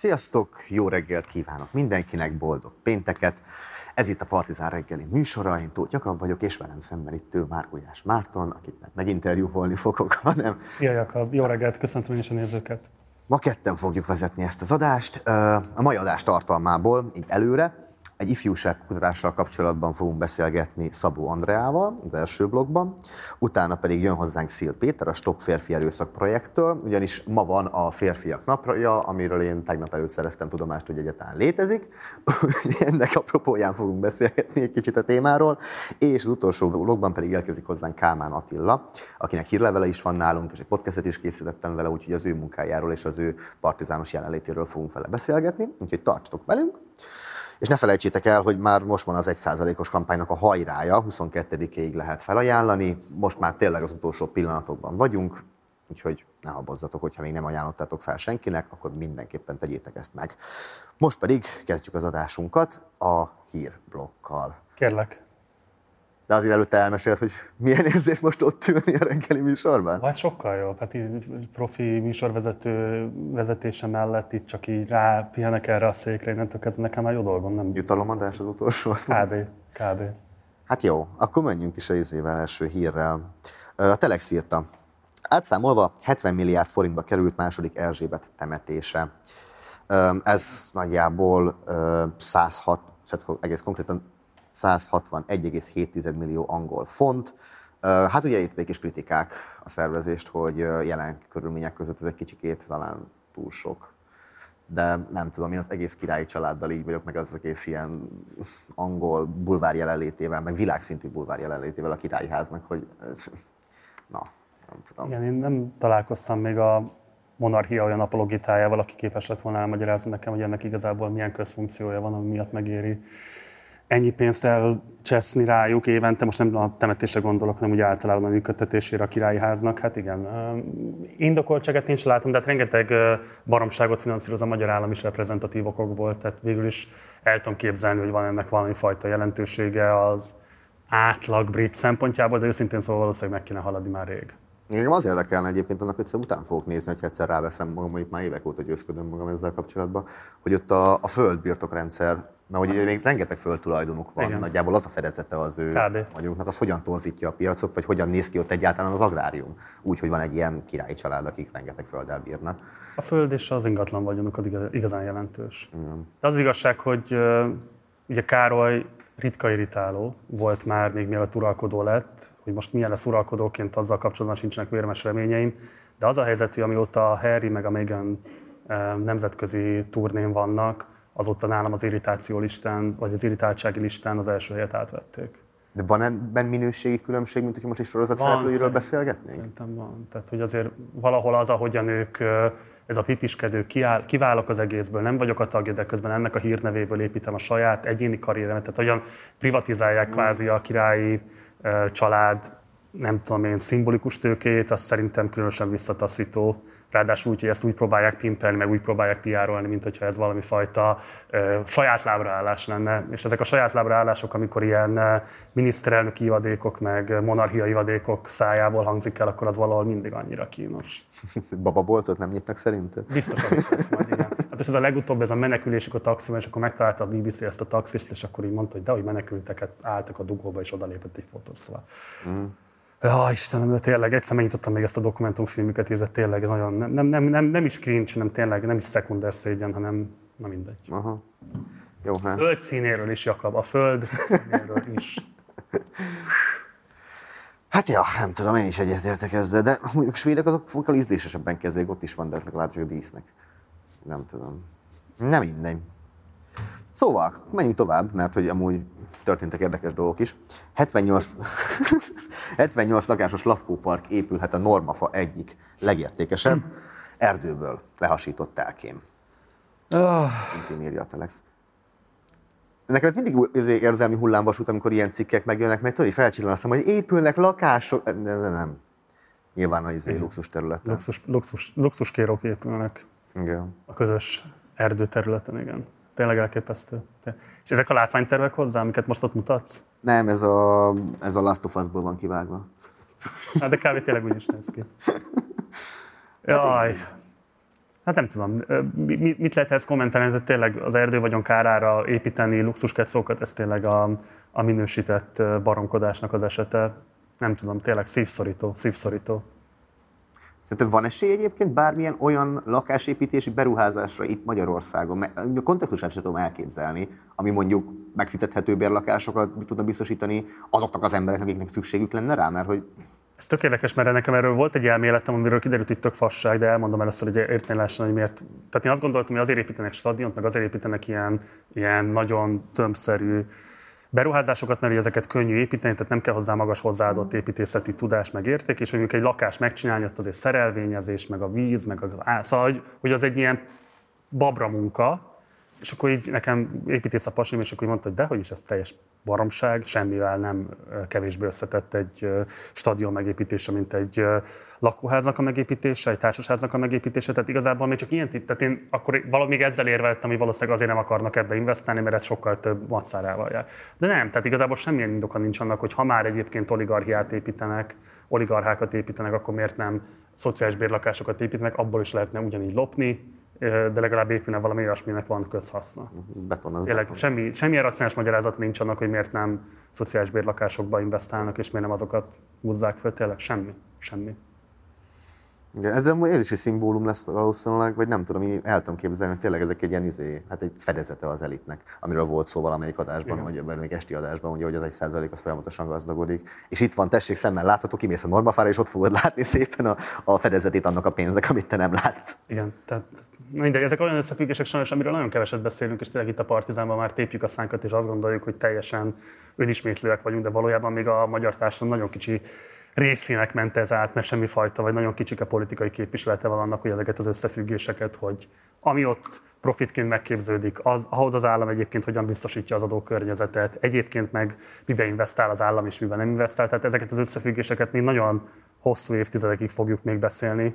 Sziasztok, jó reggelt kívánok mindenkinek, boldog pénteket! Ez itt a Partizán reggeli műsora, én Tóth Jakab vagyok, és velem szemben itt ül Márkulyás Márton, akit nem meginterjúvolni fogok, hanem... Szia Jakab, jó reggelt, köszöntöm én is a nézőket! Ma ketten fogjuk vezetni ezt az adást. A mai adás tartalmából, így előre, egy ifjúságkutatással kapcsolatban fogunk beszélgetni Szabó Andreával az első blogban, utána pedig jön hozzánk Szil Péter a Stop Férfi Erőszak projektől, ugyanis ma van a férfiak napja, amiről én tegnap előtt szereztem tudomást, hogy egyáltalán létezik. Ennek apropóján fogunk beszélgetni egy kicsit a témáról, és az utolsó blogban pedig elkezdik hozzánk Kálmán Attila, akinek hírlevele is van nálunk, és egy podcastet is készítettem vele, úgyhogy az ő munkájáról és az ő partizános jelenlétéről fogunk vele beszélgetni, úgyhogy tartsatok velünk. És ne felejtsétek el, hogy már most van az 1%-os kampánynak a hajrája, 22-ig lehet felajánlani, most már tényleg az utolsó pillanatokban vagyunk, úgyhogy ne habozzatok, hogyha még nem ajánlottátok fel senkinek, akkor mindenképpen tegyétek ezt meg. Most pedig kezdjük az adásunkat a hírblokkal. Kérlek. De azért előtte elmesélt, hogy milyen érzés most ott ülni a reggeli műsorban? Hát sokkal jobb. Hát így profi műsorvezető vezetése mellett itt csak így rá pihenek erre a székre, innentől kezdve nekem már jó dolgom. Nem... Jutalomadás az utolsó, azt Kb. Kb. Hát jó, akkor menjünk is a izével első hírrel. A Telex írta. Átszámolva 70 milliárd forintba került második Erzsébet temetése. Ez nagyjából 106, egész konkrétan 161,7 millió angol font. Hát ugye érték is kritikák a szervezést, hogy jelen körülmények között ez egy kicsikét talán túl sok. De nem tudom, én az egész királyi családdal így vagyok, meg az egész ilyen angol bulvár jelenlétével, meg világszintű bulvár jelenlétével a királyi háznak, hogy ez, na, nem tudom. Igen, én nem találkoztam még a monarchia olyan apologitájával, aki képes lett volna elmagyarázni nekem, hogy ennek igazából milyen közfunkciója van, ami miatt megéri ennyi pénzt elcseszni rájuk évente, most nem a temetésre gondolok, hanem úgy általában a működtetésére a királyi háznak. Hát igen, indokoltságot én sem látom, de hát rengeteg baromságot finanszíroz a magyar állam is reprezentatív okokból, tehát végül is el tudom képzelni, hogy van ennek valami fajta jelentősége az átlag brit szempontjából, de őszintén szóval valószínűleg meg kéne haladni már rég. Engem az érdekelne egyébként, annak egyszer után fogok nézni, hogy egyszer ráveszem magam, mondjuk már évek óta győzködöm magam ezzel kapcsolatban, hogy ott a, a földbirtokrendszer, mert hogy még rengeteg földtulajdonuk van, Igen. nagyjából az a fedezete az ő vagyunknak, az hogyan torzítja a piacot, vagy hogyan néz ki ott egyáltalán az agrárium. Úgy, hogy van egy ilyen királyi család, akik rengeteg földdel bírnak. A föld és az ingatlan vagyonuk az igazán jelentős. Igen. De az igazság, hogy ugye Károly ritka irritáló volt már, még mielőtt uralkodó lett, hogy most milyen lesz uralkodóként, azzal kapcsolatban sincsenek vérmes reményeim, de az a helyzet, hogy amióta a Harry meg a Meghan nemzetközi turnén vannak, azóta nálam az irritáció listán, vagy az irritáltsági listán az első helyet átvették. De van ebben minőségi különbség, mint hogy most is sorozat szereplőiről beszélgetnénk? Szerintem van. Tehát, hogy azért valahol az, ahogyan ők ez a pipiskedő, kiáll, kiválok az egészből, nem vagyok a tagja, de közben ennek a hírnevéből építem a saját egyéni karrieremet, tehát hogyan privatizálják mm. kvázi a királyi család, nem tudom én, szimbolikus tőkét, az szerintem különösen visszataszító Ráadásul úgy, hogy ezt úgy próbálják pimpelni, meg úgy próbálják piárolni, mint hogyha ez valami fajta ö, saját lábraállás lenne. És ezek a saját lábraállások, amikor ilyen ö, miniszterelnöki ivadékok, meg monarchia ivadékok szájából hangzik el, akkor az valahol mindig annyira kínos. Bababoltot nem nyitnak szerinted? Biztos, hogy lesz majd, igen. Hát ez a legutóbb, ez a menekülésük a taxiban, és akkor megtalálta a BBC ezt a taxist, és akkor így mondta, hogy de, hogy menekültek, hát álltak a dugóba, és odalépett egy fotós, szóval. Mm. Ja, Istenem, de tényleg egyszer megnyitottam még ezt a dokumentumfilmüket, és de tényleg nagyon, nem, nem, nem, nem, nem is cringe, nem tényleg, nem is szekunder szégyen, hanem, na mindegy. Aha. Jó, hát. A föld színéről is, Jakab, a föld színéről is. Hát ja, nem tudom, én is egyetértek ezzel, de mondjuk svédek azok fokkal ízlésesebben kezelik, ott is van, de legalább csak a dísznek. Nem tudom. Nem minden. Szóval, menjünk tovább, mert hogy amúgy történtek érdekes dolgok is. 78, 78 lakásos lakópark épülhet a Normafa egyik legértékesebb erdőből lehasított telkén. Oh. Mint írja a Telex. Nekem ez mindig érzelmi hullámvasút, amikor ilyen cikkek megjönnek, mert tudod, felcsillan azt hogy épülnek lakások. Nem, nem, nem. Nyilván a izé, luxus területen. Luxus, luxus, luxuskérók épülnek. Igen. A közös erdőterületen, igen tényleg elképesztő. És ezek a látványtervek hozzá, amiket most ott mutatsz? Nem, ez a, ez a Last of Us-ból van kivágva. Hát de kb. tényleg úgy is néz ki. Jaj. Hát nem tudom, mit lehet ezt kommentálni, tehát tényleg az erdő vagyon kárára építeni luxusketszókat, ez tényleg a, a minősített baromkodásnak az esete. Nem tudom, tényleg szívszorító, szívszorító. Szerintem van esély egyébként bármilyen olyan lakásépítési beruházásra itt Magyarországon? Mert a kontextusát sem tudom elképzelni, ami mondjuk megfizethető bérlakásokat tudna biztosítani azoknak az embereknek, akiknek szükségük lenne rá, mert hogy ez tökéletes, mert nekem erről volt egy elméletem, amiről kiderült, hogy tök fasság, de elmondom először, hogy érteni lehessen, hogy miért. Tehát én azt gondoltam, hogy azért építenek stadiont, meg azért építenek ilyen, ilyen nagyon tömbszerű beruházásokat, mert ezeket könnyű építeni, tehát nem kell hozzá magas hozzáadott építészeti tudás, meg érték, és mondjuk egy lakás megcsinálni, ott azért szerelvényezés, meg a víz, meg az á, szóval, hogy az egy ilyen babra munka, és akkor így nekem építész a pasim, és akkor mondta, hogy dehogy is ez teljes baromság, semmivel nem kevésbé összetett egy stadion megépítése, mint egy lakóháznak a megépítése, egy társasháznak a megépítése. Tehát igazából még csak ilyen, tehát én akkor valami ezzel érveltem, hogy valószínűleg azért nem akarnak ebbe investálni, mert ez sokkal több macszárával jár. De nem, tehát igazából semmilyen indoka nincs annak, hogy ha már egyébként oligarchiát építenek, oligarchákat építenek, akkor miért nem szociális bérlakásokat építenek, abból is lehetne ugyanígy lopni, de legalább épülne valami olyasminek van közhaszna. Beton az Tényleg, semmi, semmilyen racionális magyarázat nincs annak, hogy miért nem szociális bérlakásokba investálnak, és miért nem azokat húzzák föl. Tényleg semmi. Semmi. Igen, ez, ez is egy szimbólum lesz valószínűleg, vagy nem tudom, én el tudom képzelni, hogy tényleg ezek egy ilyen izé, hát egy fedezete az elitnek, amiről volt szó valamelyik adásban, Igen. vagy valamelyik esti adásban, ugye, hogy az egy százalék az folyamatosan gazdagodik. És itt van, tessék, szemmel látható, kimész a normafára, és ott fogod látni szépen a, a fedezetét annak a pénznek, amit te nem látsz. Igen, tehát mindegy, ezek olyan összefüggések sajnos, amiről nagyon keveset beszélünk, és tényleg itt a Partizánban már tépjük a szánkat, és azt gondoljuk, hogy teljesen önismétlőek vagyunk, de valójában még a magyar társadalom nagyon kicsi részének ment ez át, mert semmi fajta, vagy nagyon kicsike politikai képviselete van annak, hogy ezeket az összefüggéseket, hogy ami ott profitként megképződik, az, ahhoz az állam egyébként hogyan biztosítja az adókörnyezetet, egyébként meg mibe investál az állam és miben nem investál. Tehát ezeket az összefüggéseket még nagyon hosszú évtizedekig fogjuk még beszélni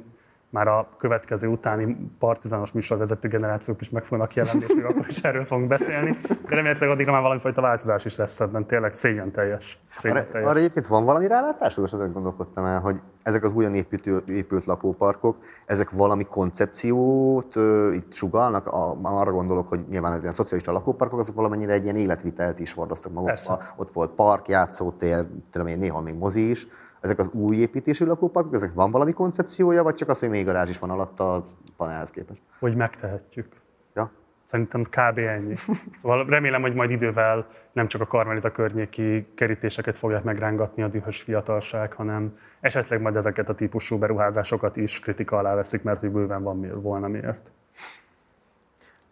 már a következő utáni partizános műsorvezető generációk is meg fognak jelenni, és még akkor is erről fogunk beszélni. De remélhetőleg addigra már valamifajta változás is lesz ebben, tényleg szégyen teljes. Szégyen arra, teljes. arra egyébként van valami rálátás? Most ezen gondolkodtam el, hogy ezek az újon épült, épült lakóparkok, ezek valami koncepciót ö, itt sugalnak? A, arra gondolok, hogy nyilván ez ilyen szocialista lakóparkok, azok valamennyire egy ilyen életvitelt is hordoztak magukba. Ott volt park, játszótér, tudom én, néha még mozi is ezek az új építésű lakóparkok, ezek van valami koncepciója, vagy csak az, hogy még garázs is van alatt a panelhez képest? Hogy megtehetjük. Ja. Szerintem kb. ennyi. Szóval remélem, hogy majd idővel nem csak a Karmelita környéki kerítéseket fogják megrángatni a dühös fiatalság, hanem esetleg majd ezeket a típusú beruházásokat is kritika alá veszik, mert hogy bőven van miért, volna miért.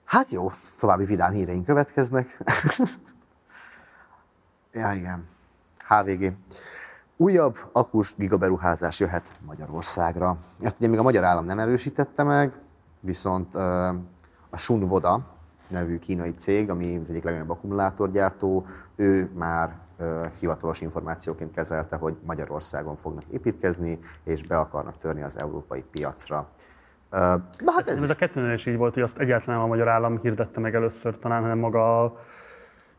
Hát jó, további vidám híreink következnek. ja, igen. HVG. Újabb akus gigaberuházás jöhet Magyarországra. Ezt ugye még a magyar állam nem erősítette meg, viszont a Shunvoda nevű kínai cég, ami az egyik legnagyobb akkumulátorgyártó, ő már hivatalos információként kezelte, hogy Magyarországon fognak építkezni, és be akarnak törni az európai piacra. Na, hát ez, ez a kettőnél is így volt, hogy azt egyáltalán a magyar állam hirdette meg először talán, hanem maga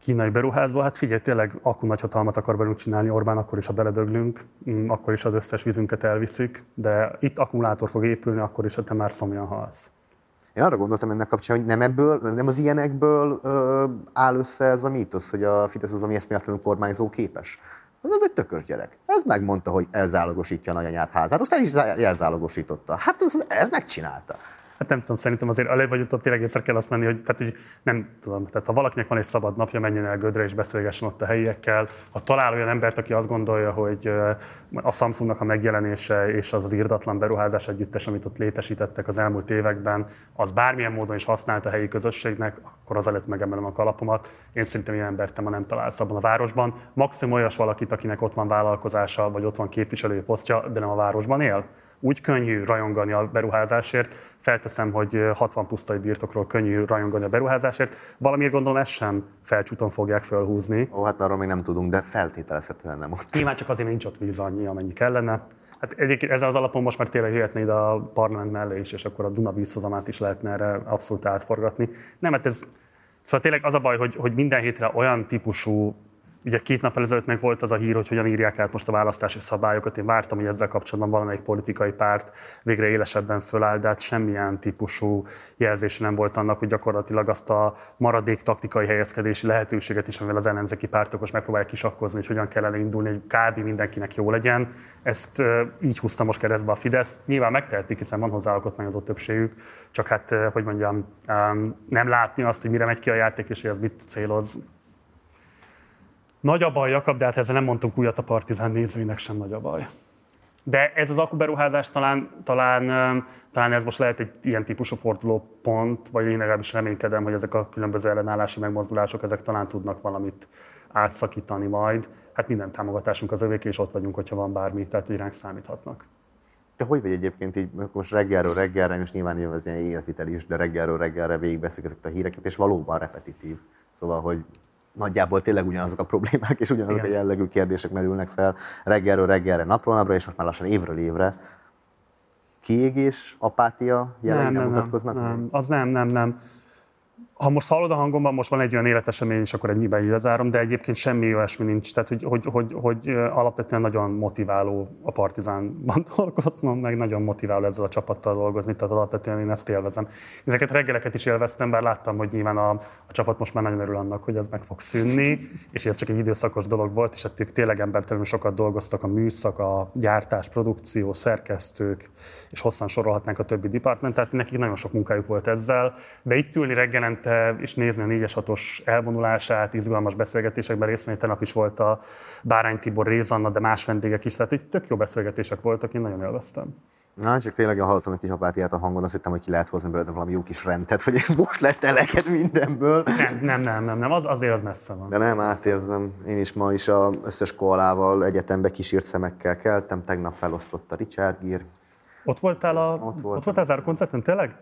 kínai beruházó, hát figyelj, tényleg akku nagyhatalmat akar velünk csinálni Orbán, akkor is, ha beledöglünk, mm, akkor is az összes vízünket elviszik, de itt akkumulátor fog épülni, akkor is, ha te már szomjan halsz. Én arra gondoltam ennek kapcsán, hogy nem ebből, nem az ilyenekből ö, áll össze ez a mítosz, hogy a Fidesz az valami eszméletlenül kormányzó képes. Ez egy tökös gyerek. Ez megmondta, hogy elzálogosítja a nagyanyát házát, aztán is elzálogosította. Hát ez, ez megcsinálta hát nem tudom, szerintem azért előbb vagy utóbb tényleg észre kell azt menni, hogy, tehát, hogy nem tudom, tehát ha valakinek van egy szabad napja, menjen el Gödre és beszélgessen ott a helyiekkel. Ha talál olyan embert, aki azt gondolja, hogy a Samsungnak a megjelenése és az az irdatlan beruházás együttes, amit ott létesítettek az elmúlt években, az bármilyen módon is használt a helyi közösségnek, akkor az előtt megemelem a kalapomat. Én szerintem ilyen embert ma nem találsz abban a városban. Maximum olyas valakit, akinek ott van vállalkozása, vagy ott van képviselői posztja, de nem a városban él úgy könnyű rajongani a beruházásért, felteszem, hogy 60 pusztai birtokról könnyű rajongani a beruházásért, valamiért gondolom ezt sem felcsúton fogják felhúzni. Ó, hát arról még nem tudunk, de feltételezhetően nem ott. Nyilván csak azért nincs ott víz annyi, amennyi kellene. Hát egyébként ezen az alapon most már tényleg jöhetne ide a parlament mellé is, és akkor a Duna vízhozamát is lehetne erre abszolút átforgatni. Nem, hát ez, szóval tényleg az a baj, hogy, hogy minden hétre olyan típusú Ugye két nap ezelőtt meg volt az a hír, hogy hogyan írják át most a választási szabályokat. Én vártam, hogy ezzel kapcsolatban valamelyik politikai párt végre élesebben föláll, de hát semmilyen típusú jelzés nem volt annak, hogy gyakorlatilag azt a maradék taktikai helyezkedési lehetőséget is, amivel az ellenzéki pártok most megpróbálják kisakkozni, hogy hogyan kellene indulni, hogy kb. mindenkinek jó legyen. Ezt így húzta most keresztbe a Fidesz. Nyilván megtehetik, hiszen van hozzá alkotmányozott többségük, csak hát, hogy mondjam, nem látni azt, hogy mire megy ki a játék, és hogy ez mit céloz, nagy a baj, Jakab, de hát ezzel nem mondtunk újat a Partizán nézőinek sem nagy a baj. De ez az akuberuházás talán, talán, talán ez most lehet egy ilyen típusú fordulópont, vagy én legalábbis reménykedem, hogy ezek a különböző ellenállási megmozdulások, ezek talán tudnak valamit átszakítani majd. Hát minden támogatásunk az övék, és ott vagyunk, hogyha van bármi, tehát hogy ránk számíthatnak. Te hogy vagy egyébként így, most reggelről reggelre, és nyilván ez ilyen életvitel is, de reggelről reggelre végigbeszünk ezeket a híreket, és valóban repetitív. Szóval, hogy nagyjából tényleg ugyanazok a problémák és ugyanazok Igen. a jellegű kérdések merülnek fel reggelről reggelre, napról napra, és most már lassan évről évre. Kiégés, apátia jelei nem, nem, nem mutatkoznak? Nem, nem, az nem, nem, nem ha most hallod a hangomban, most van egy olyan életesemény, és akkor ennyiben így lezárom, de egyébként semmi olyasmi nincs. Tehát, hogy, hogy, hogy, hogy alapvetően nagyon motiváló a Partizánban dolgoznom, meg nagyon motiváló ezzel a csapattal dolgozni, tehát alapvetően én ezt élvezem. Ezeket reggeleket is élveztem, bár láttam, hogy nyilván a, a csapat most már nagyon örül annak, hogy ez meg fog szűnni, és ez csak egy időszakos dolog volt, és hát ők tényleg embertelenül sokat dolgoztak a műszak, a gyártás, produkció, szerkesztők, és hosszan sorolhatnánk a többi department, tehát nekik nagyon sok munkájuk volt ezzel, de itt ülni reggelente és nézni a 4-es 6-os elvonulását, izgalmas beszélgetésekben részt venni. Tegnap is volt a Bárány Tibor Rézanna, de más vendégek is, tehát itt tök jó beszélgetések voltak, én nagyon élveztem. Na, csak tényleg hallottam egy kis apátiát a hangon, azt hittem, hogy ki lehet hozni belőle valami jó kis rendet, hogy most lett eleket mindenből. Nem, nem, nem, nem, nem. Az, azért az messze van. De nem, átérzem. Én is ma is az összes koalával egyetembe kísírt szemekkel keltem, tegnap felosztott a Richard Gere. Ott voltál a, ott, ott voltál az koncerten, tényleg?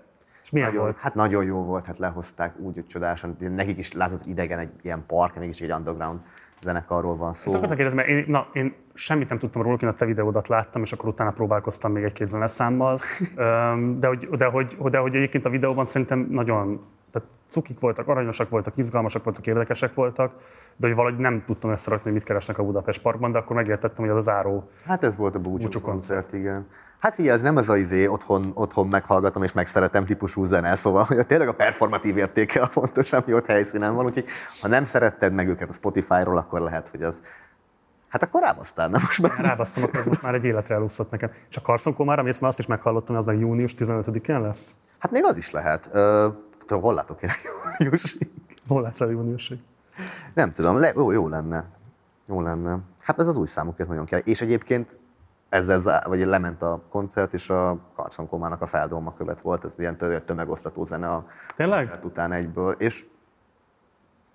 Milyen nagyon, volt? Hát nagyon jó volt, hát lehozták úgy, hogy csodásan. Nekik is látott idegen egy ilyen park, mégis egy underground zenekarról van szó. Ezt akartam kérdezni, mert én, na, én semmit nem tudtam róla, én a te videódat láttam, és akkor utána próbálkoztam még egy-két zeneszámmal. de, hogy, de, hogy, de hogy egyébként a videóban szerintem nagyon tehát cukik voltak, aranyosak voltak, izgalmasak voltak, érdekesek voltak, de hogy valahogy nem tudtam összerakni, hogy mit keresnek a Budapest Parkban, de akkor megértettem, hogy az az áró. Hát ez volt a búcsú koncert, igen. Hát figyelj, ez nem az a izé, otthon, otthon meghallgatom és megszeretem típusú zene, szóval hogy tényleg a performatív értéke a fontos, ami ott helyszínen van, úgyhogy ha nem szeretted meg őket a Spotify-ról, akkor lehet, hogy az Hát akkor rábasztál, nem most már? Rábasztam, akkor most már egy életre elúszott nekem. És a Karszonkó már, mert azt is meghallottam, az meg június 15-én lesz? Hát még az is lehet. Uh, hol látok én júniusig? Hol látsz a júniusig? Nem tudom, le, jó, jó lenne. Jó lenne. Hát ez az új számuk, ez nagyon kell. És egyébként ezzel, vagy lement a koncert, és a Karcsankomának a feldolma követ volt, ez ilyen tömegosztató zene a Tényleg? koncert után egyből, és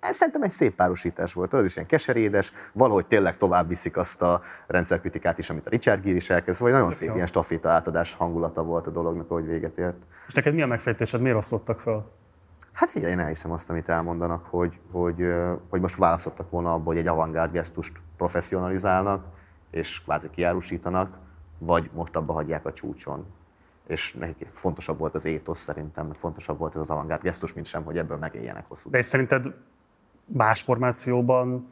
ez szerintem egy szép párosítás volt, az is ilyen keserédes, valahogy tényleg tovább viszik azt a rendszerkritikát is, amit a Richard Gere is elkezd, vagy nagyon szép jó. ilyen staféta átadás hangulata volt a dolognak, ahogy véget ért. És neked mi a megfejtésed, miért osztottak fel? Hát figyelj, én elhiszem azt, amit elmondanak, hogy, hogy, hogy most választottak volna abból, hogy egy avantgárd gesztust professzionalizálnak, és kvázi kiárusítanak, vagy most abba hagyják a csúcson. És nekik fontosabb volt az étosz szerintem, fontosabb volt ez az avantgárd gesztus, mint sem, hogy ebből megéljenek hosszú. De és szerinted más formációban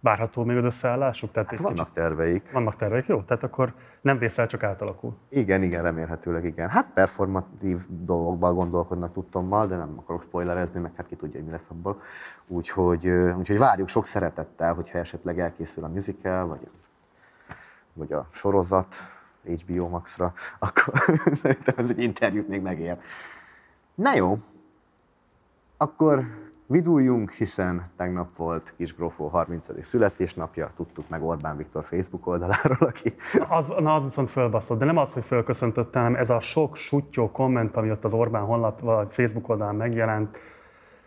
várható még az összeállásuk? Tehát hát vannak kicsit... terveik. Vannak terveik, jó? Tehát akkor nem vészel, csak átalakul. Igen, igen, remélhetőleg igen. Hát performatív dolgokban gondolkodnak tudtommal, de nem akarok spoilerezni, meg hát ki tudja, hogy mi lesz abból. Úgyhogy, úgyhogy várjuk sok szeretettel, hogyha esetleg elkészül a musical, vagy vagy a sorozat HBO Max-ra, akkor szerintem ez egy interjút még megér. Na jó, akkor viduljunk, hiszen tegnap volt Kis Grófó 30. születésnapja, tudtuk meg Orbán Viktor Facebook oldaláról, aki... Az, na az viszont fölbaszott, de nem az, hogy fölköszöntöttem, hanem ez a sok sutyó komment, ami ott az Orbán honlap vagy Facebook oldalán megjelent.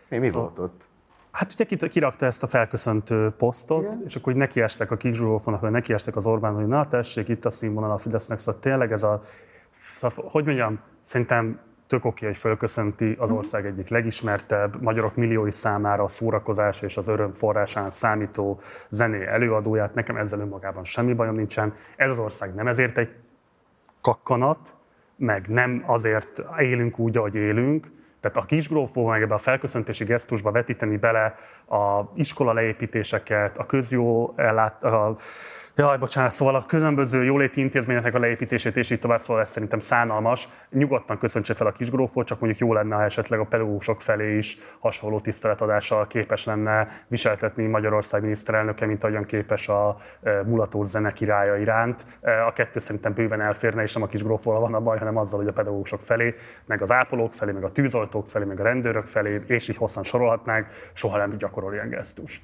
Mi, mi szóval... volt ott? Hát ugye kirakta ezt a felköszöntő posztot, Igen. és akkor nekiestek a kikzsúlófonak, vagy nekiestek az Orbán, hogy na tessék, itt a színvonal a Fidesznek, szóval tényleg ez a, szóval, hogy mondjam, szerintem tök oké, hogy fölköszönti az mhm. ország egyik legismertebb, magyarok milliói számára a szórakozás és az öröm forrásának számító zené előadóját. Nekem ezzel önmagában semmi bajom nincsen. Ez az ország nem ezért egy kakkanat, meg nem azért élünk úgy, ahogy élünk, Tehát a kisgrófó meg ebbe a felköszöntési gesztusba vetíteni bele a iskola leépítéseket, a közjó ellát, a Jaj, bocsánat, szóval a különböző jóléti intézményeknek a leépítését és így tovább, szóval ez szerintem szánalmas. Nyugodtan köszöntse fel a kisgrófot, csak mondjuk jó lenne, ha esetleg a pedagógusok felé is hasonló tiszteletadással képes lenne viseltetni Magyarország miniszterelnöke, mint ahogyan képes a e, mulatór zene királya iránt. E, a kettő szerintem bőven elférne, és nem a kisgrófóval van a baj, hanem azzal, hogy a pedagógusok felé, meg az ápolók felé, meg a tűzoltók felé, meg a rendőrök felé, és így hosszan sorolhatnánk, soha nem gyakorol ilyen gesztust.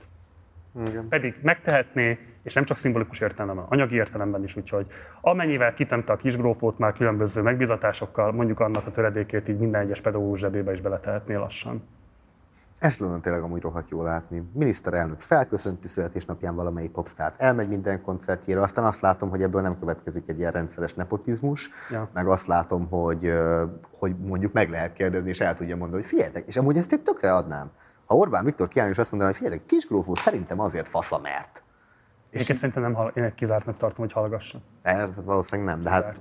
Igen. Pedig megtehetné, és nem csak szimbolikus értelemben, anyagi értelemben is, úgyhogy amennyivel kitemte a kisgrófót már különböző megbizatásokkal, mondjuk annak a töredékét így minden egyes pedagógus zsebébe is beletehetné lassan. Ezt lenne tényleg amúgy rohadt jól látni. Miniszterelnök felköszönti születésnapján valamelyik popstárt, elmegy minden koncertjére, aztán azt látom, hogy ebből nem következik egy ilyen rendszeres nepotizmus, ja. meg azt látom, hogy, hogy mondjuk meg lehet kérdezni, és el tudja mondani, hogy figyeljetek, és amúgy ezt itt tökre adnám ha Orbán Viktor kiállni és azt mondaná, hogy figyelj, kisgrófó szerintem azért fasza, mert. És én szerintem nem, én kizártnak tartom, hogy hallgasson. Ez valószínűleg nem, de hát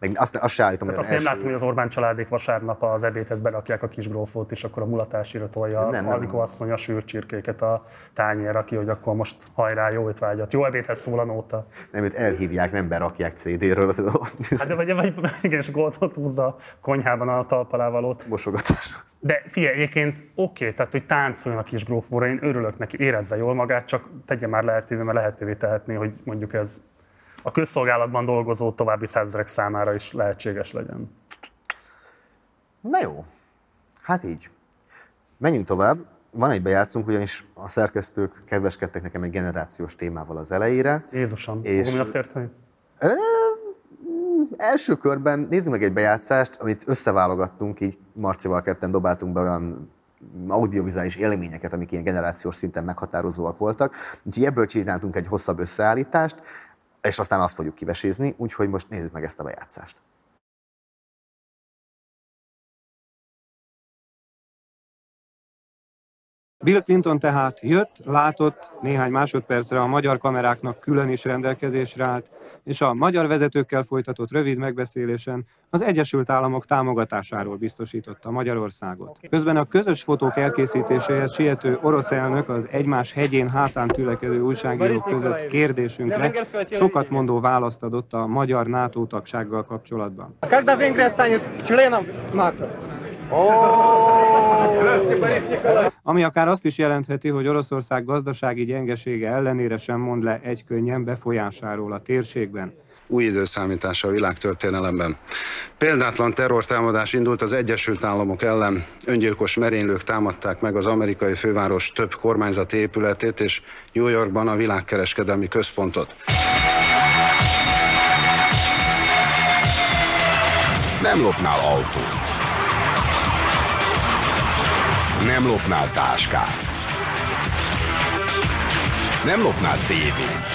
meg azt, azt se állítom, hogy az azt első... nem látom, hogy az Orbán családék vasárnap az ebédhez berakják a kis grófót, és akkor a mulatásira tolja nem, nem, Alikó asszony a sűrcsirkéket a tányér, ki, hogy akkor most hajrá, jó étvágyat, jó ebédhez szól a nóta. Nem, őt elhívják, nem berakják CD-ről. Hát de vagy, vagy igen, és goldot húzza a konyhában a talpalávalót. Mosogatás. De figyelj, egyébként oké, okay, tehát hogy táncoljon a kis grófóra, én örülök neki, érezze jól magát, csak tegye már lehetővé, mert lehetővé tehetné, hogy mondjuk ez a közszolgálatban dolgozó további százezrek számára is lehetséges legyen. Na jó, hát így. Menjünk tovább. Van egy bejátszunk, ugyanis a szerkesztők kedveskedtek nekem egy generációs témával az elejére. Jézusom, és... fogom azt érteni? első körben nézzük meg egy bejátszást, amit összeválogattunk, így Marcival ketten dobáltunk be olyan audiovizuális élményeket, amik ilyen generációs szinten meghatározóak voltak. Úgyhogy ebből csináltunk egy hosszabb összeállítást és aztán azt fogjuk kivesézni, úgyhogy most nézzük meg ezt a bejátszást. Bill Clinton tehát jött, látott, néhány másodpercre a magyar kameráknak külön is rendelkezésre állt, és a magyar vezetőkkel folytatott rövid megbeszélésen az Egyesült Államok támogatásáról biztosította Magyarországot. Közben a közös fotók elkészítéséhez siető orosz elnök az egymás hegyén hátán tülekedő újságírók között kérdésünkre sokat mondó választ adott a magyar NATO tagsággal kapcsolatban. Когда Венгрия станет членом НАТО? Ami akár azt is jelentheti, hogy Oroszország gazdasági gyengesége ellenére sem mond le egy könnyen befolyásáról a térségben új időszámítása a világtörténelemben. Példátlan terrortámadás indult az Egyesült Államok ellen, öngyilkos merénylők támadták meg az amerikai főváros több kormányzati épületét és New Yorkban a világkereskedelmi központot. Nem lopnál autót nem lopnál táskát. Nem lopnál tévét.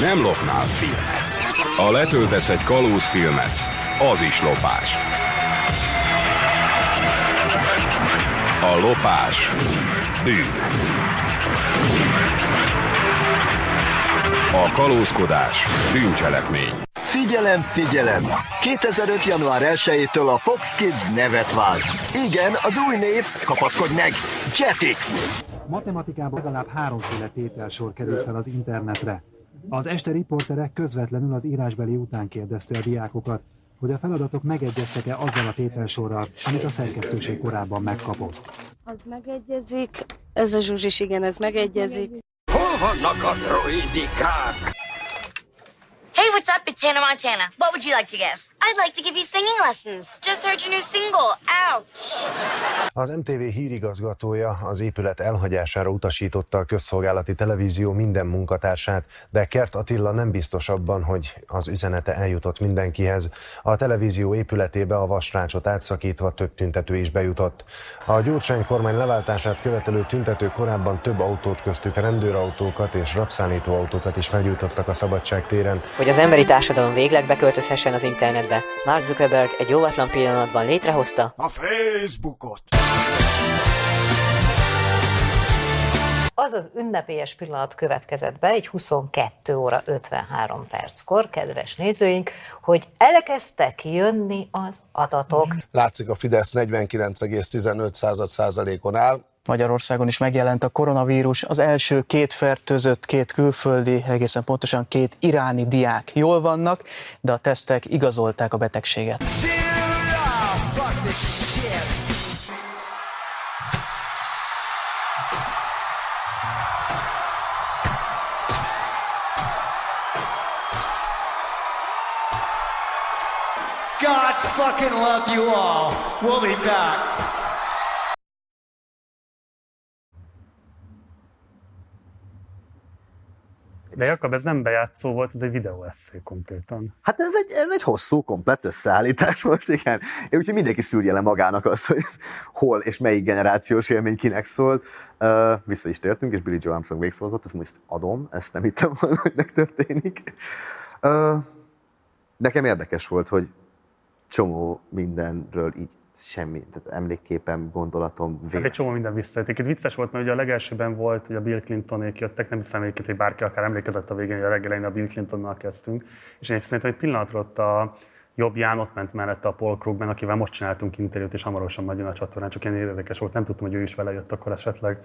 Nem lopnál filmet. Ha letöltesz egy kalózfilmet, az is lopás. A lopás bűn. A kalózkodás bűncselekmény. Figyelem, figyelem! 2005. január 1-től a Fox Kids nevet vált. Igen, az új név, kapaszkodj meg, Jetix! Matematikában legalább háromféle tételsor került fel az internetre. Az este riporterek közvetlenül az írásbeli után kérdezte a diákokat, hogy a feladatok megegyeztek-e azzal a tételsorral, amit a szerkesztőség korábban megkapott. Az megegyezik, ez a zsuzsis, igen, ez megegyezik. Hol vannak a droidikák? What's up? It's Hannah Montana. What would you like to give? I'd like to give you singing lessons. Just heard your new single. Ouch! Az NTV hírigazgatója az épület elhagyására utasította a közszolgálati televízió minden munkatársát, de Kert Attila nem biztos abban, hogy az üzenete eljutott mindenkihez. A televízió épületébe a vasrácsot átszakítva több tüntető is bejutott. A Gyurcsány kormány leváltását követelő tüntetők korábban több autót köztük rendőrautókat és rabszállító autókat is felgyújtottak a szabadság téren. Hogy az emberi társadalom végleg beköltözhessen az internetbe, Mark Zuckerberg egy óvatlan pillanatban létrehozta a Facebookot. Az az ünnepélyes pillanat következett be, egy 22 óra 53 perckor, kedves nézőink, hogy elkezdtek jönni az adatok. Látszik a Fidesz 49,15 százalékon áll, Magyarországon is megjelent a koronavírus. Az első két fertőzött, két külföldi, egészen pontosan két iráni diák jól vannak, de a tesztek igazolták a betegséget. God fucking love you all. We'll be back. De Jakab, ez nem bejátszó volt, ez egy videó eszé konkrétan. Hát ez egy, ez egy hosszú, komplett összeállítás volt, igen. Én úgyhogy mindenki szűrje le magának azt, hogy hol és melyik generációs élmény kinek szólt. Uh, vissza is tértünk, és Billy Joe Armstrong végszózott, ezt most adom, ezt nem hittem volna, hogy megtörténik. Uh, nekem érdekes volt, hogy csomó mindenről így semmi, tehát emlékképem, gondolatom. Hát egy csomó minden visszajött. Egy vicces volt, mert ugye a legelsőben volt, hogy a Bill Clintonék jöttek, nem hiszem egyébként, hogy bárki akár emlékezett a végén, hogy a reggelén a Bill Clintonnal kezdtünk. És én szerintem egy pillanatra ott a jobbján ott ment mellette a Paul Krugman, akivel most csináltunk interjút, és hamarosan jön a csatornán, csak én érdekes volt, nem tudtam, hogy ő is vele jött akkor esetleg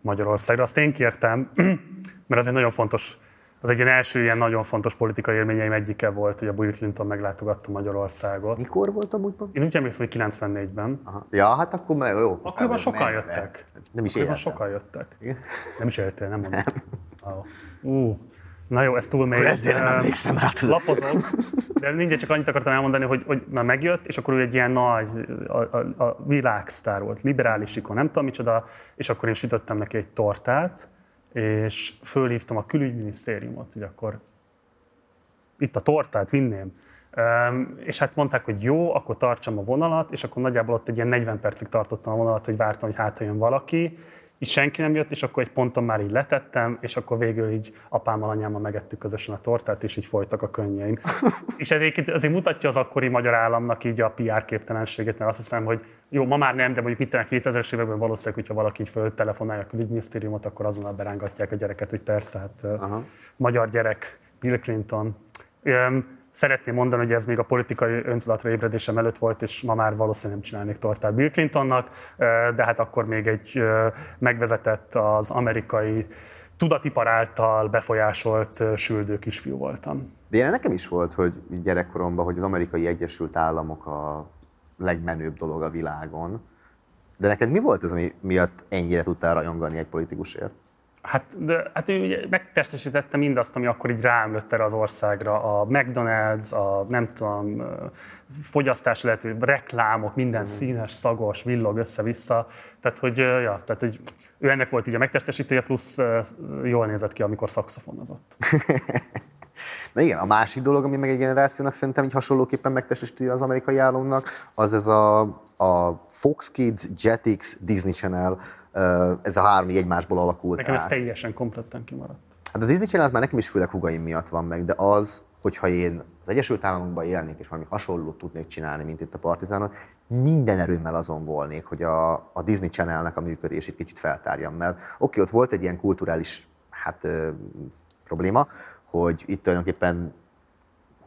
Magyarországra. Azt én kértem, mert az egy nagyon fontos az egy ilyen első ilyen nagyon fontos politikai élményeim egyike volt, hogy a Bill Clinton meglátogatta Magyarországot. Mikor volt a múltban? Én úgy emlékszem, hogy 94-ben. Aha. Ja, hát akkor már jó. Akkoriban sokan jöttek. Nem is Akkoriban éltem. sokan jöttek. Nem is éltél, nem mondom. Oh. Uh. Na jó, ez túl mély. Ezért nem emlékszem rá. Lapozom, de mindegy, csak annyit akartam elmondani, hogy, hogy na megjött, és akkor ő egy ilyen nagy, a, a, a világsztár volt, liberális ikon, nem tudom micsoda, és akkor én sütöttem neki egy tortát, és fölhívtam a külügyminisztériumot, hogy akkor itt a tortát vinném. És hát mondták, hogy jó, akkor tartsam a vonalat, és akkor nagyjából ott egy ilyen 40 percig tartottam a vonalat, hogy vártam, hogy hát ha jön valaki, így senki nem jött, és akkor egy ponton már így letettem, és akkor végül így apámmal, anyámmal megettük közösen a tortát, és így folytak a könnyeim. és egyébként azért mutatja az akkori magyar államnak így a PR képtelenségét, mert azt hiszem, hogy jó, ma már nem, de mondjuk mit tennek 2000-es években valószínűleg, hogyha valaki így föltelefonálja a külügyminisztériumot, akkor azonnal berángatják a gyereket, hogy persze, hát Aha. magyar gyerek, Bill Clinton. Üm, Szeretném mondani, hogy ez még a politikai öntudatra ébredésem előtt volt, és ma már valószínűleg nem csinálnék tortát Bill Clintonnak, de hát akkor még egy megvezetett az amerikai tudatipar által befolyásolt süldő kisfiú voltam. De ilyen nekem is volt, hogy gyerekkoromban, hogy az amerikai Egyesült Államok a legmenőbb dolog a világon. De neked mi volt ez, ami miatt ennyire tudtál rajongani egy politikusért? Hát, de, hát ő ugye megtestesítette mindazt, ami akkor így ráömlött erre az országra. A McDonald's, a nem tudom, fogyasztás lehető, reklámok, minden mm. színes, szagos, villog össze-vissza. Tehát, hogy, ja, tehát, hogy ő ennek volt így a megtestesítője, plusz jól nézett ki, amikor szakszafonozott. Na igen, a másik dolog, ami meg egy generációnak szerintem így hasonlóképpen megtestesíti az amerikai államnak, az ez a, a Fox Kids, Jetix, Disney Channel, ez a három így egymásból alakult Nekem ez át. teljesen kompletten kimaradt. Hát a Disney Channel az már nekem is főleg hugaim miatt van meg, de az, hogyha én az Egyesült Államokban élnék, és valami hasonlót tudnék csinálni, mint itt a Partizánot, minden erőmmel azon volnék, hogy a, a Disney Channelnek a működését kicsit feltárjam, mert oké, ott volt egy ilyen kulturális hát, ö, probléma, hogy itt tulajdonképpen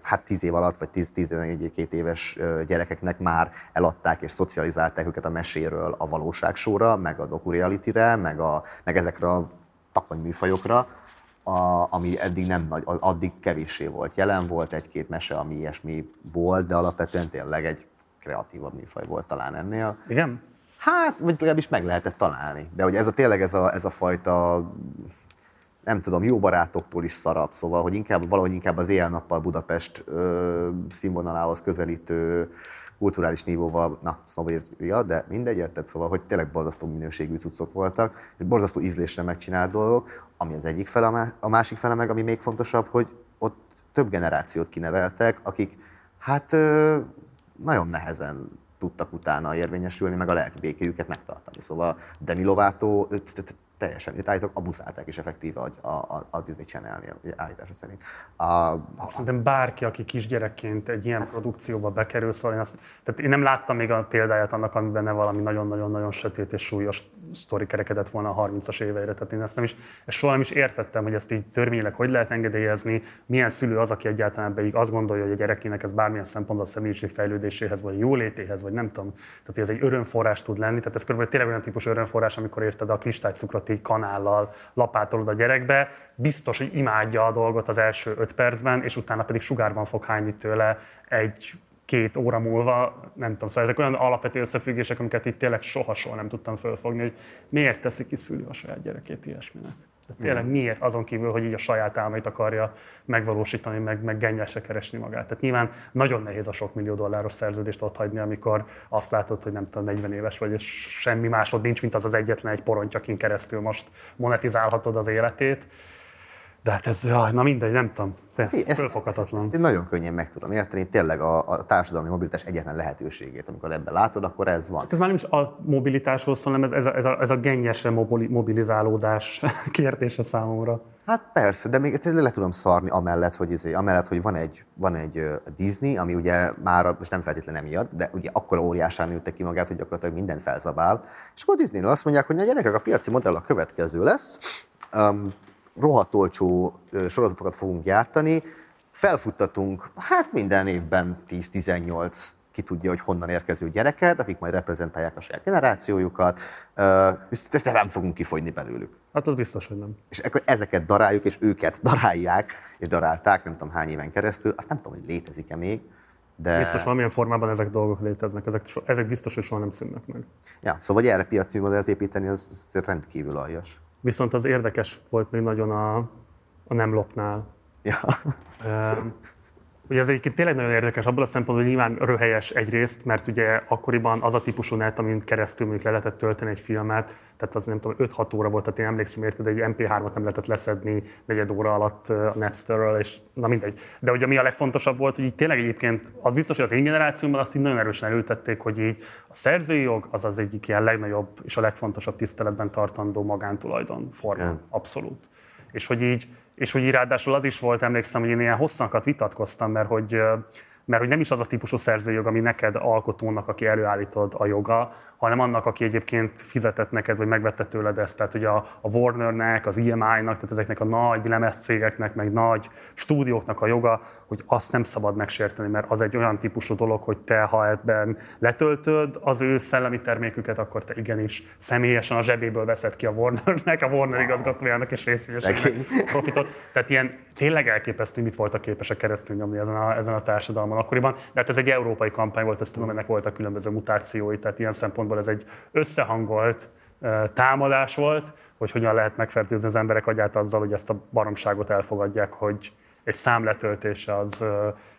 hát 10 év alatt, vagy 10-11-2 éves gyerekeknek már eladták és szocializálták őket a meséről a valóságsóra, meg a dokurealityre, meg, a, meg ezekre a takonyműfajokra, a, ami eddig nem nagy, addig kevéssé volt jelen, volt egy-két mese, ami ilyesmi volt, de alapvetően tényleg egy kreatívabb műfaj volt talán ennél. Igen? Hát, vagy legalábbis meg lehetett találni. De hogy ez a tényleg ez a, ez a fajta nem tudom, jó barátoktól is szarabb, szóval, hogy inkább, valahogy inkább az éjjel-nappal Budapest ö, színvonalához közelítő kulturális nívóval, na, sznobírja, de mindegy, érted? Szóval, hogy tényleg borzasztó minőségű cuccok voltak, és borzasztó ízlésre megcsinált dolgok, ami az egyik fele, a má- a másik fele meg, ami még fontosabb, hogy ott több generációt kineveltek, akik hát ö, nagyon nehezen tudtak utána érvényesülni, meg a lelki békéjüket megtartani. Szóval Demi Lovato, teljesen, őt állítólag abuzálták is effektíve a, a, a Disney Channel-nél, ugye, állítása szerint. A, Szerintem bárki, aki kisgyerekként egy ilyen produkcióba bekerül, szóval én, azt, tehát én nem láttam még a példáját annak, amiben ne valami nagyon-nagyon-nagyon sötét és súlyos sztori kerekedett volna a 30-as éveire. Tehát én ezt nem is, ezt soha nem is értettem, hogy ezt így törvényileg hogy lehet engedélyezni, milyen szülő az, aki egyáltalán beig azt gondolja, hogy a gyerekének ez bármilyen szempontból a személyiség fejlődéséhez, vagy jólétéhez, vagy nem tudom. Tehát ez egy örömforrás tud lenni. Tehát ez körülbelül tényleg olyan típus örömforrás, amikor érted a kristálycukrot így kanállal lapátolod a gyerekbe, biztos, hogy imádja a dolgot az első öt percben, és utána pedig sugárban fog hányni tőle egy két óra múlva, nem tudom, szóval ezek olyan alapvető összefüggések, amiket itt tényleg soha-soha nem tudtam fölfogni, hogy miért teszi ki szülő a saját gyerekét ilyesminek. De tényleg miért azon kívül, hogy így a saját álmait akarja megvalósítani, meg, meg gennyesre keresni magát. Tehát nyilván nagyon nehéz a sok millió dolláros szerződést ott hagyni, amikor azt látod, hogy nem tudom, 40 éves vagy, és semmi másod nincs, mint az az egyetlen egy porontyakin keresztül most monetizálhatod az életét. De hát ez, jaj, na mindegy, nem tudom, Ezt, fölfoghatatlan. ezt én nagyon könnyen meg tudom érteni. Tényleg a, a társadalmi mobilitás egyetlen lehetőségét, amikor ebben látod, akkor ez van. Hát Ez már nem is a mobilitásról szól, hanem ez, ez, a, ez, a, ez a gennyesre mobili, mobilizálódás kérdése számomra. Hát persze, de még ezt le tudom szarni amellett, hogy, izé, amellett, hogy van egy, van egy Disney, ami ugye már most nem feltétlenül emiatt, de ugye akkor óriásán nőtte ki magát, hogy gyakorlatilag mindent felzabál. És akkor Disney azt mondják, hogy a gyerekek a piaci modell a következő lesz. Um, rohadt olcsó sorozatokat fogunk gyártani, felfuttatunk, hát minden évben 10-18 ki tudja, hogy honnan érkező gyereket, akik majd reprezentálják a saját generációjukat, ezt nem fogunk kifogyni belőlük. Hát az biztos, hogy nem. És akkor ezeket daráljuk, és őket darálják, és darálták nem tudom hány éven keresztül. Azt nem tudom, hogy létezik-e még, de... Biztos valamilyen formában ezek dolgok léteznek, ezek, so- ezek biztos, hogy soha nem szűnnek meg. Ja, szóval, erre piaci modellt építeni, az, az rendkívül aljas. Viszont az érdekes volt még nagyon a, a nem lopnál. Ja. Ugye ez egyébként tényleg nagyon érdekes abból a szempontból, hogy nyilván röhelyes egyrészt, mert ugye akkoriban az a típusú net, amin keresztül mondjuk le lehetett tölteni egy filmet, tehát az nem tudom, 5-6 óra volt, tehát én emlékszem érted, egy MP3-at nem lehetett leszedni negyed óra alatt a Napsterről, és na mindegy. De ugye mi a legfontosabb volt, hogy így tényleg egyébként az biztos, hogy az én generációmban azt így nagyon erősen elültették, hogy így a szerzői jog az az egyik ilyen legnagyobb és a legfontosabb tiszteletben tartandó magántulajdon forma. Abszolút. És hogy így, és hogy így ráadásul az is volt, emlékszem, hogy én ilyen hosszanakat vitatkoztam, mert hogy, mert hogy nem is az a típusú szerzőjog, ami neked alkotónak, aki előállítod a joga, hanem annak, aki egyébként fizetett neked, vagy megvette tőled ezt. Tehát ugye a, a Warnernek, az EMI-nak, tehát ezeknek a nagy lemezcégeknek, meg nagy stúdióknak a joga, hogy azt nem szabad megsérteni, mert az egy olyan típusú dolog, hogy te, ha ebben letöltöd az ő szellemi terméküket, akkor te igenis személyesen a zsebéből veszed ki a Warnernek, a Warner igazgatójának és részvényesének profitot. Tehát ilyen tényleg elképesztő, mit voltak képesek keresztül nyomni ezen a, ezen a társadalmon akkoriban. De hát ez egy európai kampány volt, ezt tudom, ennek voltak különböző mutációi, tehát ilyen szempontból ez egy összehangolt támadás volt, hogy hogyan lehet megfertőzni az emberek agyát azzal, hogy ezt a baromságot elfogadják, hogy egy szám letöltése az,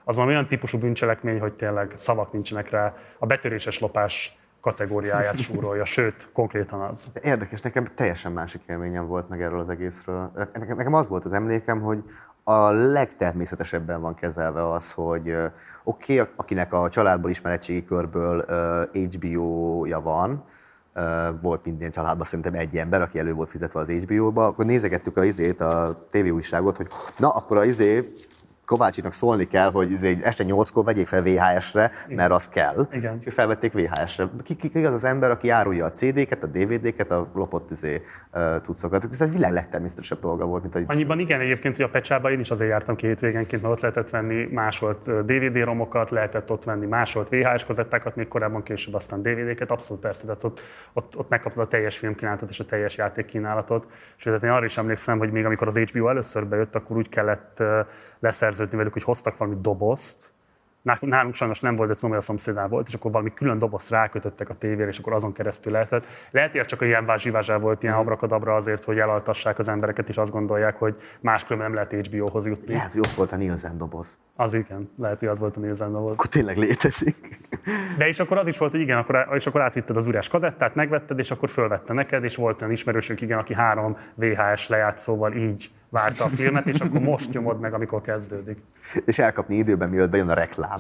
az valami olyan típusú bűncselekmény, hogy tényleg szavak nincsenek rá. A betöréses lopás kategóriáját súrolja, sőt, konkrétan az. De Érdekes, nekem teljesen másik élményem volt meg erről az egészről. Nekem, az volt az emlékem, hogy a legtermészetesebben van kezelve az, hogy oké, okay, akinek a családból ismeretségi körből uh, HBO-ja van, uh, volt minden családban szerintem egy ember, aki elő volt fizetve az HBO-ba, akkor nézegettük a izét, a tévéújságot, hogy na, akkor a izé Kovácsinak szólni kell, hogy izé, este 8-kor vegyék fel VHS-re, mert az kell. Igen. És felvették VHS-re. Ki, ki, ki az az ember, aki árulja a CD-ket, a DVD-ket, a lopott izé, uh, cuccokat. Ez egy világ legtermészetesebb dolga volt, mint hogy Annyiban igen, egyébként, hogy a pecsába én is azért jártam ki hétvégenként, mert ott lehetett venni másolt DVD-romokat, lehetett ott venni másolt VHS kazettákat, még korábban később aztán DVD-ket, abszolút persze, tehát ott, ott, ott megkaptad a teljes filmkínálatot és a teljes játékkínálatot. És tehát én arra is emlékszem, hogy még amikor az HBO először bejött, akkor úgy kellett ö, leszerződni velük, hogy hoztak valami dobozt, Nálunk- sajnos nem volt, de tudom, hogy a szomszédnál volt, és akkor valami külön dobozt rákötöttek a tévére, és akkor azon keresztül lehetett. Lehet, hogy ez csak ilyen vázsivázsá volt, ilyen abrakadabra azért, hogy elaltassák az embereket, és azt gondolják, hogy máskülönben nem lehet HBO-hoz jutni. lehet, hogy ott volt a Nielsen doboz. Az igen, lehet, hogy az volt a Nielsen volt. Akkor tényleg létezik. De és akkor az is volt, hogy igen, akkor, és akkor átvitted az üres kazettát, megvetted, és akkor fölvette neked, és volt olyan ismerősünk, igen, aki három VHS lejátszóval így várta a filmet, és akkor most nyomod meg, amikor kezdődik. És elkapni időben, mielőtt bejön a reklám.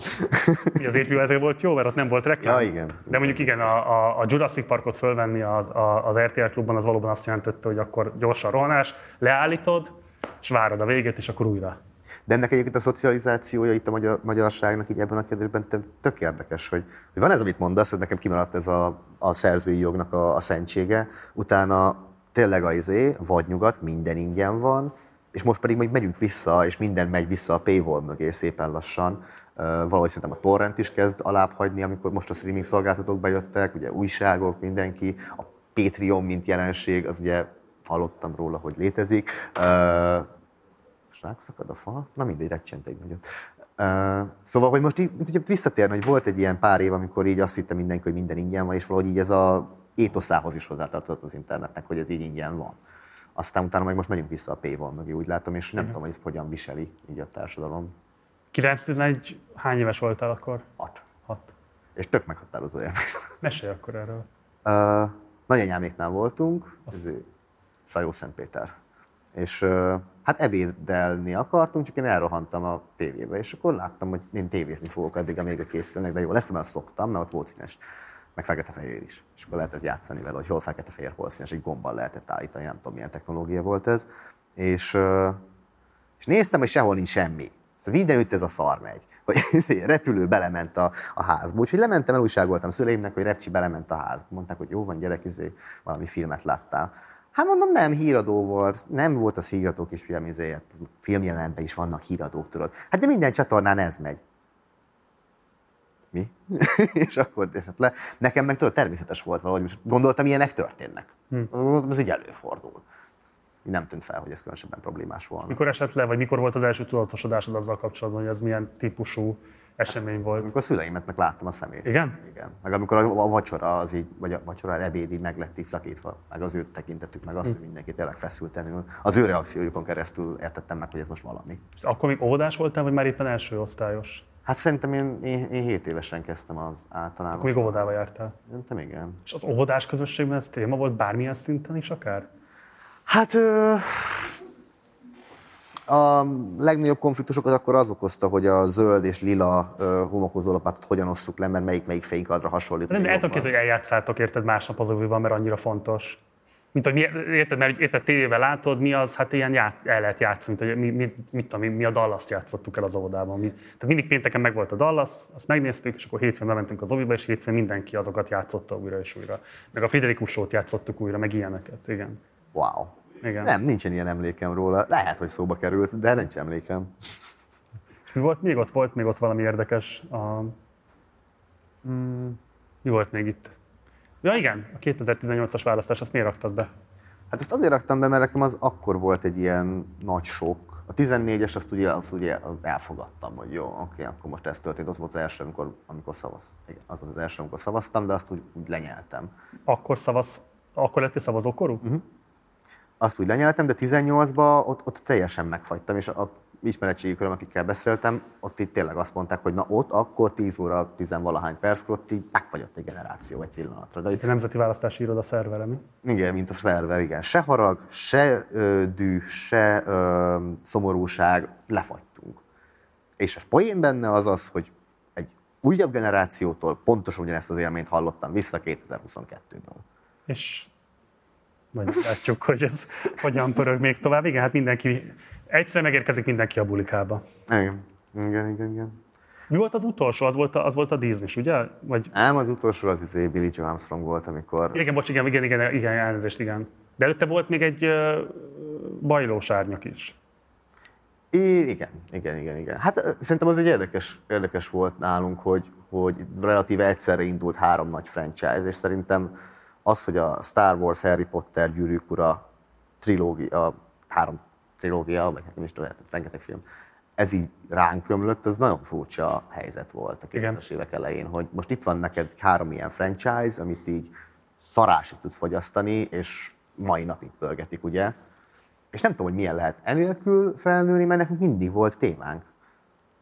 Mi az HBO ezért volt jó, mert ott nem volt reklám. Ja, igen. De mondjuk igen, a, a, a Jurassic Parkot fölvenni az, a, az RTL klubban, az valóban azt jelentette, hogy akkor gyorsan rohanás, leállítod, és várod a végét, és akkor újra. De ennek egyébként a szocializációja itt a magyar, magyarságnak így ebben a kérdésben tök érdekes, hogy, hogy van ez, amit mondasz, hogy nekem kimaradt ez a, a szerzői jognak a, a szentsége, utána tényleg a izé, vagy nyugat, minden ingyen van, és most pedig majd megyünk vissza, és minden megy vissza a paywall mögé szépen lassan. Valahogy szerintem a torrent is kezd alább hagyni, amikor most a streaming szolgáltatók bejöttek, ugye újságok, mindenki, a Patreon, mint jelenség, az ugye hallottam róla, hogy létezik. Uh, rákszakad a fa? Na mindegy, recsent egy nagyot. Uh, szóval, hogy most így, mint hogy visszatérne, hogy volt egy ilyen pár év, amikor így azt hitte mindenki, hogy minden ingyen van, és valahogy így ez a étoszához is hozzátartozott az internetnek, hogy ez így ingyen van. Aztán utána meg most megyünk vissza a paywall mögé, úgy látom, és nem Igen. tudom, hogy hogyan viseli így a társadalom. 91, hány éves voltál akkor? Hat. Hat. És tök meghatározó élmény. Mesélj akkor erről. Uh, nagyanyáméknál voltunk, ez Sajó Szentpéter. És uh, hát ebédelni akartunk, csak én elrohantam a tévébe, és akkor láttam, hogy én tévézni fogok addig, amíg a készülnek, de jó lesz, mert azt szoktam, mert ott volt színes, meg fekete-fehér is. És akkor lehetett játszani vele, hogy hol fekete-fehér, hol színes, egy gombbal lehetett állítani, nem tudom, milyen technológia volt ez. És, és néztem, hogy sehol nincs semmi. Szóval mindenütt ez a szar megy. Hogy repülő belement a, a házba. Úgyhogy lementem, elújságoltam szüleimnek, hogy Repcsi belement a házba. Mondták, hogy jó van, gyerek, izé, valami filmet láttál. Hát mondom, nem, híradó volt. Nem volt az híradó kisfiam, izé, filmjelenetben is vannak híradók, tudod. Hát de minden csatornán ez megy. Mi? és akkor és hát le. Nekem meg tudod, természetes volt valahogy, most gondoltam, ilyenek történnek. Hm. Ez így előfordul. Nem tűnt fel, hogy ez különösebben problémás volna. Mikor esett le, vagy mikor volt az első tudatosodásod azzal kapcsolatban, hogy ez milyen típusú esemény volt? Amikor a szüleimet meg láttam a szemét. Igen? Igen. Meg amikor a, vacsora az így, vagy a vacsora, az ebéd így meg lett így szakítva, meg az ő tekintetük, meg azt, Hm. hogy mindenki tényleg feszülten ül. Az ő reakciójukon keresztül értettem meg, hogy ez most valami. És akkor még óvodás voltál, vagy már éppen első osztályos? Hát szerintem én, én, én 7 évesen kezdtem az általános. Akkor még óvodába jártál. Szerintem igen. És az óvodás közösségben ez téma volt bármilyen szinten is akár? Hát ö, a legnagyobb konfliktusokat akkor az okozta, hogy a zöld és lila homokozólapátot hogyan osszuk le, mert melyik melyik fénykadra hasonlít. De nem, el tudok képzelni, hogy eljátszátok érted másnap az oviban, mert annyira fontos. Mint hogy mi, érted, mert érted, tévével látod, mi az, hát ilyen ját, el lehet játszani, mint hogy mi, mi, mit tudom, mi, mi a dallas játszottuk el az óvodában. Mi, tehát mindig pénteken meg volt a Dallas, azt megnéztük, és akkor hétfőn bementünk az oviba, és hétfőn mindenki azokat játszotta újra és újra. Meg a Friderikus Show-t játszottuk újra, meg ilyeneket, igen. Wow. Igen. Nem, nincsen ilyen emlékem róla. Lehet, hogy szóba került, de nincs emlékem. És mi volt még ott? Volt még ott valami érdekes. A... Mm, mi volt még itt? Ja igen, a 2018-as választás, azt miért raktad be? Hát ezt azért raktam be, mert nekem az akkor volt egy ilyen nagy sok. A 14-es azt ugye, azt ugye elfogadtam, hogy jó, oké, akkor most ez történt. Az volt az első, amikor, amikor szavaz. Igen, az volt az első, amikor szavaztam, de azt úgy, úgy lenyeltem. Akkor szavaz, akkor lettél szavazókorú? Uh-huh. Azt úgy lenyeltem, de 18-ban ott, ott teljesen megfagytam, és a ismeretségi köröm, akikkel beszéltem, ott itt tényleg azt mondták, hogy na ott akkor 10 óra, 10 valahány perckor ott így megfagyott egy generáció egy pillanatra. De Itt a Nemzeti Választási Iroda szervere, mi? igen, mint a szerver, igen. Se harag, se ö, düh, se ö, szomorúság, lefagytunk. És a poén benne az az, hogy egy újabb generációtól pontosan ugyanezt az élményt hallottam vissza 2022-ből. És majd látjuk, hogy ez hogyan pörög még tovább. Igen, hát mindenki, egyszer megérkezik mindenki a bulikába. Igen, igen, igen. igen. Mi volt az utolsó? Az volt a, az volt a Disney, ugye? Vagy... Nem, az utolsó az izé Billy Joe Armstrong volt, amikor... Igen, bocs, igen, igen, igen, igen, elnézést, igen. De előtte volt még egy uh, bajlós árnyak is. I- igen, igen, igen, igen. Hát szerintem az egy érdekes, érdekes volt nálunk, hogy, hogy relatíve egyszerre indult három nagy franchise, és szerintem az, hogy a Star Wars, Harry Potter, Gyűrűk Ura trilógia, a három trilógia, vagy hát nem is tudom, hát rengeteg film, ez így ránk ömlött, az nagyon furcsa helyzet volt a 2000-es évek elején, hogy most itt van neked három ilyen franchise, amit így szarásig tudsz fogyasztani, és mai napig pörgetik, ugye? És nem tudom, hogy milyen lehet enélkül felnőni, mert nekünk mindig volt témánk.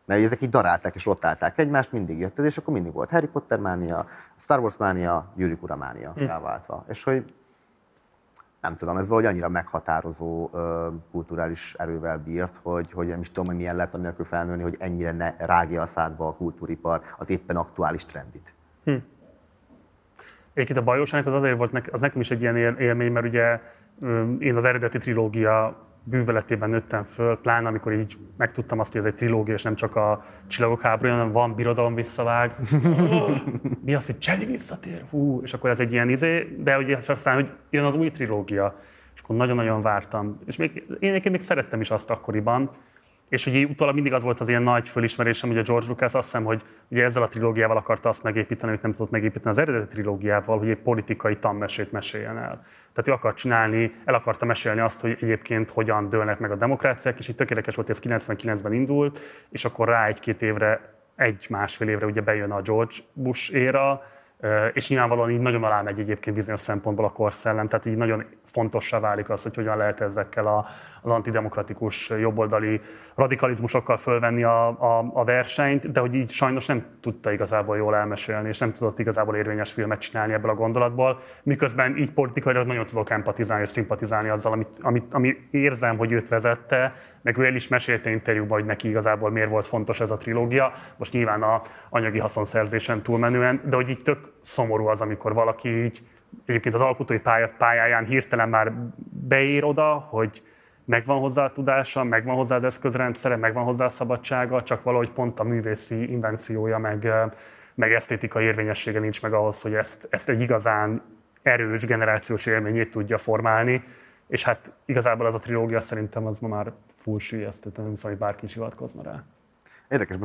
Mert ezek így darálták és rotálták egymást, mindig jött ez, és akkor mindig volt Harry Potter mánia, Star Wars mánia, Gyűrűk Ura mánia Hm. felváltva. És hogy nem tudom, ez valahogy annyira meghatározó ö, kulturális erővel bírt, hogy, hogy nem is tudom, hogy milyen lehet annélkül felnőni, hogy ennyire ne rágja a szádba a kultúripar az éppen aktuális trendit. Hm. Egyébként a bajósának az azért volt, az nekem is egy ilyen él- élmény, mert ugye én az eredeti trilógia bűveletében nőttem föl, pláne amikor így megtudtam azt, hogy ez egy trilógia, és nem csak a Csillagok háborúja, hanem van birodalom visszavág. Mi az, hogy Jedi visszatér? Hú, és akkor ez egy ilyen izé, de ugye aztán, hogy jön az új trilógia, és akkor nagyon-nagyon vártam. És még, én egyébként még szerettem is azt akkoriban, és ugye utólag mindig az volt az ilyen nagy fölismerésem, hogy a George Lucas azt hiszem, hogy ugye ezzel a trilógiával akarta azt megépíteni, amit nem tudott megépíteni az eredeti trilógiával, hogy egy politikai tanmesét meséljen el. Tehát ő akart csinálni, el akarta mesélni azt, hogy egyébként hogyan dőlnek meg a demokráciák, és itt tökéletes volt, hogy ez 99-ben indult, és akkor rá egy-két évre, egy-másfél évre ugye bejön a George Bush éra, és nyilvánvalóan így nagyon alá megy egyébként bizonyos szempontból a korszellem, tehát így nagyon fontossá válik az, hogy hogyan lehet ezekkel a, az antidemokratikus jobboldali radikalizmusokkal fölvenni a, a, a versenyt, de hogy így sajnos nem tudta igazából jól elmesélni, és nem tudott igazából érvényes filmet csinálni ebből a gondolatból, miközben így politikailag nagyon tudok empatizálni és szimpatizálni azzal, amit, amit, ami érzem, hogy őt vezette, meg ő el is mesélte interjúban, hogy neki igazából miért volt fontos ez a trilógia, most nyilván a anyagi haszonszerzésen túlmenően, de hogy így tök szomorú az, amikor valaki így egyébként az alkotói pályáján hirtelen már beír oda, hogy megvan hozzá a tudása, megvan hozzá az eszközrendszere, megvan hozzá a szabadsága, csak valahogy pont a művészi invenciója, meg, meg esztétikai érvényessége nincs meg ahhoz, hogy ezt, ezt egy igazán erős generációs élményét tudja formálni. És hát igazából az a trilógia szerintem az ma már full sülyeztő, nem hiszem, hogy bárki is hivatkozna rá. Érdekes,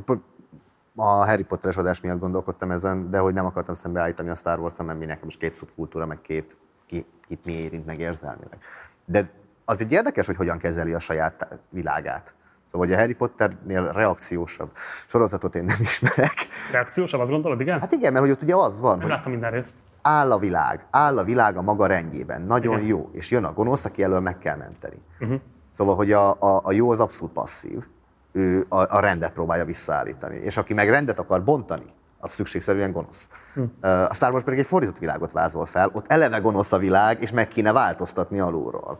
a Harry Potteres adás miatt gondolkodtam ezen, de hogy nem akartam szembeállítani a Star Wars-ra, mert mi nekem most két szubkultúra, meg két, ki, kit mi érint meg érzelmileg. De az egy érdekes, hogy hogyan kezeli a saját világát. Szóval, hogy a Harry Potternél reakciósabb sorozatot én nem ismerek. Reakciósabb, azt gondolod, igen? Hát igen, mert hogy ott ugye az van, nem láttam minden részt. áll a világ, áll a világ a maga rendjében, nagyon igen. jó, és jön a gonosz, aki elől meg kell menteni. Uh-huh. Szóval, hogy a, a, a jó az abszolút passzív, ő a, a rendet próbálja visszaállítani, és aki meg rendet akar bontani, az szükségszerűen gonosz. Hm. A Star Wars pedig egy fordított világot vázol fel, ott eleve gonosz a világ, és meg kéne változtatni alulról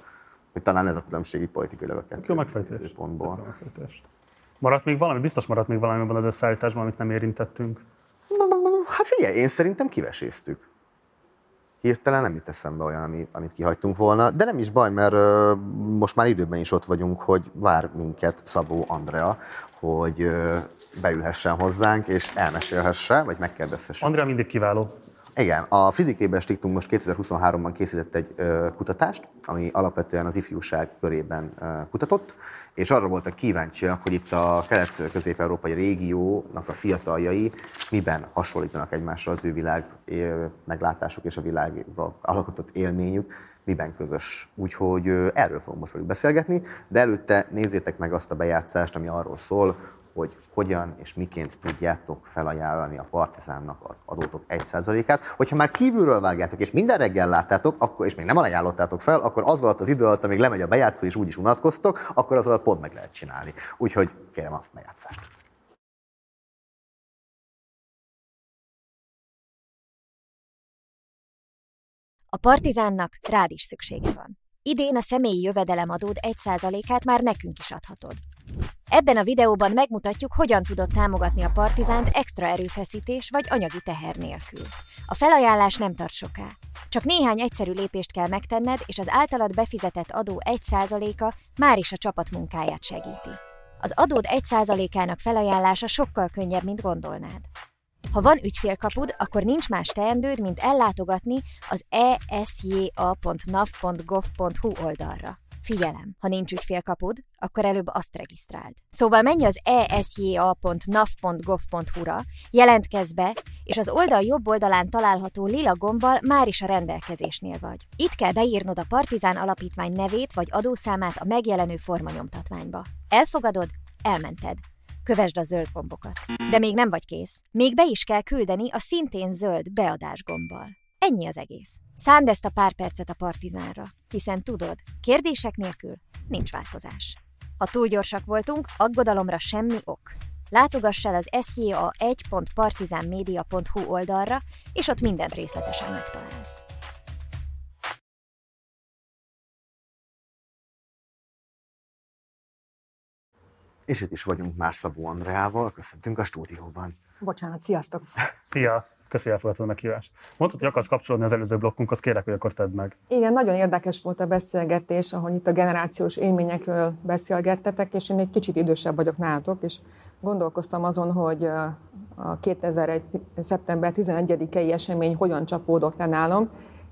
hogy talán ez a különbség politikailag a kettő megfejtés. pontból. Maradt még valami? Biztos maradt még valami abban az összeállításban, amit nem érintettünk. Hát figyelj, én szerintem kiveséztük. Hirtelen nem jut eszembe olyan, amit, amit kihagytunk volna, de nem is baj, mert uh, most már időben is ott vagyunk, hogy vár minket Szabó Andrea, hogy uh, beülhessen hozzánk, és elmesélhesse, vagy megkérdezhesse. Andrea mindig kiváló. Igen, a Friedrich Stiftung most 2023-ban készített egy ö, kutatást, ami alapvetően az ifjúság körében ö, kutatott, és arra voltak kíváncsiak, hogy itt a kelet-közép-európai régiónak a fiataljai miben hasonlítanak egymásra az ő világ meglátásuk és a világban alkotott élményük, miben közös. Úgyhogy erről fogunk most velük beszélgetni, de előtte nézzétek meg azt a bejátszást, ami arról szól, hogy hogyan és miként tudjátok felajánlani a Partizánnak az adótok 1%-át. Hogyha már kívülről vágjátok, és minden reggel láttátok, akkor, és még nem ajánlottátok fel, akkor az alatt az idő alatt, amíg lemegy a bejátszó, és úgyis unatkoztok, akkor az alatt pont meg lehet csinálni. Úgyhogy kérem a bejátszást. A Partizánnak rád is szüksége van. Idén a személyi jövedelemadód 1%-át már nekünk is adhatod. Ebben a videóban megmutatjuk, hogyan tudod támogatni a Partizánt extra erőfeszítés vagy anyagi teher nélkül. A felajánlás nem tart soká. Csak néhány egyszerű lépést kell megtenned, és az általad befizetett adó 1%-a már is a csapat munkáját segíti. Az adód 1%-ának felajánlása sokkal könnyebb, mint gondolnád. Ha van ügyfélkapud, akkor nincs más teendőd, mint ellátogatni az esja.nav.gov.hu oldalra. Figyelem, ha nincs ügyfélkapud, akkor előbb azt regisztráld. Szóval menj az esja.nav.gov.hu-ra, jelentkezz be, és az oldal jobb oldalán található lila gombbal már is a rendelkezésnél vagy. Itt kell beírnod a Partizán Alapítvány nevét vagy adószámát a megjelenő formanyomtatványba. Elfogadod? Elmented. Kövesd a zöld gombokat. De még nem vagy kész. Még be is kell küldeni a szintén zöld beadás gombbal. Ennyi az egész. Szánd ezt a pár percet a partizánra, hiszen tudod, kérdések nélkül nincs változás. Ha túl gyorsak voltunk, aggodalomra semmi ok. Látogass el az sja1.partizánmedia.hu oldalra, és ott mindent részletesen megtalálsz. És itt is vagyunk már Szabó Andreával, köszöntünk a stúdióban. Bocsánat, sziasztok! Szia! Köszi, elfogadtad a meghívást. Mondtad, hogy akarsz kapcsolódni az előző blokkunkhoz, kérek, hogy akkor tedd meg. Igen, nagyon érdekes volt a beszélgetés, ahol itt a generációs élményekről beszélgettetek, és én egy kicsit idősebb vagyok nálatok, és gondolkoztam azon, hogy a 2001. szeptember 11-i esemény hogyan csapódott le nálam,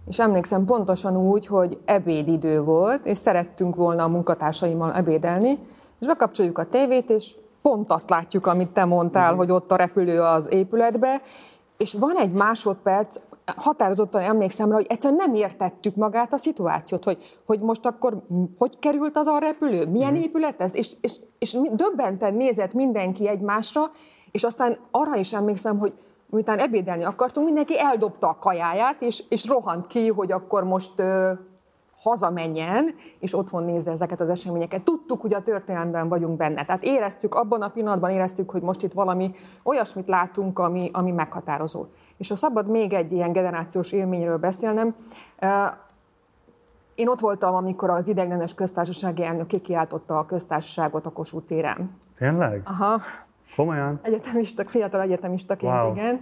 és emlékszem pontosan úgy, hogy ebédidő volt, és szerettünk volna a munkatársaimmal ebédelni, és bekapcsoljuk a tévét, és pont azt látjuk, amit te mondtál, mm. hogy ott a repülő az épületbe, és van egy másodperc, határozottan emlékszem rá, hogy egyszerűen nem értettük magát a szituációt, hogy, hogy most akkor hogy került az a repülő, milyen mm. épület ez, és, és, és döbbenten nézett mindenki egymásra, és aztán arra is emlékszem, hogy miután ebédelni akartunk, mindenki eldobta a kajáját, és, és rohant ki, hogy akkor most hazamenjen, és otthon nézze ezeket az eseményeket. Tudtuk, hogy a történelemben vagyunk benne. Tehát éreztük, abban a pillanatban éreztük, hogy most itt valami olyasmit látunk, ami, ami meghatározó. És ha szabad még egy ilyen generációs élményről beszélnem, én ott voltam, amikor az ideglenes köztársasági elnök kikiáltotta a köztársaságot a Kossuth téren. Tényleg? Aha. Komolyan? Egyetemistak, fiatal egyetemistaként, wow. igen.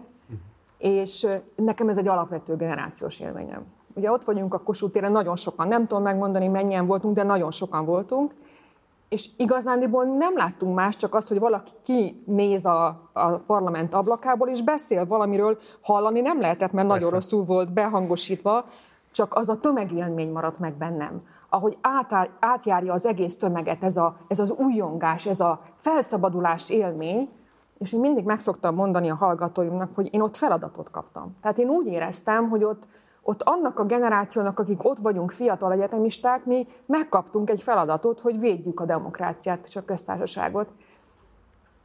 És nekem ez egy alapvető generációs élményem. Ugye ott vagyunk a Kossuth téren, nagyon sokan, nem tudom megmondani, mennyien voltunk, de nagyon sokan voltunk, és igazándiból nem láttunk más, csak azt, hogy valaki kinéz a, a parlament ablakából, és beszél valamiről, hallani nem lehetett, mert Persze. nagyon rosszul volt behangosítva, csak az a tömegélmény maradt meg bennem. Ahogy átáll, átjárja az egész tömeget ez, a, ez az újongás, ez a felszabadulás élmény, és én mindig megszoktam mondani a hallgatóimnak, hogy én ott feladatot kaptam. Tehát én úgy éreztem, hogy ott, ott annak a generációnak, akik ott vagyunk, fiatal egyetemisták, mi megkaptunk egy feladatot, hogy védjük a demokráciát és a köztársaságot.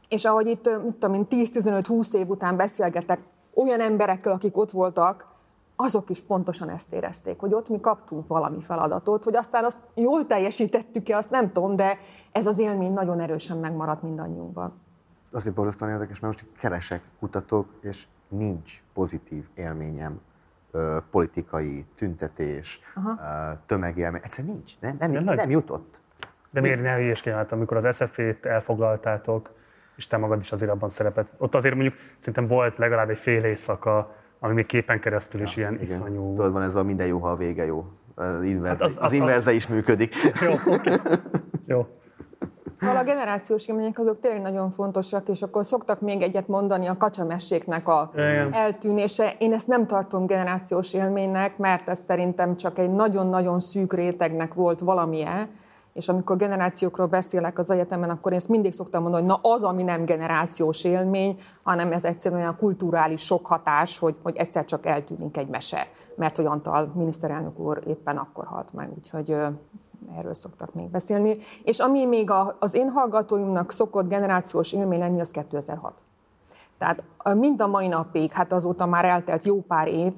És ahogy itt, mit tudom én, 10-15-20 év után beszélgetek olyan emberekkel, akik ott voltak, azok is pontosan ezt érezték, hogy ott mi kaptunk valami feladatot, hogy aztán azt jól teljesítettük-e, azt nem tudom, de ez az élmény nagyon erősen megmaradt mindannyiunkban. Azt borzasztóan érdekes, mert most keresek, kutatok, és nincs pozitív élményem politikai tüntetés, Aha. tömegélmény. Egyszerűen nincs, nem, nem, nem, nem jutott. De miért ne hülyésként amikor az SZF-t elfoglaltátok, és te magad is azért abban szerepet. Ott azért mondjuk szerintem volt legalább egy fél éjszaka, ami még képen keresztül is ja, ilyen igen. iszonyú... Tudod, van ez a minden jó, ha a vége jó. Az, inverze, hát az, az, az inverze is működik. Jó. Okay. Jó. Szóval a generációs élmények azok tényleg nagyon fontosak, és akkor szoktak még egyet mondani a kacsamesséknek a Igen. eltűnése. Én ezt nem tartom generációs élménynek, mert ez szerintem csak egy nagyon-nagyon szűk rétegnek volt valamilyen, és amikor generációkról beszélek az egyetemen, akkor én ezt mindig szoktam mondani, hogy na az, ami nem generációs élmény, hanem ez egyszerűen olyan kulturális sok hatás, hogy, hogy egyszer csak eltűnik egy mese, mert hogy Antal miniszterelnök úr éppen akkor halt meg, úgyhogy erről szoktak még beszélni. És ami még a, az én hallgatóimnak szokott generációs élmény lenni, az 2006. Tehát mind a mai napig, hát azóta már eltelt jó pár év,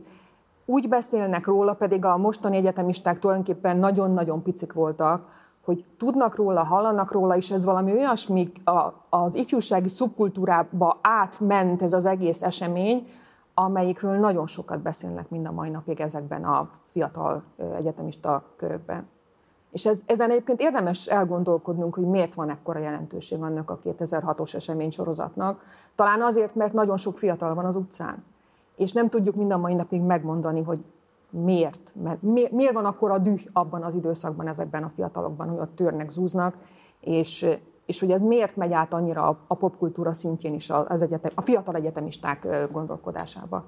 úgy beszélnek róla, pedig a mostani egyetemisták tulajdonképpen nagyon-nagyon picik voltak, hogy tudnak róla, hallanak róla, és ez valami olyasmi az ifjúsági szubkultúrába átment ez az egész esemény, amelyikről nagyon sokat beszélnek mind a mai napig ezekben a fiatal egyetemista körökben. És ez, ezen egyébként érdemes elgondolkodnunk, hogy miért van ekkora jelentőség annak a 2006-os esemény sorozatnak. Talán azért, mert nagyon sok fiatal van az utcán. És nem tudjuk mind a mai napig megmondani, hogy miért. Mert miért, miért van akkor a düh abban az időszakban, ezekben a fiatalokban, hogy ott törnek, zúznak, és, és hogy ez miért megy át annyira a, a popkultúra szintjén is az egyetem, a fiatal egyetemisták gondolkodásába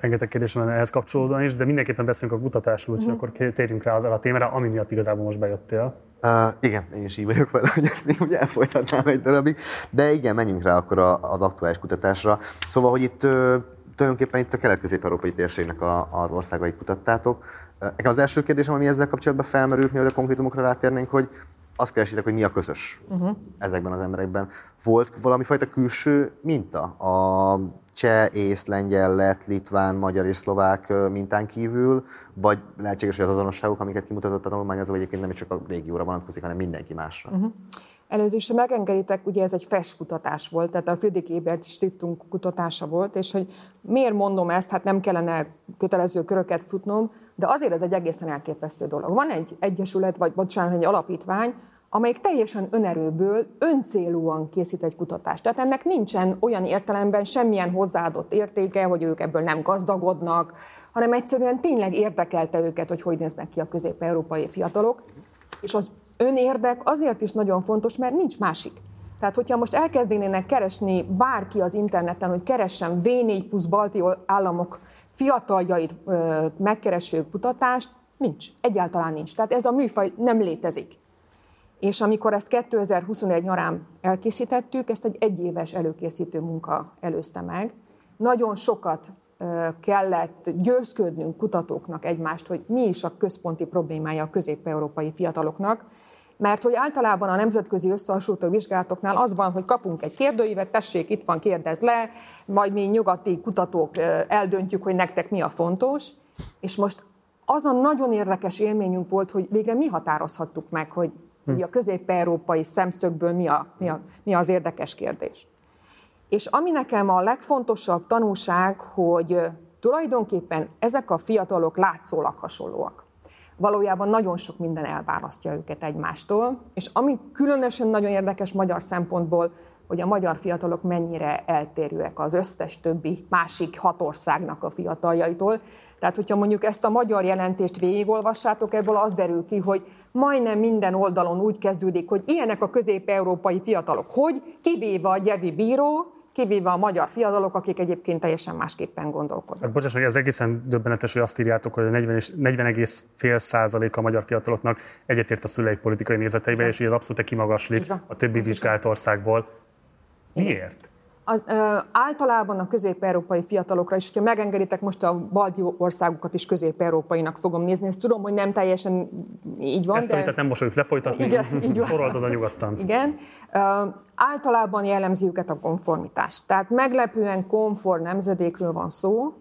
rengeteg kérdés van ehhez kapcsolódóan is, de mindenképpen beszélünk a kutatásról, úgyhogy uh-huh. akkor térjünk rá az a témára, ami miatt igazából most bejöttél. Uh, igen, én is így vagyok vele, hogy ezt még ugye elfolytatnám egy darabig, de igen, menjünk rá akkor az aktuális kutatásra. Szóval, hogy itt tulajdonképpen itt a kelet-közép-európai térségnek a, az országait kutattátok. Az első kérdésem, ami ezzel kapcsolatban felmerült, mielőtt a konkrétumokra rátérnénk, hogy azt keresitek, hogy mi a közös uh-huh. ezekben az emberekben. Volt valami fajta külső minta a cseh, ész, lengyel, lett, litván, magyar és szlovák mintán kívül, vagy lehetséges, hogy az azonosságok, amiket kimutatott a tanulmány, az egyébként nem csak a régióra vonatkozik, hanem mindenki másra. Uh-huh. Is, ha megengeditek, ugye ez egy FES kutatás volt, tehát a Friedrich Ebert Stiftung kutatása volt, és hogy miért mondom ezt, hát nem kellene kötelező köröket futnom, de azért ez egy egészen elképesztő dolog. Van egy egyesület, vagy bocsánat, egy alapítvány, amelyik teljesen önerőből, öncélúan készít egy kutatást. Tehát ennek nincsen olyan értelemben semmilyen hozzáadott értéke, hogy ők ebből nem gazdagodnak, hanem egyszerűen tényleg érdekelte őket, hogy hogy néznek ki a közép-európai fiatalok. És az önérdek azért is nagyon fontos, mert nincs másik. Tehát, hogyha most elkezdenének keresni bárki az interneten, hogy keressen V4 plusz balti államok fiataljait megkereső kutatást, nincs. Egyáltalán nincs. Tehát ez a műfaj nem létezik. És amikor ezt 2021 nyarán elkészítettük, ezt egy egyéves előkészítő munka előzte meg. Nagyon sokat kellett győzködnünk kutatóknak egymást, hogy mi is a központi problémája a közép-európai fiataloknak, mert hogy általában a nemzetközi összehasonlító vizsgálatoknál az van, hogy kapunk egy kérdőívet, tessék, itt van, kérdez le, majd mi nyugati kutatók eldöntjük, hogy nektek mi a fontos, és most az a nagyon érdekes élményünk volt, hogy végre mi határozhattuk meg, hogy hm. a közép-európai szemszögből mi, a, mi, a, mi az érdekes kérdés. És ami nekem a legfontosabb tanulság, hogy tulajdonképpen ezek a fiatalok látszólag hasonlóak valójában nagyon sok minden elválasztja őket egymástól, és ami különösen nagyon érdekes magyar szempontból, hogy a magyar fiatalok mennyire eltérőek az összes többi másik hat országnak a fiataljaitól. Tehát, hogyha mondjuk ezt a magyar jelentést végigolvassátok, ebből az derül ki, hogy majdnem minden oldalon úgy kezdődik, hogy ilyenek a közép-európai fiatalok. Hogy kivéve a Gyevi bíró, kivéve a magyar fiatalok, akik egyébként teljesen másképpen gondolkodnak. Hát bocsáss, hogy ez egészen döbbenetes, hogy azt írjátok, hogy a 40, 40,5 százalék a magyar fiataloknak egyetért a szülei politikai nézeteivel, és így ez abszolút kimagaslik a többi vizsgált országból. Miért? Az ö, általában a közép-európai fiatalokra, és hogyha megengeditek, most a balti országokat is közép-európainak fogom nézni, ezt tudom, hogy nem teljesen így van. Ezt de... tehát nem most fogjuk lefolytatni, Igen, így van. a nyugodtan. Igen. Ö, általában jellemzi őket a konformitás. Tehát meglepően konform nemzedékről van szó,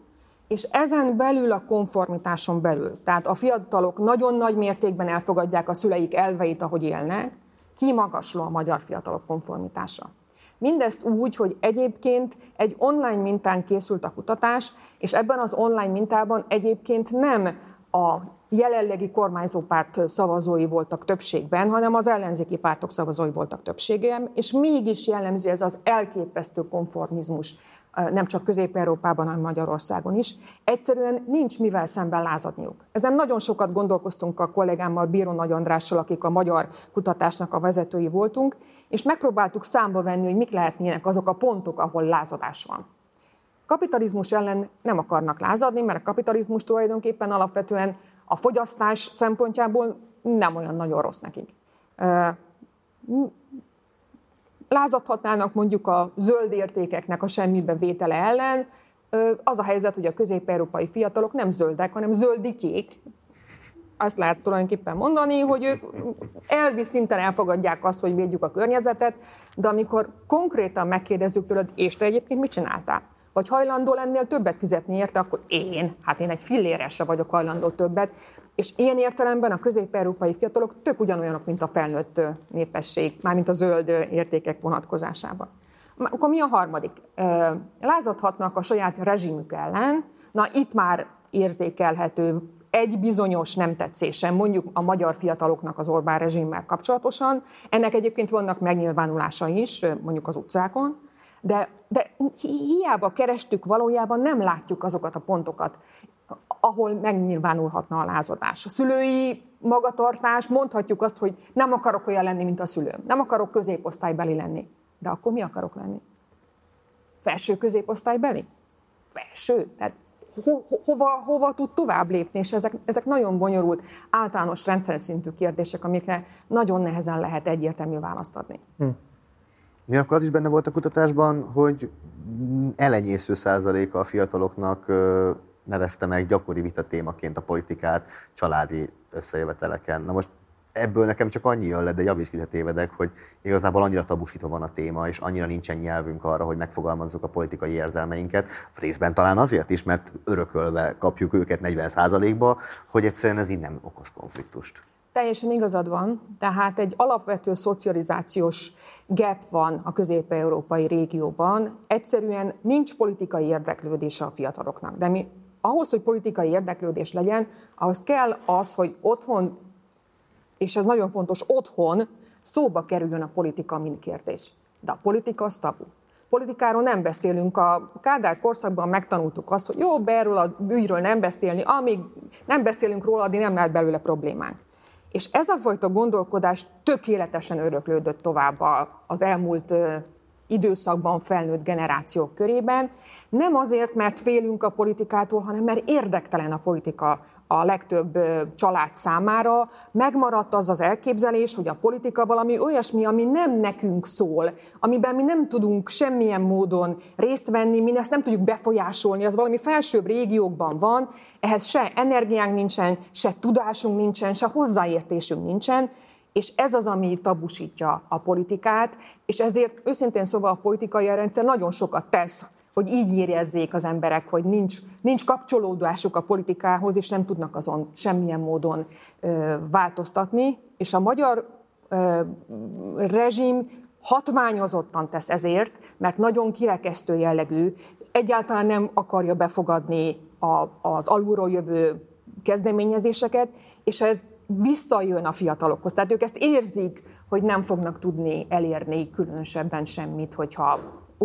és ezen belül a konformitáson belül. Tehát a fiatalok nagyon nagy mértékben elfogadják a szüleik elveit, ahogy élnek, kimagasló a magyar fiatalok konformitása. Mindezt úgy, hogy egyébként egy online mintán készült a kutatás, és ebben az online mintában egyébként nem a jelenlegi kormányzó párt szavazói voltak többségben, hanem az ellenzéki pártok szavazói voltak többségben, és mégis jellemző ez az elképesztő konformizmus, nem csak Közép-Európában, hanem Magyarországon is. Egyszerűen nincs mivel szemben lázadniuk. Ezen nagyon sokat gondolkoztunk a kollégámmal, Bíró Nagy Andrással, akik a magyar kutatásnak a vezetői voltunk, és megpróbáltuk számba venni, hogy mik lehetnének azok a pontok, ahol lázadás van. Kapitalizmus ellen nem akarnak lázadni, mert a kapitalizmus tulajdonképpen alapvetően a fogyasztás szempontjából nem olyan nagyon rossz nekik. Lázadhatnának mondjuk a zöld értékeknek a semmibe vétele ellen. Az a helyzet, hogy a közép-európai fiatalok nem zöldek, hanem zöldikék, azt lehet tulajdonképpen mondani, hogy ők elvi szinten elfogadják azt, hogy védjük a környezetet, de amikor konkrétan megkérdezzük tőled, és te egyébként mit csináltál? Vagy hajlandó lennél többet fizetni érte, akkor én, hát én egy fillére se vagyok hajlandó többet. És ilyen értelemben a közép-európai fiatalok tök ugyanolyanok, mint a felnőtt népesség, mármint a zöld értékek vonatkozásában. Akkor mi a harmadik? Lázadhatnak a saját rezsimük ellen, na itt már érzékelhető egy bizonyos nem tetszésem, mondjuk a magyar fiataloknak az Orbán rezsimmel kapcsolatosan. Ennek egyébként vannak megnyilvánulása is, mondjuk az utcákon, de, de hiába kerestük, valójában nem látjuk azokat a pontokat, ahol megnyilvánulhatna a lázadás. A szülői magatartás, mondhatjuk azt, hogy nem akarok olyan lenni, mint a szülőm. Nem akarok középosztálybeli lenni. De akkor mi akarok lenni? Felső középosztálybeli? Felső? Tehát ho, hova, hova tud tovább lépni, és ezek, ezek nagyon bonyolult, általános rendszer szintű kérdések, amikre nagyon nehezen lehet egyértelmű választ adni. Hm. Mi akkor az is benne volt a kutatásban, hogy elenyésző százaléka a fiataloknak nevezte meg gyakori vita témaként a politikát családi összejöveteleken. Na most ebből nekem csak annyi jön le, de javíts ki, ha tévedek, hogy igazából annyira tabuskítva van a téma, és annyira nincsen nyelvünk arra, hogy megfogalmazzuk a politikai érzelmeinket. Részben talán azért is, mert örökölve kapjuk őket 40%-ba, hogy egyszerűen ez így nem okoz konfliktust. Teljesen igazad van, tehát egy alapvető szocializációs gap van a közép-európai régióban. Egyszerűen nincs politikai érdeklődés a fiataloknak, de mi ahhoz, hogy politikai érdeklődés legyen, ahhoz kell az, hogy otthon és ez nagyon fontos, otthon szóba kerüljön a politika, mint kérdés. De a politika az tabu. Politikáról nem beszélünk. A Kádár korszakban megtanultuk azt, hogy jó, erről a ügyről nem beszélni, amíg nem beszélünk róla, addig nem lehet belőle problémánk. És ez a fajta gondolkodás tökéletesen öröklődött tovább az elmúlt időszakban felnőtt generációk körében. Nem azért, mert félünk a politikától, hanem mert érdektelen a politika a legtöbb család számára. Megmaradt az az elképzelés, hogy a politika valami olyasmi, ami nem nekünk szól, amiben mi nem tudunk semmilyen módon részt venni, mi ezt nem tudjuk befolyásolni, az valami felsőbb régiókban van, ehhez se energiánk nincsen, se tudásunk nincsen, se hozzáértésünk nincsen, és ez az, ami tabusítja a politikát, és ezért őszintén szóval a politikai rendszer nagyon sokat tesz, hogy így érezzék az emberek, hogy nincs, nincs kapcsolódásuk a politikához, és nem tudnak azon semmilyen módon ö, változtatni. És a magyar ö, rezsim hatványozottan tesz ezért, mert nagyon kirekesztő jellegű, egyáltalán nem akarja befogadni a, az alulról jövő kezdeményezéseket, és ez visszajön a fiatalokhoz. Tehát ők ezt érzik, hogy nem fognak tudni elérni különösebben semmit, hogyha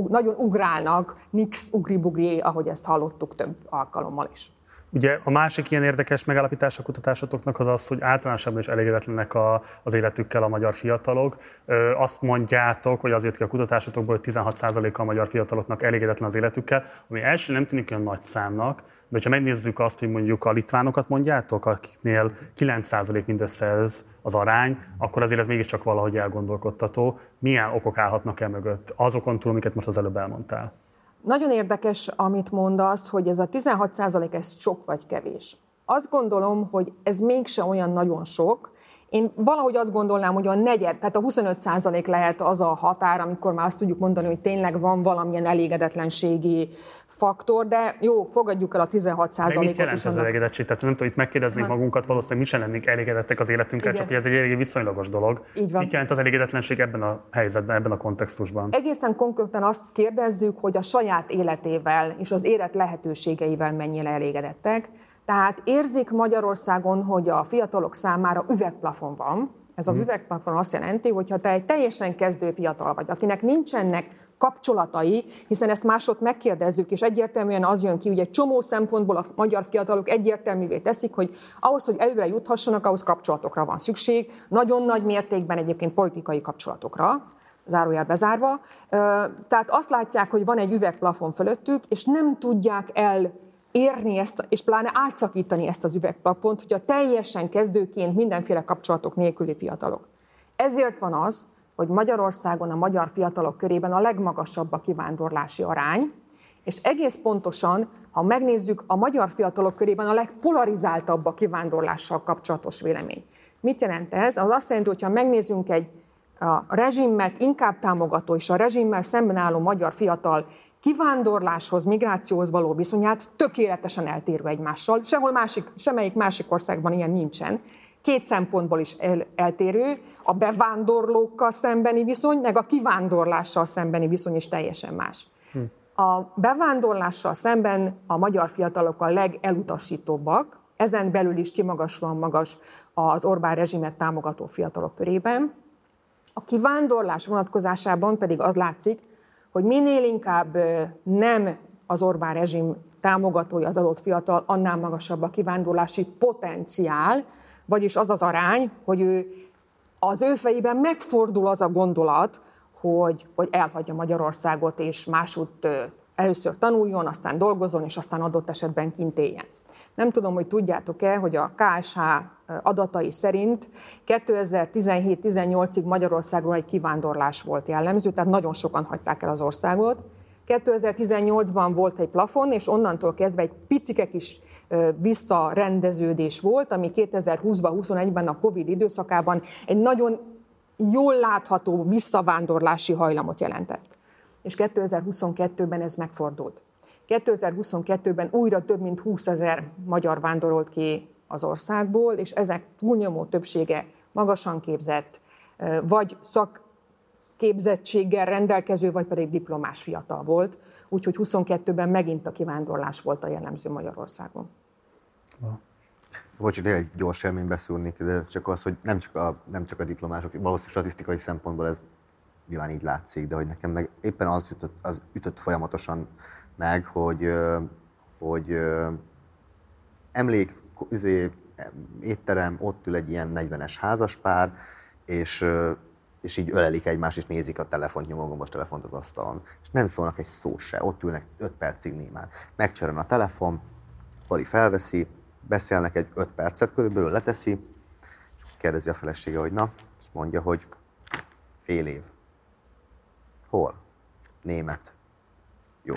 nagyon ugrálnak, nix ugri-bugri, ahogy ezt hallottuk több alkalommal is. Ugye a másik ilyen érdekes megállapítás a kutatásotoknak az az, hogy általánosabban is elégedetlenek a, az életükkel a magyar fiatalok. Ö, azt mondjátok, hogy azért ki a kutatásotokból, hogy 16%-a a magyar fiataloknak elégedetlen az életükkel, ami első nem tűnik olyan nagy számnak, de ha megnézzük azt, hogy mondjuk a litvánokat mondjátok, akiknél 9% mindössze ez az arány, akkor azért ez mégiscsak valahogy elgondolkodtató. Milyen okok állhatnak el mögött azokon túl, amiket most az előbb elmondtál? Nagyon érdekes, amit mondasz, hogy ez a 16 ez sok vagy kevés. Azt gondolom, hogy ez mégse olyan nagyon sok, én valahogy azt gondolnám, hogy a negyed, tehát a 25 százalék lehet az a határ, amikor már azt tudjuk mondani, hogy tényleg van valamilyen elégedetlenségi faktor, de jó, fogadjuk el a 16 százalékot. Mit jelent ez elégedettség? Tehát nem tudom, itt megkérdeznénk magunkat, valószínűleg mi sem lennénk elégedettek az életünkkel, Igen. csak hogy ez egy elég viszonylagos dolog. Így van. Mit jelent az elégedetlenség ebben a helyzetben, ebben a kontextusban? Egészen konkrétan azt kérdezzük, hogy a saját életével és az élet lehetőségeivel mennyire elégedettek. Tehát érzik Magyarországon, hogy a fiatalok számára üvegplafon van. Ez az mhm. üvegplafon azt jelenti, hogy ha te egy teljesen kezdő fiatal vagy, akinek nincsenek kapcsolatai, hiszen ezt másod megkérdezzük, és egyértelműen az jön ki, hogy egy csomó szempontból a magyar fiatalok egyértelművé teszik, hogy ahhoz, hogy előre juthassanak, ahhoz kapcsolatokra van szükség, nagyon nagy mértékben egyébként politikai kapcsolatokra, zárójel bezárva. Tehát azt látják, hogy van egy üvegplafon fölöttük, és nem tudják el érni ezt, és pláne átszakítani ezt az üvegplapont, hogy a teljesen kezdőként mindenféle kapcsolatok nélküli fiatalok. Ezért van az, hogy Magyarországon a magyar fiatalok körében a legmagasabb a kivándorlási arány, és egész pontosan, ha megnézzük, a magyar fiatalok körében a legpolarizáltabb a kivándorlással kapcsolatos vélemény. Mit jelent ez? Az azt jelenti, hogy ha megnézzünk egy a rezsimmet inkább támogató és a rezsimmel szemben álló magyar fiatal kivándorláshoz, migrációhoz való viszonyát tökéletesen eltérő egymással. Sehol másik, semmelyik másik országban ilyen nincsen. Két szempontból is el, eltérő, a bevándorlókkal szembeni viszony, meg a kivándorlással szembeni viszony is teljesen más. Hm. A bevándorlással szemben a magyar fiatalok a legelutasítóbbak, ezen belül is kimagaslóan magas az Orbán rezsimet támogató fiatalok körében. A kivándorlás vonatkozásában pedig az látszik, hogy minél inkább nem az Orbán rezsim támogatója az adott fiatal, annál magasabb a kivándorlási potenciál, vagyis az az arány, hogy ő, az ő fejében megfordul az a gondolat, hogy, hogy elhagyja Magyarországot, és másút először tanuljon, aztán dolgozzon, és aztán adott esetben kint éljen. Nem tudom, hogy tudjátok-e, hogy a KSH adatai szerint 2017-18-ig Magyarországon egy kivándorlás volt jellemző, tehát nagyon sokan hagyták el az országot. 2018-ban volt egy plafon, és onnantól kezdve egy picike kis visszarendeződés volt, ami 2020-ban, 21-ben a Covid időszakában egy nagyon jól látható visszavándorlási hajlamot jelentett. És 2022-ben ez megfordult. 2022-ben újra több mint 20 ezer magyar vándorolt ki az országból, és ezek túlnyomó többsége magasan képzett, vagy szakképzettséggel rendelkező, vagy pedig diplomás fiatal volt. Úgyhogy 22-ben megint a kivándorlás volt a jellemző Magyarországon. Bocs, egy gyors élmény beszúrnék, de csak az, hogy nem csak a, nem csak a diplomások, valószínűleg statisztikai szempontból ez nyilván így látszik, de hogy nekem meg éppen az ütött, az ütött folyamatosan meg, hogy, hogy emlék, izé, étterem, ott ül egy ilyen 40-es házaspár, és, és így ölelik egymást, és nézik a telefont, nyomogomos telefont az asztalon. És nem szólnak egy szó se, ott ülnek 5 percig némán. Megcsörön a telefon, Pali felveszi, beszélnek egy 5 percet körülbelül, leteszi, és kérdezi a felesége, hogy na, és mondja, hogy fél év. Hol? Német. Jó.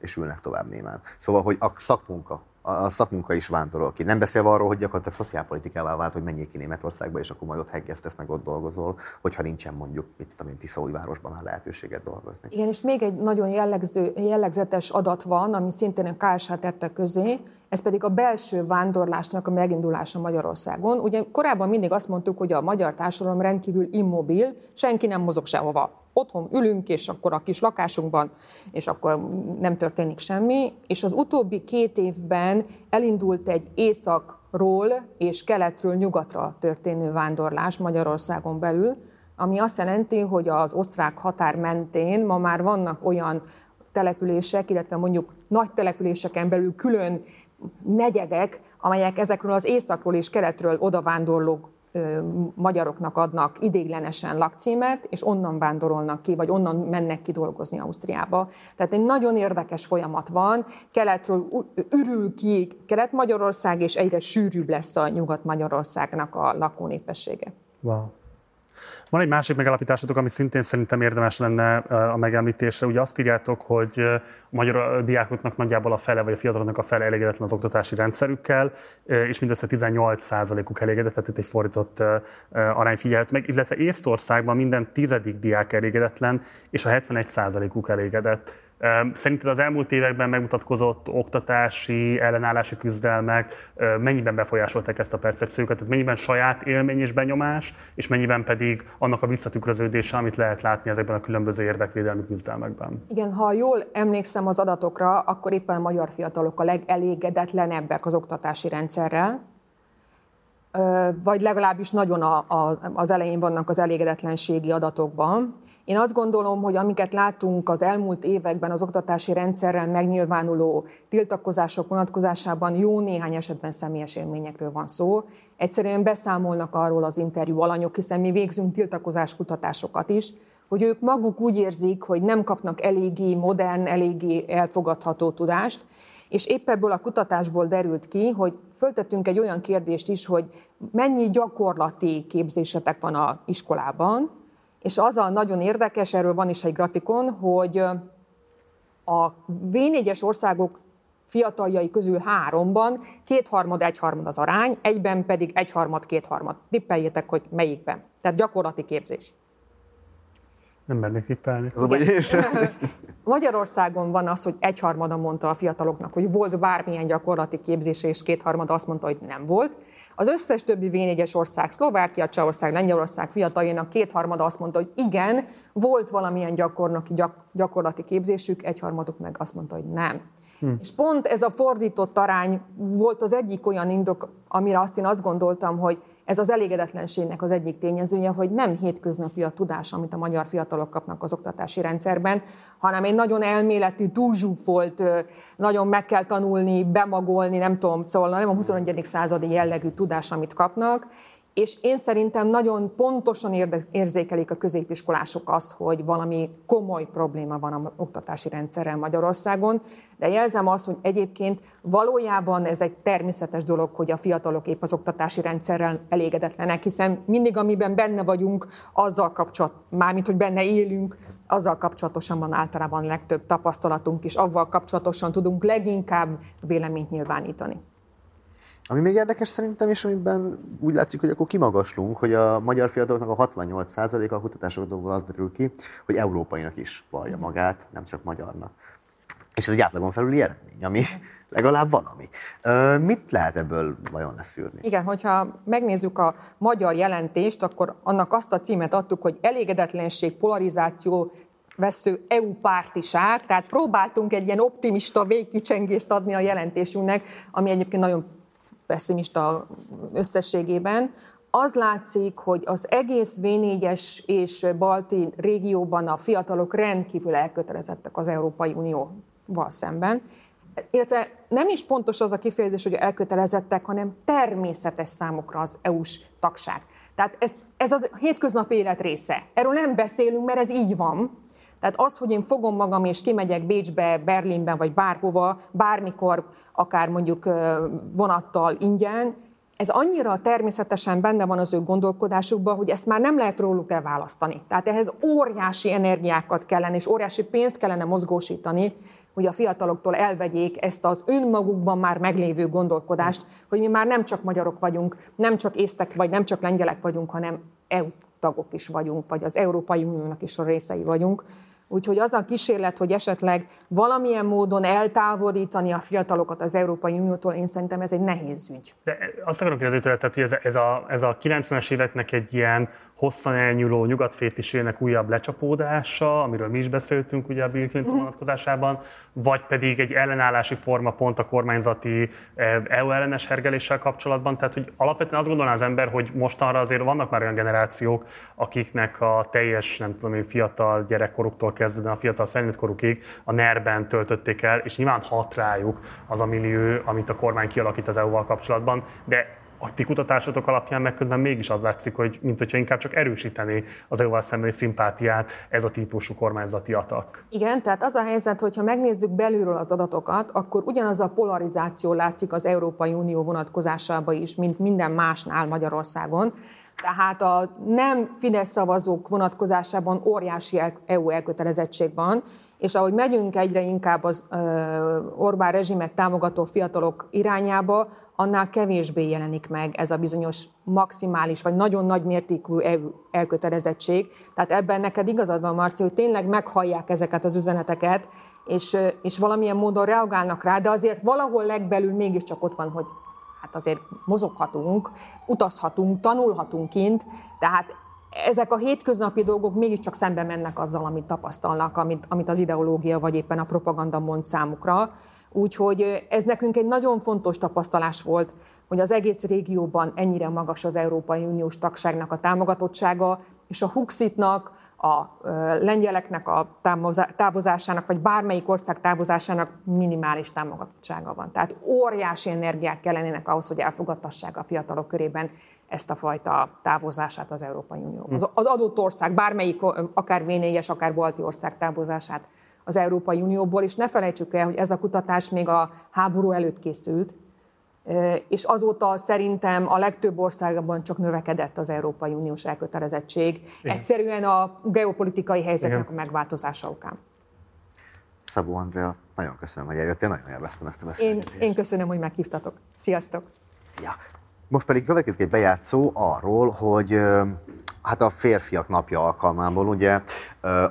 És ülnek tovább némán. Szóval, hogy a szakmunka, a szakmunka is vándorol ki. Nem beszélve arról, hogy gyakorlatilag szociálpolitikává vált, hogy menjél ki Németországba, és akkor majd ott heggesztesz, meg ott dolgozol, hogyha nincsen mondjuk, mit tudom én, Tiszaújvárosban már lehetőséget dolgozni. Igen, és még egy nagyon jellegző, jellegzetes adat van, ami szintén a KSH tette közé, ez pedig a belső vándorlásnak a megindulása Magyarországon. Ugye korábban mindig azt mondtuk, hogy a magyar társadalom rendkívül immobil, senki nem mozog sehova. Otthon ülünk, és akkor a kis lakásunkban, és akkor nem történik semmi. És az utóbbi két évben elindult egy északról és keletről nyugatra történő vándorlás Magyarországon belül, ami azt jelenti, hogy az osztrák határ mentén ma már vannak olyan települések, illetve mondjuk nagy településeken belül külön negyedek, amelyek ezekről az északról és keletről odavándorló magyaroknak adnak idéglenesen lakcímet, és onnan vándorolnak ki, vagy onnan mennek ki dolgozni Ausztriába. Tehát egy nagyon érdekes folyamat van, keletről ürül ki Kelet-Magyarország, és egyre sűrűbb lesz a Nyugat-Magyarországnak a lakónépessége. Wow. Van egy másik megállapításatok, ami szintén szerintem érdemes lenne a megemlítésre. Ugye azt írjátok, hogy a magyar diákoknak nagyjából a fele, vagy a fiataloknak a fele elégedetlen az oktatási rendszerükkel, és mindössze 18%-uk elégedett, tehát itt egy fordított arány figyelhet meg, illetve Észtországban minden tizedik diák elégedetlen, és a 71%-uk elégedett. Szerinted az elmúlt években megmutatkozott oktatási, ellenállási küzdelmek mennyiben befolyásolták ezt a percepciókat? Tehát mennyiben saját élmény és benyomás, és mennyiben pedig annak a visszatükröződése, amit lehet látni ezekben a különböző érdekvédelmi küzdelmekben? Igen, ha jól emlékszem az adatokra, akkor éppen a magyar fiatalok a legelégedetlenebbek az oktatási rendszerrel, vagy legalábbis nagyon a, a, az elején vannak az elégedetlenségi adatokban. Én azt gondolom, hogy amiket látunk az elmúlt években az oktatási rendszerrel megnyilvánuló tiltakozások vonatkozásában jó néhány esetben személyes élményekről van szó. Egyszerűen beszámolnak arról az interjú alanyok, hiszen mi végzünk tiltakozás kutatásokat is, hogy ők maguk úgy érzik, hogy nem kapnak eléggé modern, eléggé elfogadható tudást, és épp ebből a kutatásból derült ki, hogy föltettünk egy olyan kérdést is, hogy mennyi gyakorlati képzésetek van a iskolában, és az a nagyon érdekes, erről van is egy grafikon, hogy a V4-es országok fiataljai közül háromban kétharmad, egyharmad az arány, egyben pedig egyharmad, kétharmad. Tippeljétek, hogy melyikben. Tehát gyakorlati képzés. Nem mernék tippelni. Magyarországon van az, hogy egyharmada mondta a fiataloknak, hogy volt bármilyen gyakorlati képzése, és kétharmada azt mondta, hogy nem volt. Az összes többi V4-es ország, Szlovákia, Csehország, Lengyelország fiataljainak kétharmada azt mondta, hogy igen, volt valamilyen gyakornoki, gyak, gyakorlati képzésük, egyharmaduk meg azt mondta, hogy nem. Hm. És pont ez a fordított arány volt az egyik olyan indok, amire azt én azt gondoltam, hogy ez az elégedetlenségnek az egyik tényezője, hogy nem hétköznapi a tudás, amit a magyar fiatalok kapnak az oktatási rendszerben, hanem egy nagyon elméleti, túlzsúfolt, nagyon meg kell tanulni, bemagolni, nem tudom, szóval nem a 21. századi jellegű tudás, amit kapnak, és én szerintem nagyon pontosan érzékelik a középiskolások azt, hogy valami komoly probléma van a oktatási rendszerrel Magyarországon, de jelzem azt, hogy egyébként valójában ez egy természetes dolog, hogy a fiatalok épp az oktatási rendszerrel elégedetlenek, hiszen mindig, amiben benne vagyunk, azzal kapcsolat, mármint, hogy benne élünk, azzal kapcsolatosan van általában legtöbb tapasztalatunk, és avval kapcsolatosan tudunk leginkább véleményt nyilvánítani. Ami még érdekes szerintem, és amiben úgy látszik, hogy akkor kimagaslunk, hogy a magyar fiataloknak a 68%-a a kutatásokból az derül ki, hogy európainak is vallja magát, nem csak magyarnak. És ez egy átlagon felüli eredmény, ami legalább valami. Mit lehet ebből vajon leszűrni? Igen, hogyha megnézzük a magyar jelentést, akkor annak azt a címet adtuk, hogy elégedetlenség, polarizáció, vesző EU pártiság, tehát próbáltunk egy ilyen optimista végkicsengést adni a jelentésünknek, ami egyébként nagyon pessimista összességében, az látszik, hogy az egész V4-es és balti régióban a fiatalok rendkívül elkötelezettek az Európai Unióval szemben, illetve nem is pontos az a kifejezés, hogy elkötelezettek, hanem természetes számukra az EU-s tagság. Tehát ez, ez az hétköznapi élet része. Erről nem beszélünk, mert ez így van. Tehát az, hogy én fogom magam és kimegyek Bécsbe, Berlinben vagy bárhova, bármikor, akár mondjuk vonattal ingyen, ez annyira természetesen benne van az ő gondolkodásukban, hogy ezt már nem lehet róluk elválasztani. Tehát ehhez óriási energiákat kellene, és óriási pénzt kellene mozgósítani, hogy a fiataloktól elvegyék ezt az önmagukban már meglévő gondolkodást, hogy mi már nem csak magyarok vagyunk, nem csak észtek vagy nem csak lengyelek vagyunk, hanem EU tagok is vagyunk, vagy az Európai Uniónak is a részei vagyunk. Úgyhogy az a kísérlet, hogy esetleg valamilyen módon eltávolítani a fiatalokat az Európai Uniótól, én szerintem ez egy nehéz ügy. De azt akarom kérdezni tőle, hogy ez ez, a, ez a 90-es éveknek egy ilyen hosszan elnyúló nyugatfétisének újabb lecsapódása, amiről mi is beszéltünk ugye a Bill Clinton uh-huh. vonatkozásában, vagy pedig egy ellenállási forma pont a kormányzati EU ellenes hergeléssel kapcsolatban. Tehát, hogy alapvetően azt gondolná az ember, hogy mostanra azért vannak már olyan generációk, akiknek a teljes, nem tudom én, fiatal gyerekkoruktól kezdve a fiatal felnőtt korukig a NER-ben töltötték el, és nyilván hat rájuk az a millió, amit a kormány kialakít az EU-val kapcsolatban, de a ti kutatásotok alapján meg közben mégis az látszik, hogy mint hogyha inkább csak erősíteni az EU-val szembeni szimpátiát ez a típusú kormányzati atak. Igen, tehát az a helyzet, hogyha megnézzük belülről az adatokat, akkor ugyanaz a polarizáció látszik az Európai Unió vonatkozásában is, mint minden másnál Magyarországon. Tehát a nem Fidesz szavazók vonatkozásában óriási EU elkötelezettség van, és ahogy megyünk egyre inkább az Orbán rezsimet támogató fiatalok irányába, annál kevésbé jelenik meg ez a bizonyos maximális, vagy nagyon nagy mértékű elkötelezettség. Tehát ebben neked igazad van, Marci, hogy tényleg meghallják ezeket az üzeneteket, és, és valamilyen módon reagálnak rá, de azért valahol legbelül mégiscsak ott van, hogy hát azért mozoghatunk, utazhatunk, tanulhatunk kint, tehát ezek a hétköznapi dolgok mégiscsak szembe mennek azzal, amit tapasztalnak, amit, amit az ideológia vagy éppen a propaganda mond számukra. Úgyhogy ez nekünk egy nagyon fontos tapasztalás volt, hogy az egész régióban ennyire magas az Európai Uniós tagságnak a támogatottsága, és a Huxitnak, a lengyeleknek a távozásának, vagy bármelyik ország távozásának minimális támogatottsága van. Tehát óriási energiák kellenének ahhoz, hogy elfogadtassák a fiatalok körében ezt a fajta távozását az Európai Unióban. Az, az adott ország, bármelyik, akár v akár balti ország távozását az Európai Unióból, és ne felejtsük el, hogy ez a kutatás még a háború előtt készült, és azóta szerintem a legtöbb országban csak növekedett az Európai Uniós elkötelezettség, Igen. egyszerűen a geopolitikai helyzetnek Igen. a megváltozása okán. Szabó Andrea, nagyon köszönöm, hogy eljöttél, nagyon élveztem ezt a beszélgetést. Én, én köszönöm, hogy meghívtatok. Sziasztok! Szia! Most pedig következik egy bejátszó arról, hogy hát a férfiak napja alkalmából ugye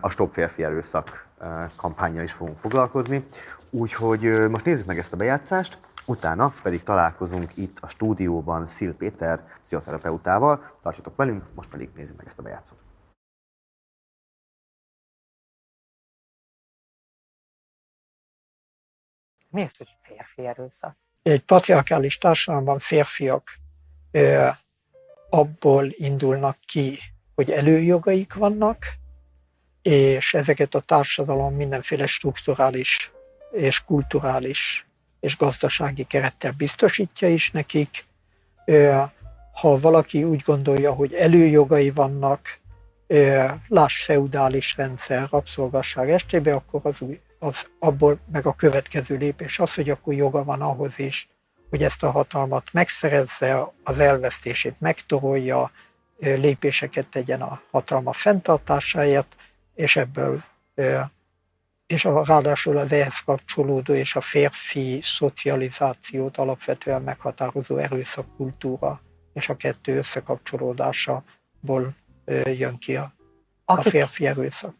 a Stop Férfi Erőszak kampányjal is fogunk foglalkozni. Úgyhogy most nézzük meg ezt a bejátszást, utána pedig találkozunk itt a stúdióban Szil Péter pszichoterapeutával. Tartsatok velünk, most pedig nézzük meg ezt a bejátszót. Mi az, hogy férfi erőszak? Egy patriarkális társadalomban férfiak ö, abból indulnak ki, hogy előjogaik vannak, és ezeket a társadalom mindenféle strukturális és kulturális és gazdasági kerettel biztosítja is nekik. Ha valaki úgy gondolja, hogy előjogai vannak, láss feudális rendszer, rabszolgasság estében, akkor az, az abból meg a következő lépés az, hogy akkor joga van ahhoz is, hogy ezt a hatalmat megszerezze, az elvesztését megtorolja, lépéseket tegyen a hatalma fenntartásáért, és ebből és a, ráadásul az ehhez kapcsolódó és a férfi szocializációt alapvetően meghatározó erőszakkultúra és a kettő összekapcsolódásából jön ki a, a férfi erőszak.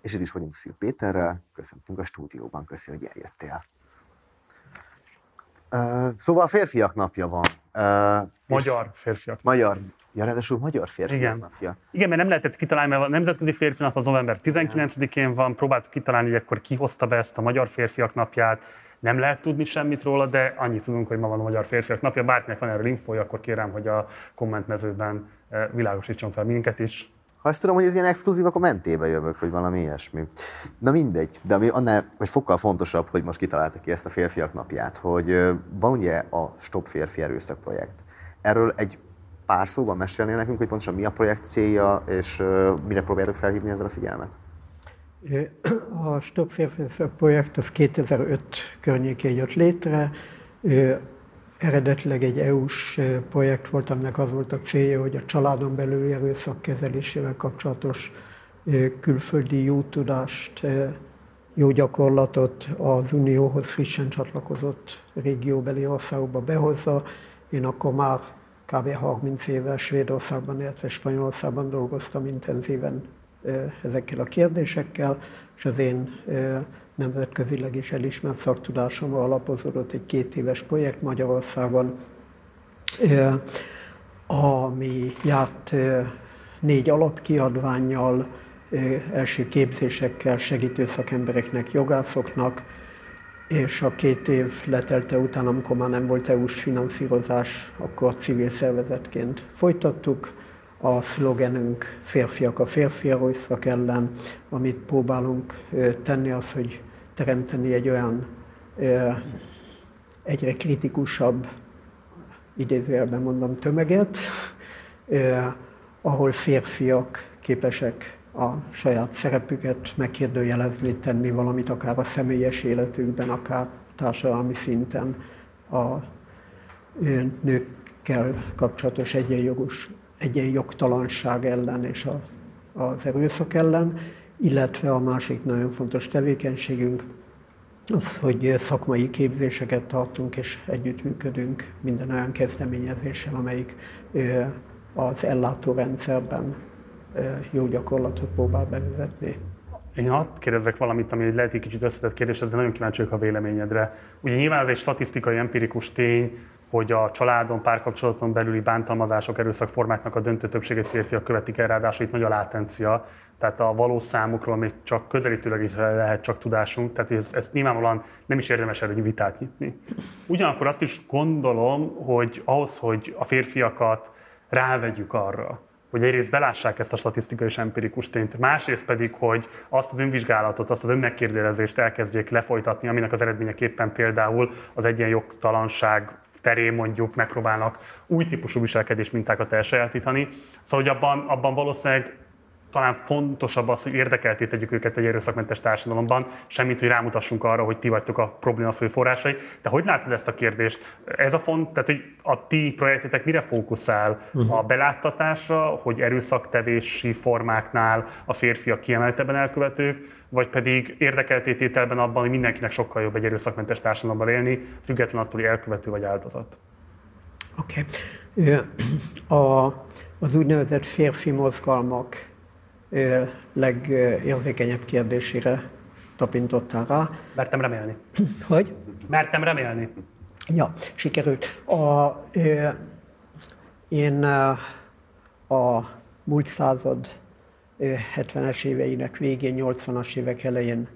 És itt is vagyunk Szil Péterrel, köszöntünk a stúdióban, köszi, hogy eljöttél. Uh, szóval a férfiak napja van. Uh, magyar férfiak. Magyar Ja, ráadásul magyar férfi Igen. napja. Igen, mert nem lehetett kitalálni, mert a Nemzetközi Férfi Nap az november 19-én van, próbáltuk kitalálni, hogy akkor ki hozta be ezt a Magyar Férfiak Napját, nem lehet tudni semmit róla, de annyit tudunk, hogy ma van a Magyar Férfiak Napja. Bárkinek van erről infója, akkor kérem, hogy a kommentmezőben eh, világosítson fel minket is. Ha ezt tudom, hogy ez ilyen exkluzív, akkor mentébe jövök, hogy valami ilyesmi. Na mindegy, de ami annál, vagy fokkal fontosabb, hogy most kitaláltak ki ezt a férfiak napját, hogy ö, van ugye a Stop Férfi Erőszak projekt. Erről egy pár szóban mesélnél nekünk, hogy pontosan mi a projekt célja, és mire próbáljátok felhívni ezzel a figyelmet? A Stop Férfi projekt az 2005 környékén jött létre. Eredetileg egy EU-s projekt volt, aminek az volt a célja, hogy a családon belüli erőszak kezelésével kapcsolatos külföldi jó tudást, jó gyakorlatot az Unióhoz frissen csatlakozott régióbeli országokba behozza. Én akkor már kb. 30 éve Svédországban, illetve Spanyolországban dolgoztam intenzíven ezekkel a kérdésekkel, és az én nemzetközileg is elismert szaktudásomra alapozódott egy két éves projekt Magyarországon, ami járt négy alapkiadványjal, első képzésekkel segítő szakembereknek, jogászoknak, és a két év letelte után, amikor már nem volt EU-s finanszírozás, akkor civil szervezetként folytattuk. A szlogenünk férfiak a férfi erőszak ellen, amit próbálunk tenni az, hogy teremteni egy olyan egyre kritikusabb, idézőjelben mondom, tömeget, ahol férfiak képesek a saját szerepüket megkérdőjelezni, tenni valamit akár a személyes életükben, akár társadalmi szinten a nőkkel kapcsolatos egyenjogos, egyenjogtalanság ellen és a, az erőszak ellen, illetve a másik nagyon fontos tevékenységünk az, hogy szakmai képzéseket tartunk és együttműködünk minden olyan kezdeményezéssel, amelyik az ellátórendszerben jó gyakorlatot próbál bevezetni. Én hadd kérdezzek valamit, ami egy lehet egy kicsit összetett kérdés, de nagyon kíváncsi vagyok a véleményedre. Ugye nyilván ez egy statisztikai, empirikus tény, hogy a családon, párkapcsolaton belüli bántalmazások, erőszakformáknak a döntő többségét férfiak követik el, ráadásul itt nagy a látencia, tehát a valós számokról még csak közelítőleg is lehet csak tudásunk, tehát ez, ez nyilvánvalóan nem is érdemes erről vitát nyitni. Ugyanakkor azt is gondolom, hogy ahhoz, hogy a férfiakat rávegyük arra, hogy egyrészt belássák ezt a statisztikai és empirikus tényt, másrészt pedig, hogy azt az önvizsgálatot, azt az önmegkérdőjelezést elkezdjék lefolytatni, aminek az eredményeképpen például az egyenjogtalanság terén mondjuk megpróbálnak új típusú viselkedés mintákat elsajátítani. Szóval, hogy abban, abban valószínűleg talán fontosabb az, hogy érdekelté tegyük őket egy erőszakmentes társadalomban, semmit, hogy rámutassunk arra, hogy ti vagytok a probléma fő forrásai. De hogy látod ezt a kérdést? Ez a font, tehát hogy a ti projektetek mire fókuszál? Mhm. A beláttatásra, hogy erőszaktevési formáknál a férfiak kiemeltebben elkövetők, vagy pedig érdekeltétételben abban, hogy mindenkinek sokkal jobb egy erőszakmentes társadalomban élni, független attól, hogy elkövető vagy áldozat. Oké. Okay. A, az úgynevezett férfi mozgalmak legérzékenyebb kérdésére tapintottál rá. Mertem remélni. Hogy? Mertem remélni. Ja, sikerült. A, ö, én a múlt század ö, 70-es éveinek végén, 80-as évek elején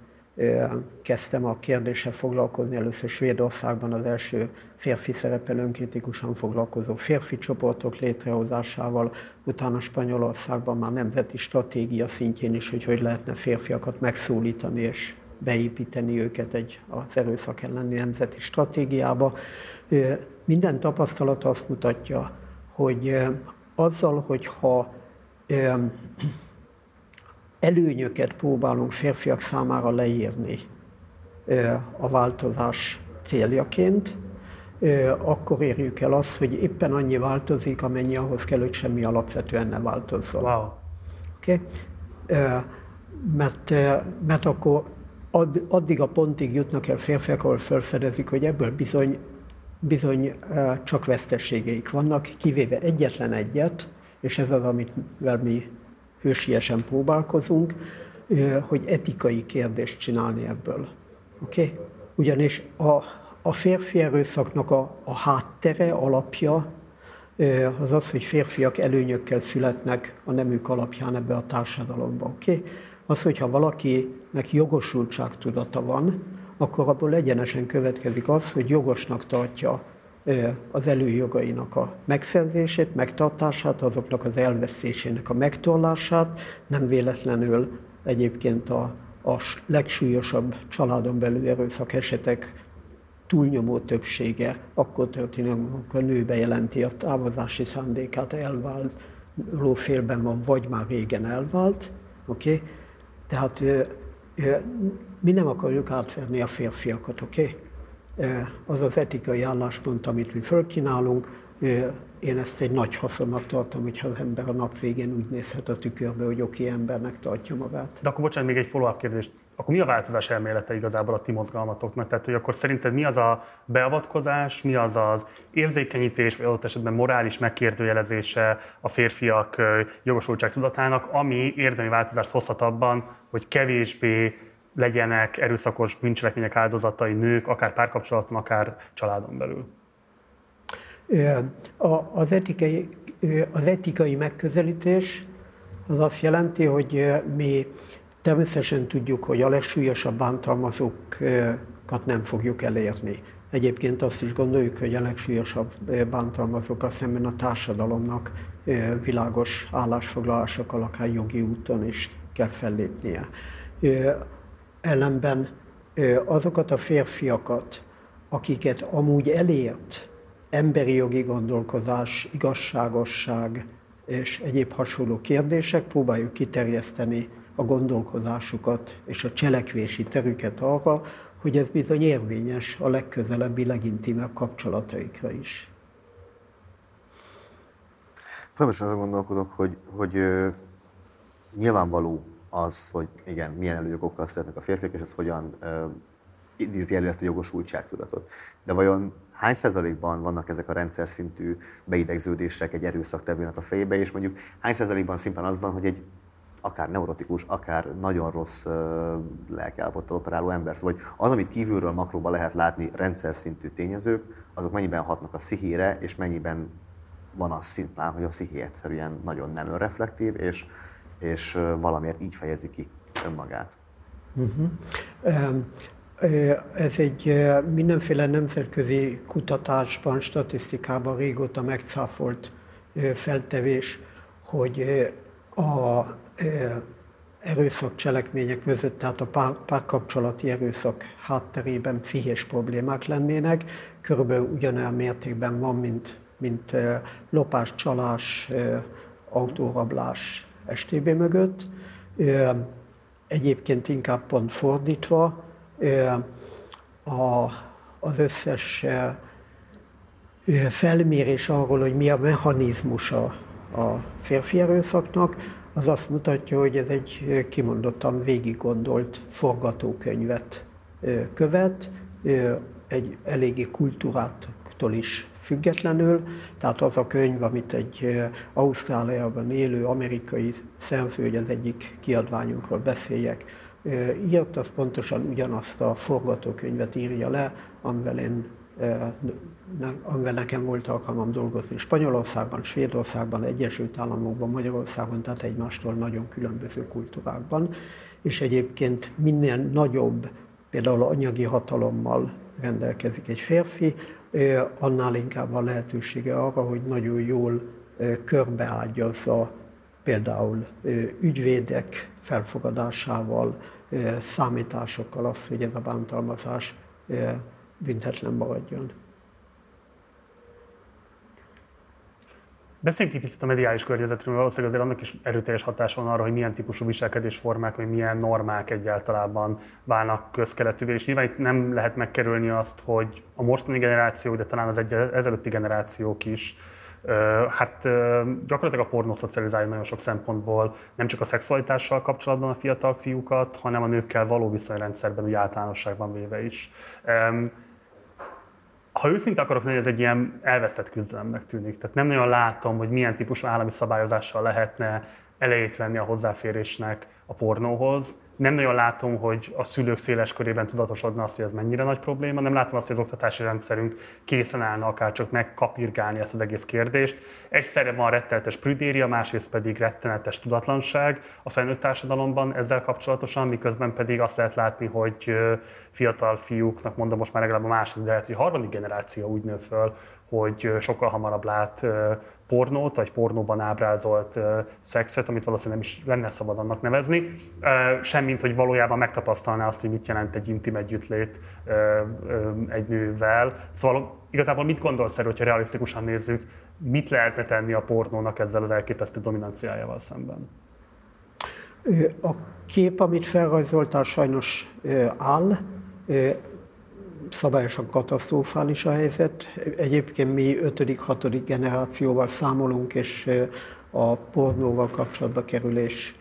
kezdtem a kérdéssel foglalkozni. Először Svédországban az első férfi szerepel önkritikusan foglalkozó férfi csoportok létrehozásával, utána Spanyolországban már nemzeti stratégia szintjén is, hogy hogy lehetne férfiakat megszólítani és beépíteni őket egy az erőszak elleni nemzeti stratégiába. Minden tapasztalat azt mutatja, hogy azzal, hogyha előnyöket próbálunk férfiak számára leírni a változás céljaként, akkor érjük el azt, hogy éppen annyi változik, amennyi ahhoz kell, hogy semmi alapvetően ne változzon. Wow. Okay? Mert, mert akkor add- addig a pontig jutnak el férfiak, ahol felfedezik, hogy ebből bizony, bizony csak veszteségeik vannak, kivéve egyetlen egyet, és ez az, amivel mi hősiesen próbálkozunk, hogy etikai kérdést csinálni ebből. Oké? Okay? Ugyanis a, a férfi erőszaknak a, a háttere, alapja az az, hogy férfiak előnyökkel születnek a nemük alapján ebbe a társadalomba. Okay? Az, hogyha valakinek jogosultság tudata van, akkor abból egyenesen következik az, hogy jogosnak tartja az előjogainak a megszerzését, megtartását, azoknak az elvesztésének a megtorlását, nem véletlenül egyébként a, a legsúlyosabb családon belül erőszak esetek túlnyomó többsége akkor történik, amikor a nő bejelenti a távozási szándékát, elvált, lófélben van, vagy már régen elvált. Okay? Tehát mi nem akarjuk átverni a férfiakat, oké? Okay? Az az etikai álláspont, amit mi fölkínálunk, én ezt egy nagy haszonnak tartom, hogyha az ember a nap végén úgy nézhet a tükörbe, hogy oké embernek tartja magát. De akkor bocsánat, még egy follow-up kérdés. Akkor mi a változás elmélete igazából a ti mozgalmatoknak? Tehát, hogy akkor szerinted mi az a beavatkozás, mi az az érzékenyítés, vagy adott esetben morális megkérdőjelezése a férfiak jogosultság tudatának, ami érdemi változást hozhat abban, hogy kevésbé legyenek erőszakos bűncselekmények áldozatai nők, akár párkapcsolaton, akár családon belül? Az etikai, az etikai megközelítés az azt jelenti, hogy mi természetesen tudjuk, hogy a legsúlyosabb bántalmazókat nem fogjuk elérni. Egyébként azt is gondoljuk, hogy a legsúlyosabb bántalmazókkal szemben a társadalomnak világos állásfoglalásokkal, akár jogi úton is kell fellépnie. Ellenben azokat a férfiakat, akiket amúgy elért emberi jogi gondolkozás, igazságosság és egyéb hasonló kérdések, próbáljuk kiterjeszteni a gondolkozásukat és a cselekvési terüket arra, hogy ez bizony érvényes a legközelebbi, legintimebb kapcsolataikra is. Folyamatosan azon gondolkodok, hogy, hogy nyilvánvaló az, hogy igen, milyen előjogokkal szeretnek a férfiak, és ez hogyan idézi elő ezt a jogosultságtudatot. De vajon hány százalékban vannak ezek a rendszer szintű beidegződések egy erőszaktevőnek a fejébe, és mondjuk hány százalékban szimplán az van, hogy egy akár neurotikus, akár nagyon rossz uh, lelkiállapottal operáló ember. Szóval hogy az, amit kívülről makróba lehet látni rendszer szintű tényezők, azok mennyiben hatnak a szihére, és mennyiben van az szimplán, hogy a szihi egyszerűen nagyon nem önreflektív, és és valamiért így fejezi ki önmagát. Uh-huh. Ez egy mindenféle nemzetközi kutatásban, statisztikában régóta megcáfolt feltevés, hogy a erőszak cselekmények között, tehát a pár, párkapcsolati erőszak hátterében pszichés problémák lennének. Körülbelül ugyanolyan mértékben van, mint, mint lopás, csalás, autórablás, STB mögött. Egyébként inkább pont fordítva, a, az összes felmérés arról, hogy mi a mechanizmusa a férfi erőszaknak, az azt mutatja, hogy ez egy kimondottan végig gondolt forgatókönyvet követ, egy eléggé kultúrától is függetlenül. Tehát az a könyv, amit egy Ausztráliában élő amerikai szerző, hogy az egyik kiadványunkról beszéljek, írt, az pontosan ugyanazt a forgatókönyvet írja le, amivel én amivel nekem volt alkalmam dolgozni Spanyolországban, Svédországban, Egyesült Államokban, Magyarországon, tehát egymástól nagyon különböző kultúrákban, és egyébként minél nagyobb, például anyagi hatalommal rendelkezik egy férfi, annál inkább van lehetősége arra, hogy nagyon jól körbeágyazza például ügyvédek felfogadásával, számításokkal azt, hogy ez a bántalmazás büntetlen maradjon. Beszéljünk egy picit a mediális környezetről, valószínűleg azért annak is erőteljes hatása van arra, hogy milyen típusú viselkedésformák, vagy milyen normák egyáltalán válnak közkeletűvé. És nyilván itt nem lehet megkerülni azt, hogy a mostani generáció, de talán az egy, ezelőtti generációk is hát gyakorlatilag a pornó szocializálja nagyon sok szempontból, nem csak a szexualitással kapcsolatban a fiatal fiúkat, hanem a nőkkel való viszonyrendszerben úgy általánosságban véve is ha őszinte akarok lenni, ez egy ilyen elvesztett küzdelemnek tűnik. Tehát nem nagyon látom, hogy milyen típusú állami szabályozással lehetne elejét venni a hozzáférésnek a pornóhoz. Nem nagyon látom, hogy a szülők széles körében tudatosodna azt, hogy ez mennyire nagy probléma. Nem látom azt, hogy az oktatási rendszerünk készen állna akár csak megkapirgálni ezt az egész kérdést. Egyszerre van rettenetes prüdéria, másrészt pedig rettenetes tudatlanság a felnőtt társadalomban ezzel kapcsolatosan, miközben pedig azt lehet látni, hogy fiatal fiúknak, mondom most már legalább a második, de lehet, hogy a harmadik generáció úgy nő föl, hogy sokkal hamarabb lát pornót, vagy pornóban ábrázolt szexet, amit valószínűleg nem is lenne szabad annak nevezni, semmint, hogy valójában megtapasztalná azt, hogy mit jelent egy intim együttlét egy nővel. Szóval igazából mit gondolsz erről, hogyha realisztikusan nézzük, mit lehetne tenni a pornónak ezzel az elképesztő dominanciájával szemben? A kép, amit felrajzoltál, sajnos áll szabályosan katasztrofális a helyzet. Egyébként mi 5.-6. generációval számolunk, és a pornóval kapcsolatba kerülés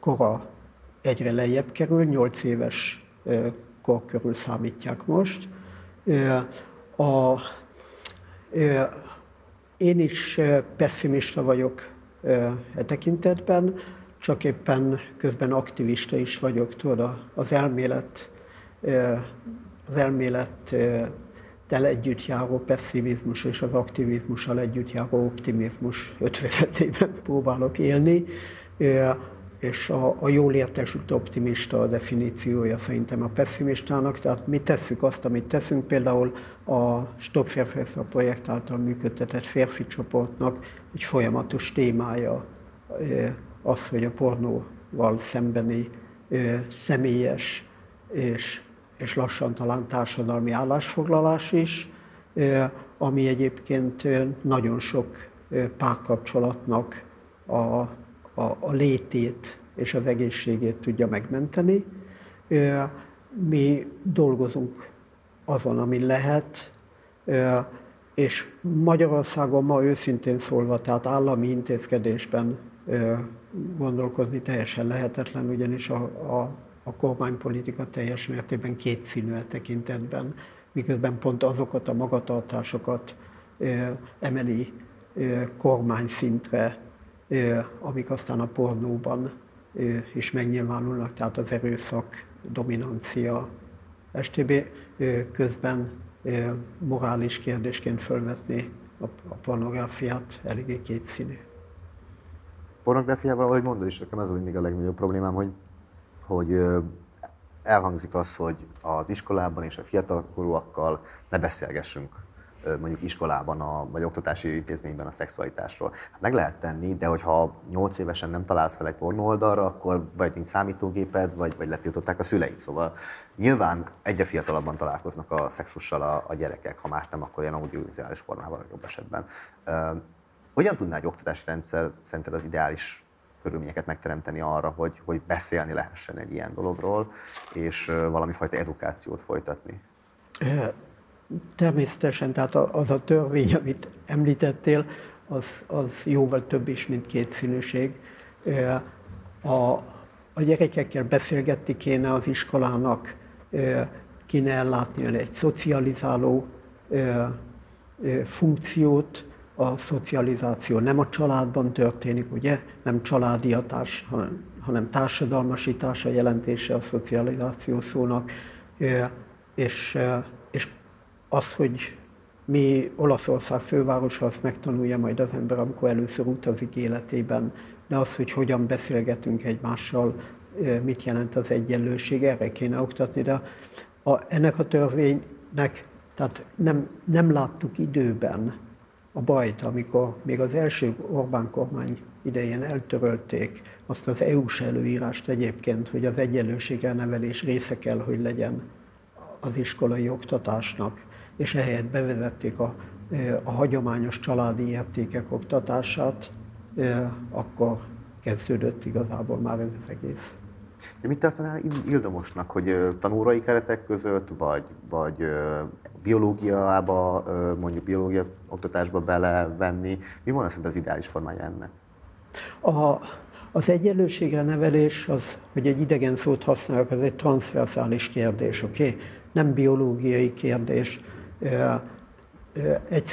kora egyre lejjebb kerül, 8 éves kor körül számítják most. A, én is pessimista vagyok e tekintetben, csak éppen közben aktivista is vagyok, tudod, az elmélet az elmélettel együtt járó pessimizmus és az aktivizmussal együtt járó optimizmus ötvezetében próbálok élni, és a, a jól értesült optimista a definíciója szerintem a pessimistának, tehát mi tesszük azt, amit teszünk, például a Stop Férfiak projekt által működtetett férfi csoportnak egy folyamatos témája az, hogy a pornóval szembeni személyes és és lassan talán társadalmi állásfoglalás is, ami egyébként nagyon sok párkapcsolatnak a, a, a létét és az egészségét tudja megmenteni. Mi dolgozunk azon, ami lehet, és Magyarországon ma őszintén szólva, tehát állami intézkedésben gondolkozni teljesen lehetetlen, ugyanis a, a a kormánypolitika teljes mértékben kétszínű e tekintetben, miközben pont azokat a magatartásokat emeli kormány szintre, amik aztán a pornóban is megnyilvánulnak, tehát az erőszak, dominancia, STB közben morális kérdésként fölvetni a pornográfiát eléggé kétszínű. Pornográfiával, ahogy mondod is, nekem ez mindig a legnagyobb problémám, hogy hogy elhangzik az, hogy az iskolában és a fiatalkorúakkal ne beszélgessünk mondjuk iskolában a, vagy oktatási intézményben a szexualitásról. Hát meg lehet tenni, de hogyha 8 évesen nem találsz fel egy pornó oldalra, akkor vagy nincs számítógéped, vagy, vagy letiltották a szüleid. Szóval nyilván egyre fiatalabban találkoznak a szexussal a, a gyerekek, ha más nem, akkor ilyen audiovizuális formában jobb esetben. Hogyan tudná egy oktatási rendszer szerinted az ideális körülményeket megteremteni arra, hogy, hogy beszélni lehessen egy ilyen dologról, és valami fajta edukációt folytatni? Természetesen, tehát az a törvény, amit említettél, az, az jóval több is, mint kétszínűség. A, a gyerekekkel beszélgetni kéne az iskolának, kéne ellátni egy szocializáló funkciót, a szocializáció nem a családban történik, ugye? Nem családiatás, hanem, hanem társadalmasítás a jelentése a szocializáció szónak. És, és az, hogy mi Olaszország fővárosa, azt megtanulja majd az ember, amikor először utazik életében, de az, hogy hogyan beszélgetünk egymással, mit jelent az egyenlőség, erre kéne oktatni, de a, ennek a törvénynek, tehát nem, nem láttuk időben, a bajt, amikor még az első Orbán kormány idején eltörölték azt az EU-s előírást egyébként, hogy az egyenlőség elnevelés része kell, hogy legyen az iskolai oktatásnak, és ehelyett bevezették a, a hagyományos családi értékek oktatását, akkor kezdődött igazából már ez az egész. De mit tartanál Ildomosnak, hogy tanórai keretek között, vagy, vagy biológiába, mondjuk biológia oktatásba belevenni? Mi van az az ideális formája ennek? A, az egyenlőségre nevelés, az, hogy egy idegen szót használok, az egy transzverszális kérdés, oké? Okay? Nem biológiai kérdés.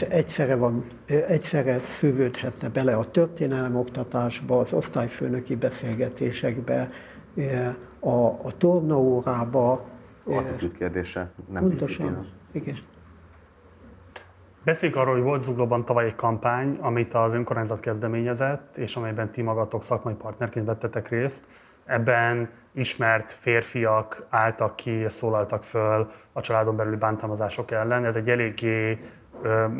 egyszerre, van, egyszerre szövődhetne bele a történelem oktatásba, az osztályfőnöki beszélgetésekbe, a, a tornaórába. Attitűd kérdése, nem Pontosan, disziplína. Igen. Beszéljük arról, hogy volt Zuglóban tavaly egy kampány, amit az önkormányzat kezdeményezett, és amelyben ti magatok szakmai partnerként vettetek részt. Ebben ismert férfiak álltak ki szólaltak föl a családon belüli bántalmazások ellen. Ez egy eléggé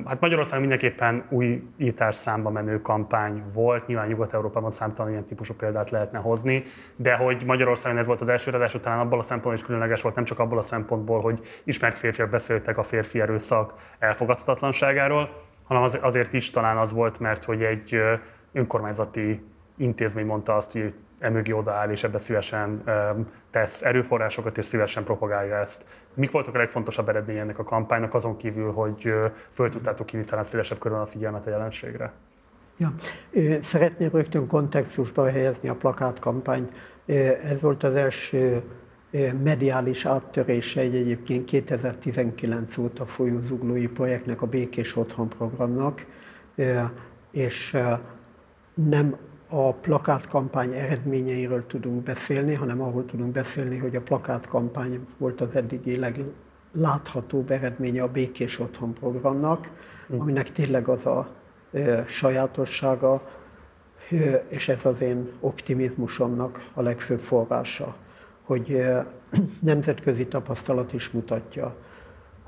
Hát Magyarországon mindenképpen új ítás számba menő kampány volt, nyilván Nyugat-Európában számtalan ilyen típusú példát lehetne hozni, de hogy Magyarországon ez volt az első adás, talán abból a szempontból is különleges volt, nem csak abból a szempontból, hogy ismert férfiak beszéltek a férfi erőszak elfogadhatatlanságáról, hanem azért is talán az volt, mert hogy egy önkormányzati intézmény mondta azt, hogy emögé odaáll, és ebbe szívesen tesz erőforrásokat, és szívesen propagálja ezt. Mik voltak a legfontosabb eredmény ennek a kampánynak, azon kívül, hogy föl tudtátok hívni talán szélesebb körben a figyelmet a jelenségre? Ja. Szeretném rögtön kontextusba helyezni a plakátkampányt. Ez volt az első mediális áttörése egy egyébként 2019 óta folyó zuglói projektnek, a Békés Otthon programnak, és nem a plakátkampány eredményeiről tudunk beszélni, hanem arról tudunk beszélni, hogy a plakátkampány volt az eddigi legláthatóbb eredménye a Békés Otthon programnak, hm. aminek tényleg az a e, sajátossága, e, és ez az én optimizmusomnak a legfőbb forrása, hogy e, nemzetközi tapasztalat is mutatja,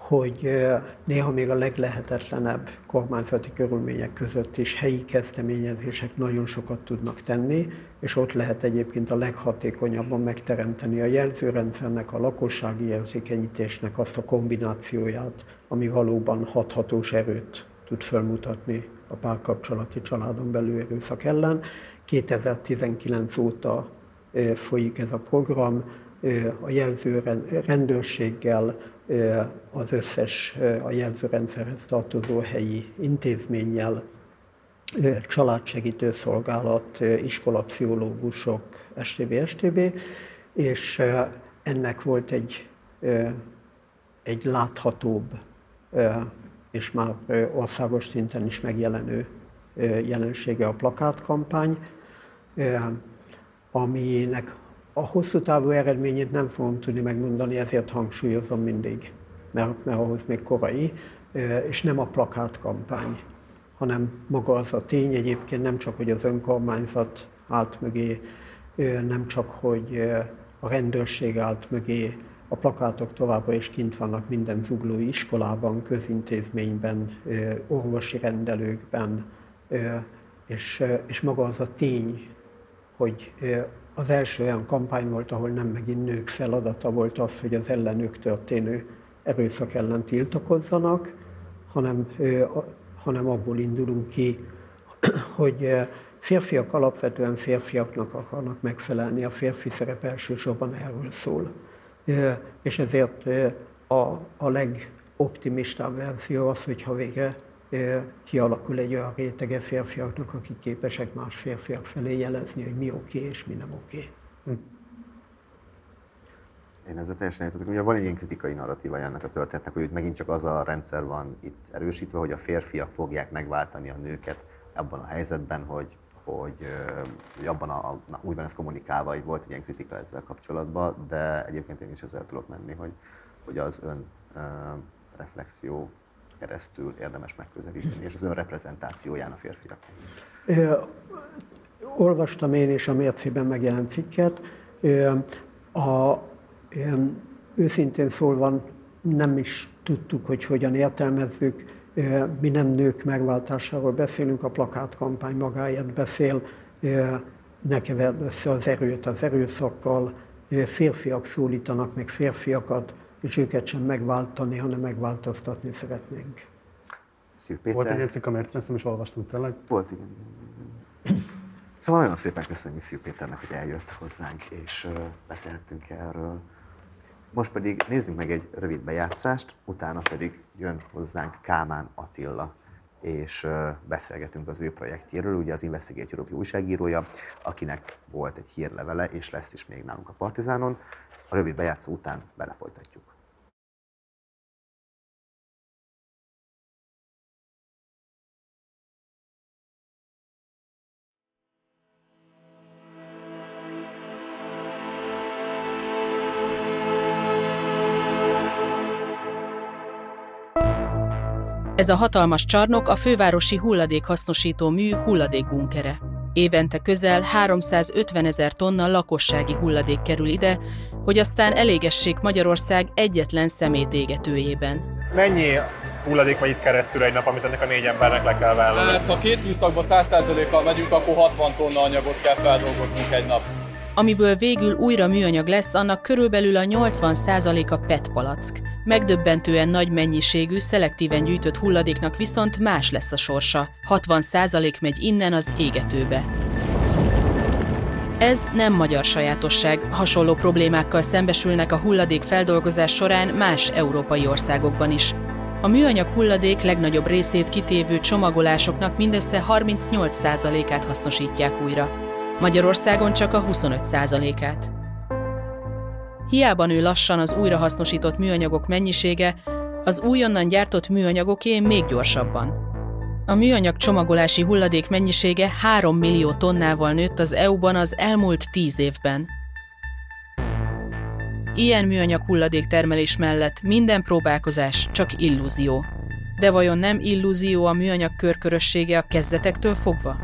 hogy néha még a leglehetetlenebb kormányzati körülmények között is helyi kezdeményezések nagyon sokat tudnak tenni, és ott lehet egyébként a leghatékonyabban megteremteni a jelzőrendszernek, a lakossági érzékenyítésnek azt a kombinációját, ami valóban hathatós erőt tud felmutatni a párkapcsolati családon belül erőszak ellen. 2019 óta folyik ez a program, a jelző rendőrséggel, az összes a jelzőrendszerhez tartozó helyi intézménnyel, családsegítő szolgálat, iskolapszichológusok, STB, STB, és ennek volt egy, egy láthatóbb és már országos szinten is megjelenő jelensége a plakátkampány, aminek a hosszú távú eredményét nem fogom tudni megmondani, ezért hangsúlyozom mindig, mert, mert ahhoz még korai, és nem a plakátkampány, hanem maga az a tény egyébként nem csak, hogy az önkormányzat állt mögé, nem csak, hogy a rendőrség állt mögé, a plakátok továbbra is kint vannak minden zuglói iskolában, közintézményben, orvosi rendelőkben, és, és maga az a tény, hogy az első olyan kampány volt, ahol nem megint nők feladata volt az, hogy az ellenük történő erőszak ellen tiltakozzanak, hanem, hanem abból indulunk ki, hogy férfiak alapvetően férfiaknak akarnak megfelelni, a férfi szerep elsősorban erről szól. És ezért a, a legoptimistább verzió az, hogyha végre kialakul egy olyan rétege férfiaknak, akik képesek más férfiak felé jelezni, hogy mi oké okay és mi nem oké. Okay. Hm. Én ezzel teljesen értetek. Ugye van egy ilyen kritikai narratíva ennek a történetnek, hogy itt megint csak az a rendszer van itt erősítve, hogy a férfiak fogják megváltani a nőket abban a helyzetben, hogy, hogy, hogy abban a, na, úgy van ez kommunikálva, hogy volt egy ilyen kritika ezzel kapcsolatban, de egyébként én is ezzel tudok menni, hogy, hogy az ön uh, reflexió keresztül érdemes megközelíteni, és az ön reprezentációján a férfiak. Olvastam én is a mércében megjelent cikket. A, őszintén szólva nem is tudtuk, hogy hogyan értelmezzük. Mi nem nők megváltásáról beszélünk, a plakátkampány magáért beszél, ne keverd össze az erőt az erőszakkal, férfiak szólítanak meg férfiakat, és őket sem megváltani, hanem megváltoztatni szeretnénk. Szív Péter. Volt egy cikk, amelyet ezt nem is olvastunk tényleg. Volt, igen. igen. Szóval nagyon szépen köszönjük Szív Péternek, hogy eljött hozzánk, és beszélhettünk erről. Most pedig nézzünk meg egy rövid bejátszást, utána pedig jön hozzánk Kámán Attila, és beszélgetünk az ő projektjéről, ugye az Investigate Europe újságírója, akinek volt egy hírlevele, és lesz is még nálunk a Partizánon. A rövid bejátszó után belefolytatjuk. Ez a hatalmas csarnok a fővárosi hulladékhasznosító mű hulladékbunkere. Évente közel 350 ezer tonna lakossági hulladék kerül ide, hogy aztán elégessék Magyarország egyetlen szemét égetőjében. Mennyi hulladék megy itt keresztül egy nap, amit ennek a négy embernek le kell vállalni? Hát, ha két műszakba 100%-kal megyünk, akkor 60 tonna anyagot kell feldolgoznunk egy nap. Amiből végül újra műanyag lesz, annak körülbelül a 80%-a PET palack. Megdöbbentően nagy mennyiségű, szelektíven gyűjtött hulladéknak viszont más lesz a sorsa. 60% megy innen az égetőbe. Ez nem magyar sajátosság, hasonló problémákkal szembesülnek a hulladék feldolgozás során más európai országokban is. A műanyag hulladék legnagyobb részét kitévő csomagolásoknak mindössze 38%-át hasznosítják újra. Magyarországon csak a 25%-át. Hiába nő lassan az újrahasznosított műanyagok mennyisége, az újonnan gyártott műanyagoké még gyorsabban. A műanyag csomagolási hulladék mennyisége 3 millió tonnával nőtt az EU-ban az elmúlt 10 évben. Ilyen műanyag hulladék termelés mellett minden próbálkozás csak illúzió. De vajon nem illúzió a műanyag körkörössége a kezdetektől fogva?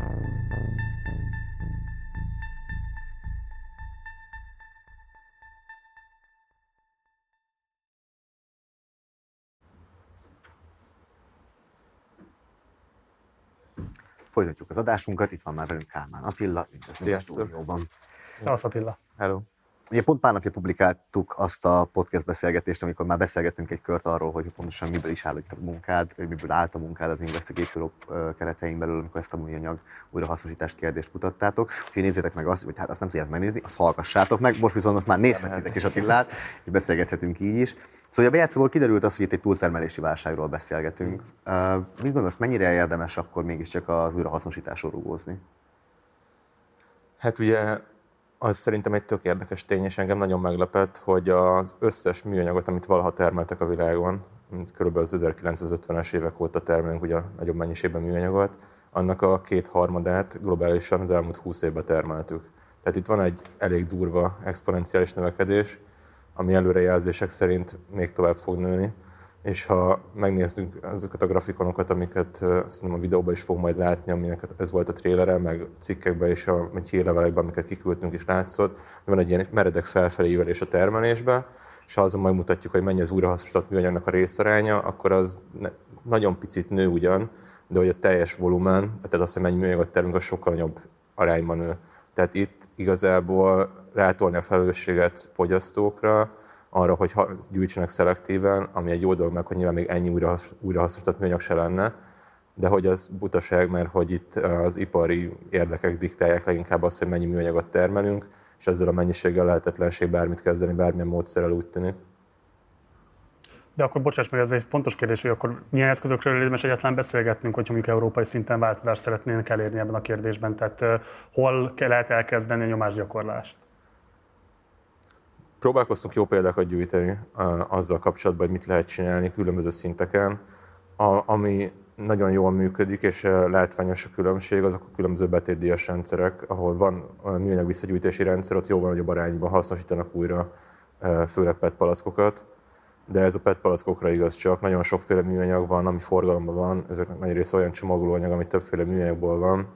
Folytatjuk az adásunkat, itt van már velünk Kálmán Attila, üdvözlünk a stúdióban. Szevasz Attila. Hello. Ugye pont pár napja publikáltuk azt a podcast beszélgetést, amikor már beszélgettünk egy kört arról, hogy pontosan miből is áll itt a munkád, hogy miből állt a munkád az Investigate Europe keretein belül, amikor ezt a műanyag újrahasznosítás kérdést kutattátok. Úgyhogy nézzétek meg azt, hogy hát azt nem tudjátok megnézni, azt hallgassátok meg. Most viszont most már nézhetitek is Attilát, és beszélgethetünk így is. Szóval a bejátszóból kiderült az, hogy itt egy túltermelési válságról beszélgetünk. Uh, mit gondolsz, mennyire érdemes akkor mégiscsak az újrahasznosításról rúgózni? Hát ugye az szerintem egy tök érdekes tény, és engem nagyon meglepett, hogy az összes műanyagot, amit valaha termeltek a világon, körülbelül az 1950-es évek óta termelünk ugye nagyobb mennyiségben műanyagot, annak a kétharmadát globálisan az elmúlt 20 évben termeltük. Tehát itt van egy elég durva exponenciális növekedés, ami előrejelzések szerint még tovább fog nőni és ha megnézzük azokat a grafikonokat, amiket szerintem a videóban is fog majd látni, aminek ez volt a trélere, meg cikkekben és a hírlevelekben, amiket kiküldtünk is látszott, van egy ilyen meredek felfelé ívelés a termelésbe, és ha azon megmutatjuk, hogy mennyi az újrahasznosított műanyagnak a részaránya, akkor az ne, nagyon picit nő ugyan, de hogy a teljes volumen, tehát az, hogy mennyi műanyagot termünk, az sokkal nagyobb arányban nő. Tehát itt igazából rátolni a felelősséget fogyasztókra, arra, hogy gyűjtsenek szelektíven, ami egy jó dolog, mert hogy nyilván még ennyi újrahasznosított műanyag se lenne, de hogy az butaság, mert hogy itt az ipari érdekek diktálják leginkább azt, hogy mennyi műanyagot termelünk, és ezzel a mennyiséggel lehetetlenség bármit kezdeni, bármilyen módszerrel úgy tűnik. De akkor bocsáss meg, ez egy fontos kérdés, hogy akkor milyen eszközökről érdemes egyáltalán beszélgetnünk, hogyha mondjuk európai szinten változást szeretnénk elérni ebben a kérdésben. Tehát hol lehet elkezdeni a nyomásgyakorlást? Próbálkoztunk jó példákat gyűjteni azzal kapcsolatban, hogy mit lehet csinálni különböző szinteken. A, ami nagyon jól működik, és látványos a különbség, azok a különböző betétdíjas rendszerek, ahol van műanyag visszagyűjtési rendszer, ott jóval nagyobb arányban hasznosítanak újra főleg PET palackokat. De ez a PET palackokra igaz csak, nagyon sokféle műanyag van, ami forgalomban van, ezek nagy része olyan csomagolóanyag, ami többféle műanyagból van,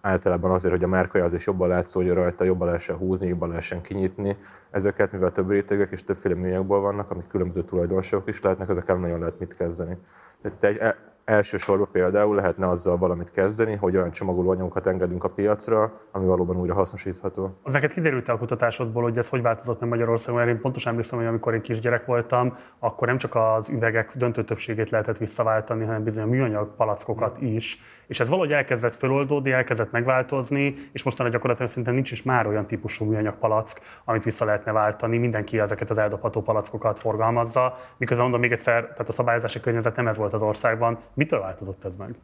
általában azért, hogy a márkajelzés jobban látszódjon rajta, jobban lehessen húzni, jobban lehessen kinyitni. Ezeket, mivel több rétegek és többféle műanyagból vannak, amik különböző tulajdonságok is lehetnek, ezekkel nagyon lehet mit kezdeni. Tehát egy Elsősorban például lehetne azzal valamit kezdeni, hogy olyan csomagoló anyagokat engedünk a piacra, ami valóban újra hasznosítható. Az neked kiderült a kutatásodból, hogy ez hogy változott meg Magyarországon? Mert én pontosan emlékszem, hogy amikor én kisgyerek voltam, akkor nem csak az üvegek döntő többségét lehetett visszaváltani, hanem bizony a műanyag palackokat hmm. is. És ez valahogy elkezdett feloldódni, elkezdett megváltozni, és mostanra gyakorlatilag szinte nincs is már olyan típusú műanyag palack, amit vissza lehetne váltani. Mindenki ezeket az eldobható palackokat forgalmazza, miközben mondom még egyszer, tehát a szabályozási környezet nem ez volt az országban. Mitől változott ez meg?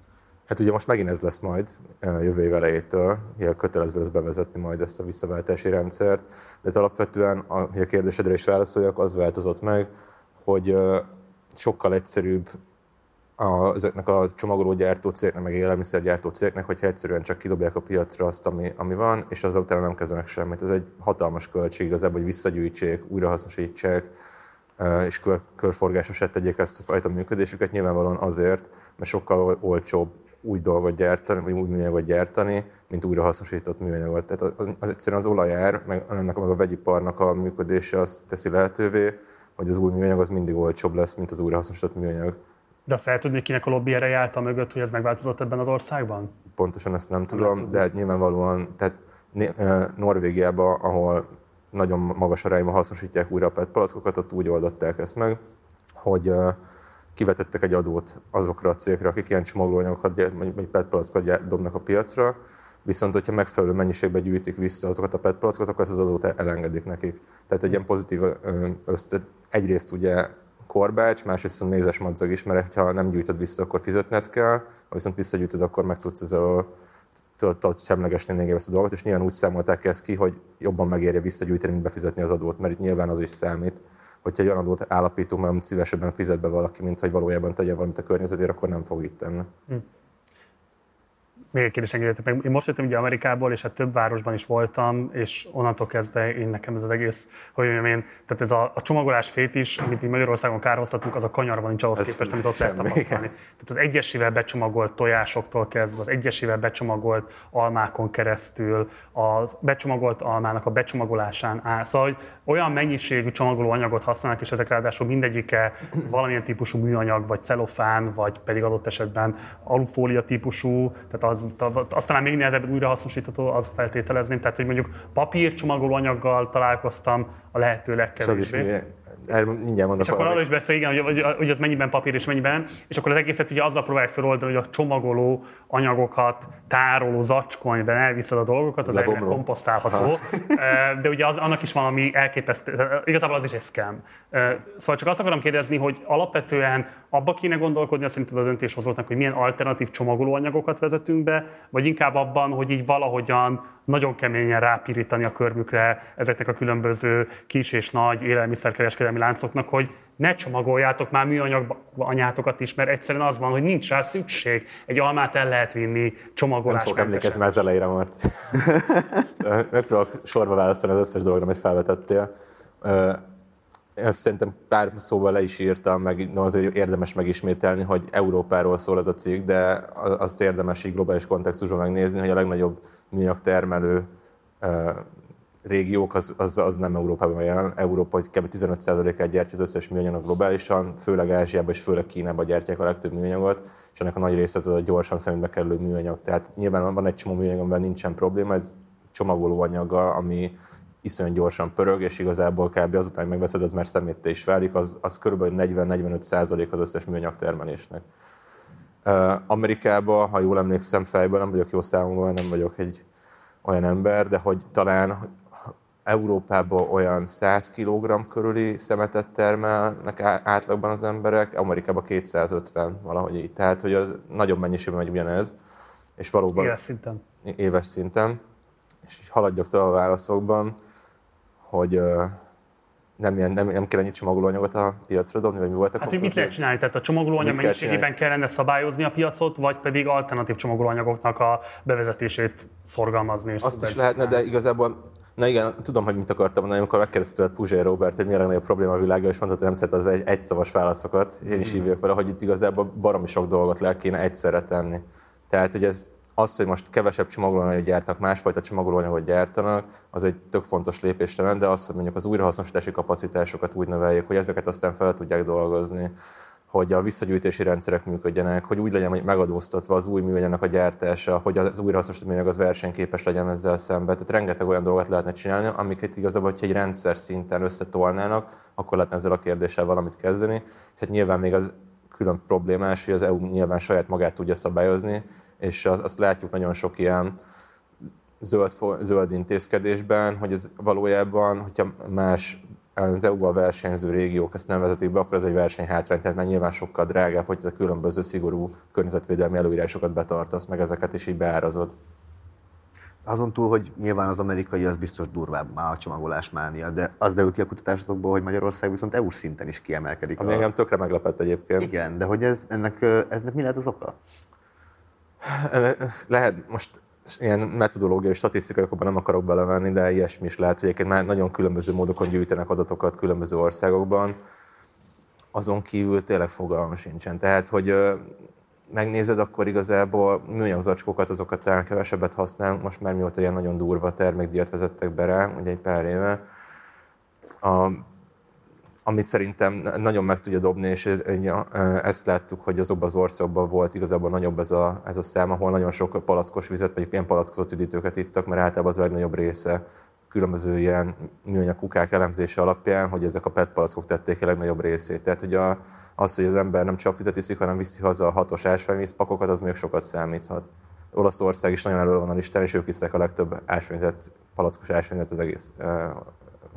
Hát ugye most megint ez lesz majd jövő év elejétől, ugye kötelező lesz bevezetni majd ezt a visszaváltási rendszert, de hát alapvetően, hogy a kérdésedre is válaszoljak, az változott meg, hogy sokkal egyszerűbb a, ezeknek a csomagológyártó cégnek, meg élelmiszergyártó cégnek, hogyha egyszerűen csak kidobják a piacra azt, ami, ami van, és azok utána nem kezdenek semmit. Ez egy hatalmas költség igazából, hogy visszagyűjtsék, újrahasznosítsák, és kör, körforgásosát tegyék ezt a fajta működésüket, nyilvánvalóan azért, mert sokkal olcsóbb új dolgot gyártani, vagy új műanyagot gyártani, mint újrahasznosított műanyagot. Tehát az, az egyszerűen az olajár, meg ennek meg a vegyiparnak a működése az teszi lehetővé, hogy az új műanyag az mindig olcsóbb lesz, mint az újrahasznosított műanyag. De azt el tudni, kinek a lobby erre járt a mögött, hogy ez megváltozott ebben az országban? Pontosan ezt nem tudom, de hát nyilvánvalóan, tehát Norvégiában, ahol nagyon magas arányban hasznosítják újra a PET palackokat, ott úgy oldották ezt meg, hogy kivetettek egy adót azokra a cégekre, akik ilyen csomagolóanyagokat, vagy PET palackot dobnak a piacra, viszont hogyha megfelelő mennyiségben gyűjtik vissza azokat a PET palackokat, akkor ezt az adót elengedik nekik. Tehát egy ilyen pozitív ösztön, egyrészt ugye korbács, másrészt mézes madzag is, mert ha nem gyűjtöd vissza, akkor fizetned kell, ha viszont visszagyűjtöd, akkor meg tudsz ezzel tudod semlegesni még ezt a dolgot, és nyilván úgy számolták ezt ki, hogy jobban megérje visszagyűjteni, mint befizetni az adót, mert itt nyilván az is számít. Hogyha egy olyan adót állapítunk, mert szívesebben fizet be valaki, mint hogy valójában tegye valamit a környezetért, akkor nem fog itt tenni. Hm még egy kérdés engedjetek meg. Én most jöttem ugye Amerikából, és hát több városban is voltam, és onnantól kezdve én nekem ez az egész, hogy én, tehát ez a, a csomagolás fét is, amit így Magyarországon kárhoztatunk, az a kanyarban nincs ahhoz ez képest, amit ott lehet tapasztalni. Tehát az egyesével becsomagolt tojásoktól kezdve, az egyesével becsomagolt almákon keresztül, az becsomagolt almának a becsomagolásán áll. Szóval, hogy olyan mennyiségű csomagoló anyagot használnak, és ezek ráadásul mindegyike valamilyen típusú műanyag, vagy celofán, vagy pedig adott esetben alufólia típusú, tehát az, az talán még nehezebb újrahasznosítható, az feltételezném. Tehát, hogy mondjuk papír csomagoló anyaggal találkoztam a lehető legkevésbé. Erről mindjárt mondok. És akkor arról is beszél, igen, hogy, hogy az mennyiben papír és mennyiben nem. És akkor az egészet ugye azzal próbálják feloldani, hogy a csomagoló anyagokat tároló zacskonyben elviszed a dolgokat, az elvileg komposztálható. De ugye az, annak is valami elképesztő, igazából az is egy scam. Szóval csak azt akarom kérdezni, hogy alapvetően abba kéne gondolkodni azt szerinted a döntéshozóknak, hogy milyen alternatív csomagolóanyagokat vezetünk be, vagy inkább abban, hogy így valahogyan nagyon keményen rápirítani a körmükre ezeknek a különböző kis és nagy élelmiszerkereskedelmi láncoknak, hogy ne csomagoljátok már műanyag anyátokat is, mert egyszerűen az van, hogy nincs rá szükség. Egy almát el lehet vinni csomagolás. Nem fogok emlékezni már az elejére, mert megpróbálok sorba válaszolni az összes dologra, amit felvetettél. Ezt szerintem pár szóval le is írtam, meg no, azért érdemes megismételni, hogy Európáról szól ez a cikk, de azt érdemes így globális kontextusban megnézni, hogy a legnagyobb műanyag termelő régiók, az, az, az nem Európában jelen. Európa kb. 15%-át gyártja az összes műanyagnak globálisan, főleg Ázsiában és főleg Kínában gyártják a legtöbb műanyagot, és ennek a nagy része az a gyorsan szemünkbe kerülő műanyag. Tehát nyilván van egy csomó műanyag, amivel nincsen probléma, ez csomagoló anyaga, ami iszonyat gyorsan pörög, és igazából kb. azután, hogy megveszed, az már szemétté is válik, az, az kb. 40-45% az összes műanyag termelésnek. Amerikában, ha jól emlékszem fejben, nem vagyok jó számomban, nem vagyok egy olyan ember, de hogy talán Európában olyan 100 kg körüli szemetet termelnek átlagban az emberek, Amerikában 250 valahogy így. Tehát, hogy az nagyobb mennyiségben megy ugyanez. És valóban... Éves szinten. Éves szinten. És haladjak tovább a válaszokban, hogy nem, ilyen, nem, nem kell ennyi csomagolóanyagot a piacra dobni, vagy mi volt a Hát, hogy mit lehet csinálni? Tehát a csomagolóanyag mennyiségében kellene szabályozni a piacot, vagy pedig alternatív csomagolóanyagoknak a bevezetését szorgalmazni? És Azt is lehetne, de igazából Na igen, tudom, hogy mit akartam mondani, amikor megkérdezte tőled Puzsé Robert, hogy mi a legnagyobb probléma a világban, és mondta, hogy nem szeret az egy, egyszavas válaszokat. Én is hívjuk vele, hogy itt igazából baromi sok dolgot le kéne egyszerre tenni. Tehát, hogy ez az, hogy most kevesebb csomagolóanyagot gyártanak, másfajta csomagolóanyagot gyártanak, az egy tök fontos lépés lenne, de az, hogy mondjuk az újrahasznosítási kapacitásokat úgy növeljék, hogy ezeket aztán fel tudják dolgozni, hogy a visszagyűjtési rendszerek működjenek, hogy úgy legyen megadóztatva az új műanyagnak a gyártása, hogy az újrahasznosított műanyag az versenyképes legyen ezzel szemben. Tehát rengeteg olyan dolgot lehetne csinálni, amiket igazából, hogyha egy rendszer szinten összetolnának, akkor lehetne ezzel a kérdéssel valamit kezdeni. És hát nyilván még az külön problémás, hogy az EU nyilván saját magát tudja szabályozni, és azt látjuk nagyon sok ilyen zöld, zöld intézkedésben, hogy ez valójában, hogyha más az EU-val versenyző régiók ezt nem vezetik be, akkor ez egy versenyhátrány, tehát már nyilván sokkal drágább, hogy a különböző szigorú környezetvédelmi előírásokat betartasz, meg ezeket is így beárazod. Azon túl, hogy nyilván az amerikai az biztos durvább már a csomagolás mánia, de az derül ki a kutatásokból, hogy Magyarország viszont EU szinten is kiemelkedik. Ami a... engem tökre meglepett egyébként. Igen, de hogy ez, ennek, ennek mi lehet az oka? Lehet, most ilyen metodológiai, statisztikai okokban nem akarok belevenni, de ilyesmi is lehet, hogy egyébként már nagyon különböző módokon gyűjtenek adatokat különböző országokban. azon kívül tényleg fogalmam sincsen. Tehát, hogy megnézed, akkor igazából műanyag zacskókat, azokat talán kevesebbet használunk, most már mióta ilyen nagyon durva termékdíjat vezettek be rá, ugye egy pár éve. A, amit szerintem nagyon meg tudja dobni, és ezt láttuk, hogy azokban az országokban volt igazából nagyobb ez a, ez a szám, ahol nagyon sok palackos vizet, vagy ilyen palackozott üdítőket ittak, mert általában az a legnagyobb része különböző ilyen műanyag kukák elemzése alapján, hogy ezek a PET palackok tették a legnagyobb részét. Tehát, a, az, hogy az ember nem csapvizet iszik, hanem viszi haza a hatos ásványvízpakokat, az még sokat számíthat. Olaszország is nagyon elő van a listán, és ők iszek a legtöbb ásványzet, palackos ásványzet az egész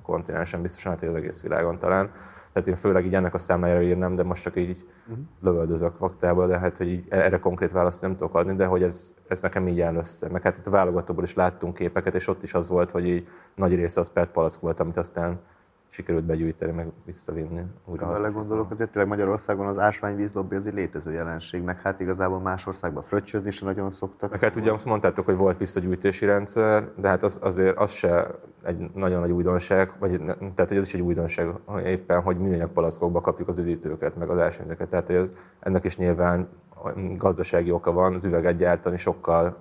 kontinensen, biztosan hát, hogy az egész világon talán. Tehát én főleg így ennek a számára írnám, de most csak így uh-huh. lövöldözök faktából, de hát hogy így erre konkrét választ nem tudok adni, de hogy ez, ez nekem így áll össze. Meg hát itt a válogatóból is láttunk képeket, és ott is az volt, hogy így nagy része az PET palack volt, amit aztán sikerült begyűjteni, meg visszavinni. Újra ha gondolok, azért tényleg Magyarországon az ásványvíz lobby az egy létező jelenség, meg hát igazából más országban fröccsözni is nagyon szoktak. Meg hát ugye azt mondtátok, hogy volt visszagyűjtési rendszer, de hát az, azért az se egy nagyon nagy újdonság, vagy tehát hogy ez is egy újdonság éppen, hogy műanyag palackokba kapjuk az üdítőket, meg az ásványzeket. Tehát hogy ez, ennek is nyilván gazdasági oka van, az üveget gyártani sokkal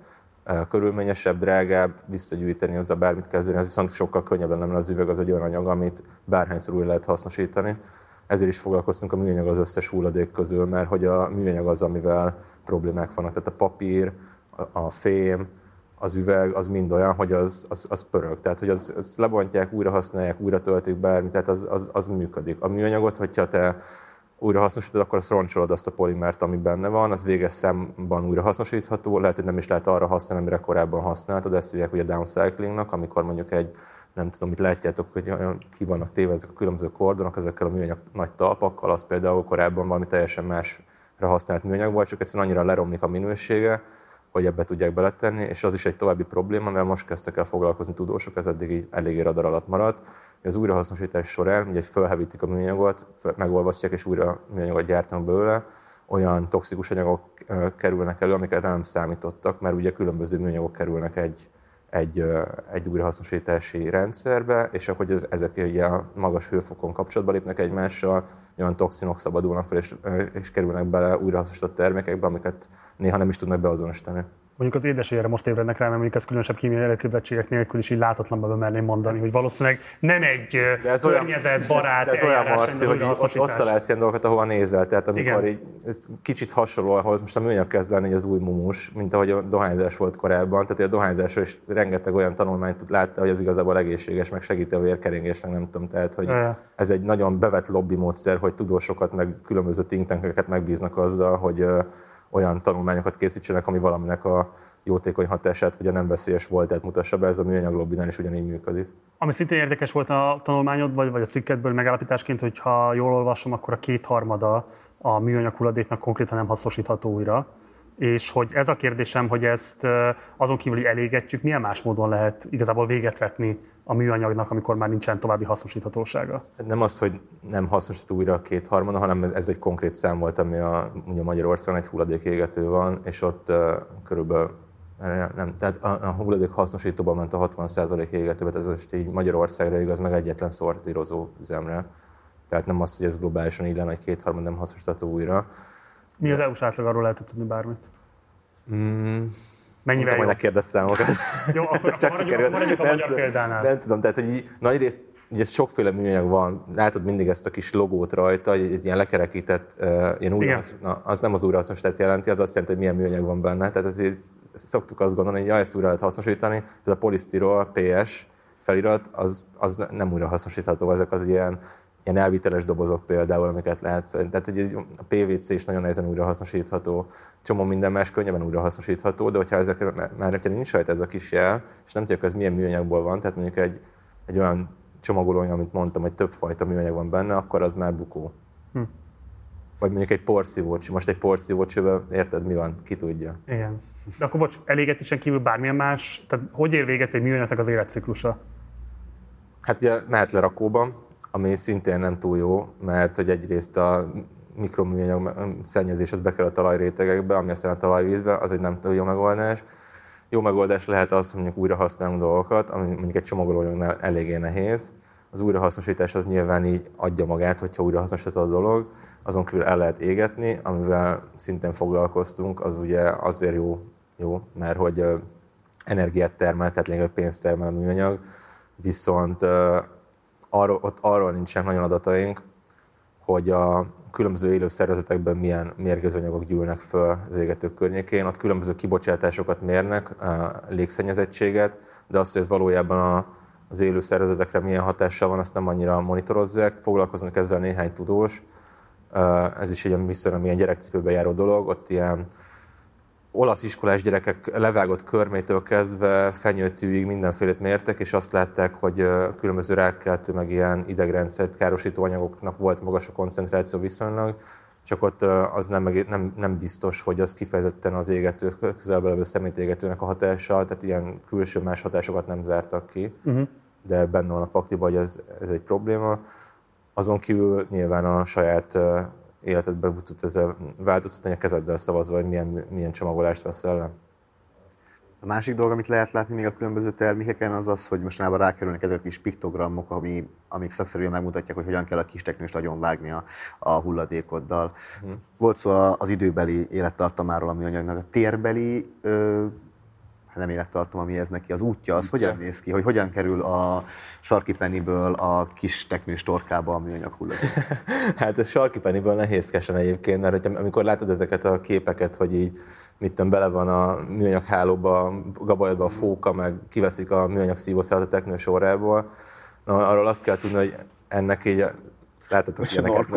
körülményesebb, drágább, visszagyűjteni a bármit kezdeni, az viszont sokkal könnyebb lenne, mert az üveg az egy olyan anyag, amit bárhányszor újra lehet hasznosítani. Ezért is foglalkoztunk a műanyag az összes hulladék közül, mert hogy a műanyag az, amivel problémák vannak. Tehát a papír, a fém, az üveg, az mind olyan, hogy az, az, az pörög. Tehát, hogy az, az lebontják, újra használják, újra töltik bármit, tehát az, az, az működik. A műanyagot, hogyha te újra hasznosítod, akkor azt roncsolod azt a polimert, ami benne van, az véges számban újra hasznosítható, lehet, hogy nem is lehet arra használni, amire korábban használtad, ezt hívják ugye downcyclingnak, amikor mondjuk egy, nem tudom, mit látjátok, hogy ki vannak téve ezek a különböző kordonok, ezekkel a műanyag nagy talpakkal, az például korábban valami teljesen másra használt műanyag volt, csak egyszerűen annyira leromlik a minősége, hogy ebbe tudják beletenni, és az is egy további probléma, mert most kezdtek el foglalkozni tudósok, ez eddig így eléggé radar alatt maradt, az újrahasznosítás során ugye felhevítik a műanyagot, megolvasztják és újra műanyagot gyártanak belőle, olyan toxikus anyagok kerülnek elő, amiket nem számítottak, mert ugye különböző műanyagok kerülnek egy, egy, egy újrahasznosítási rendszerbe, és ahogy ez, ezek ugye a magas hőfokon kapcsolatba lépnek egymással, olyan toxinok szabadulnak fel, és, és kerülnek bele újrahasznosított termékekbe, amiket néha nem is tudnak beazonosítani mondjuk az édesére most ébrednek rá, mert mondjuk ez különösebb kémiai elképzettségek nélkül is így látatlanba merném mondani, hogy valószínűleg nem egy de ez környezet, barát de ez olyan marci, hogy ott, ott találsz ilyen dolgokat, ahova nézel. Tehát amikor Igen. így, ez kicsit hasonló ahhoz, most a műanyag kezd lenni az új mumus, mint ahogy a dohányzás volt korábban. Tehát a dohányzásról is rengeteg olyan tanulmányt látta, hogy ez igazából egészséges, meg segíti a vérkeringést, meg nem tudom. Tehát, hogy ez egy nagyon bevett lobby módszer, hogy tudósokat, meg különböző think megbíznak azzal, hogy olyan tanulmányokat készítsenek, ami valaminek a jótékony hatását, vagy a nem veszélyes voltát mutassa be, ez a műanyag lobbinál is ugyanígy működik. Ami szintén érdekes volt a tanulmányod, vagy, vagy a cikkedből megállapításként, hogy ha jól olvasom, akkor a kétharmada a műanyag hulladéknak konkrétan nem hasznosítható újra és hogy ez a kérdésem, hogy ezt azon kívül elégetjük, milyen más módon lehet igazából véget vetni a műanyagnak, amikor már nincsen további hasznosíthatósága? Nem az, hogy nem hasznosítható újra a kétharmada, hanem ez egy konkrét szám volt, ami a, ugye Magyarországon egy hulladékégető van, és ott uh, körülbelül nem, tehát a, a hulladék hasznosítóban ment a 60% égetőbe, ez most így Magyarországra igaz, meg egyetlen szortírozó üzemre. Tehát nem az, hogy ez globálisan így lenne, hogy kétharmad nem hasznosítható újra. Mi az EU-s átlag, arról lehetett tudni bármit? Mm, Mennyivel jobb? hogy ne kérdezz számokat. Jó, akkor, Csak maradjunk, maradjunk a magyar nem, példánál. Nem tudom, tehát hogy így, nagy rész, ugye sokféle műanyag van, látod mindig ezt a kis logót rajta, ez ilyen lekerekített, uh, ilyen újrahasznos, na, az nem az újrahasznosítást jelenti, az azt jelenti, hogy milyen műanyag van benne. Tehát ezért szoktuk azt gondolni, hogy ja, ezt újra lehet hasznosítani, tehát a polisztirol, PS felirat, az, az nem újrahasznosítható, ezek az ilyen ilyen elviteles dobozok például, amiket lehet, tehát hogy a PVC is nagyon nehezen újrahasznosítható, csomó minden más könnyebben újrahasznosítható, de hogyha ezek már hogyha nincs rajta ez a kis jel, és nem tudjuk, ez milyen műanyagból van, tehát mondjuk egy, egy olyan csomagoló, amit mondtam, hogy több fajta műanyag van benne, akkor az már bukó. Hm. Vagy mondjuk egy porszívócsi. Most egy porszívócsivel érted, mi van? Ki tudja. Igen. De akkor bocs, elégetésen kívül bármilyen más, tehát hogy ér véget egy műanyagnak az életciklusa? Hát ugye mehet le rakóban, ami szintén nem túl jó, mert hogy egyrészt a mikroműanyag szennyezés az bekerül a talajrétegekbe, ami aztán a talajvízbe, az egy nem túl jó megoldás. Jó megoldás lehet az, hogy mondjuk újra használunk dolgokat, ami mondjuk egy csomagolónál eléggé nehéz. Az újrahasznosítás az nyilván így adja magát, hogyha újrahasznosítod a dolog, azon kívül el lehet égetni, amivel szintén foglalkoztunk, az ugye azért jó, jó mert hogy energiát termel, tehát lényegében pénzt termel a műanyag, viszont arról, ott arról nincsenek nagyon adataink, hogy a különböző élő szervezetekben milyen mérgezőanyagok gyűlnek föl az égetők környékén. Ott különböző kibocsátásokat mérnek, légszennyezettséget, de azt, hogy ez valójában a, az élő szervezetekre milyen hatással van, azt nem annyira monitorozzák. Foglalkoznak ezzel néhány tudós. Ez is egy viszonylag milyen gyerekcipőbe járó dolog. Ott ilyen olasz iskolás gyerekek levágott körmétől kezdve fenyőtűig mindenfélét mértek, és azt látták, hogy különböző rákkeltő, meg ilyen idegrendszert károsító anyagoknak volt magas a koncentráció viszonylag, csak ott az nem, nem, nem biztos, hogy az kifejezetten az égető, közelben levő szemétégetőnek a hatása, tehát ilyen külső más hatásokat nem zártak ki, uh-huh. de benne van a pakliban, hogy ez, ez egy probléma. Azon kívül nyilván a saját életedben tudsz ezzel változtatni, a kezeddel szavazva, hogy milyen, milyen csomagolást veszel le. A másik dolog, amit lehet látni még a különböző termékeken, az az, hogy mostanában rákerülnek ezek a kis piktogramok, ami, amik szakszerűen megmutatják, hogy hogyan kell a kis teknőst nagyon vágni a, a hulladékoddal. Hmm. Volt szó az időbeli élettartamáról a műanyagnak, a térbeli ö, nem élettartam, ami ez neki, az útja, az útja. hogyan néz ki, hogy hogyan kerül a sarki penniből a kis teknős torkába a műanyag hulladék? hát a sarki penniből nehézkesen egyébként, mert amikor látod ezeket a képeket, hogy így mit bele van a műanyag hálóba, gabajodba a fóka, meg kiveszik a műanyag szívószálat a teknő sorrából, na, arról azt kell tudni, hogy ennek így Láthatok ilyeneket.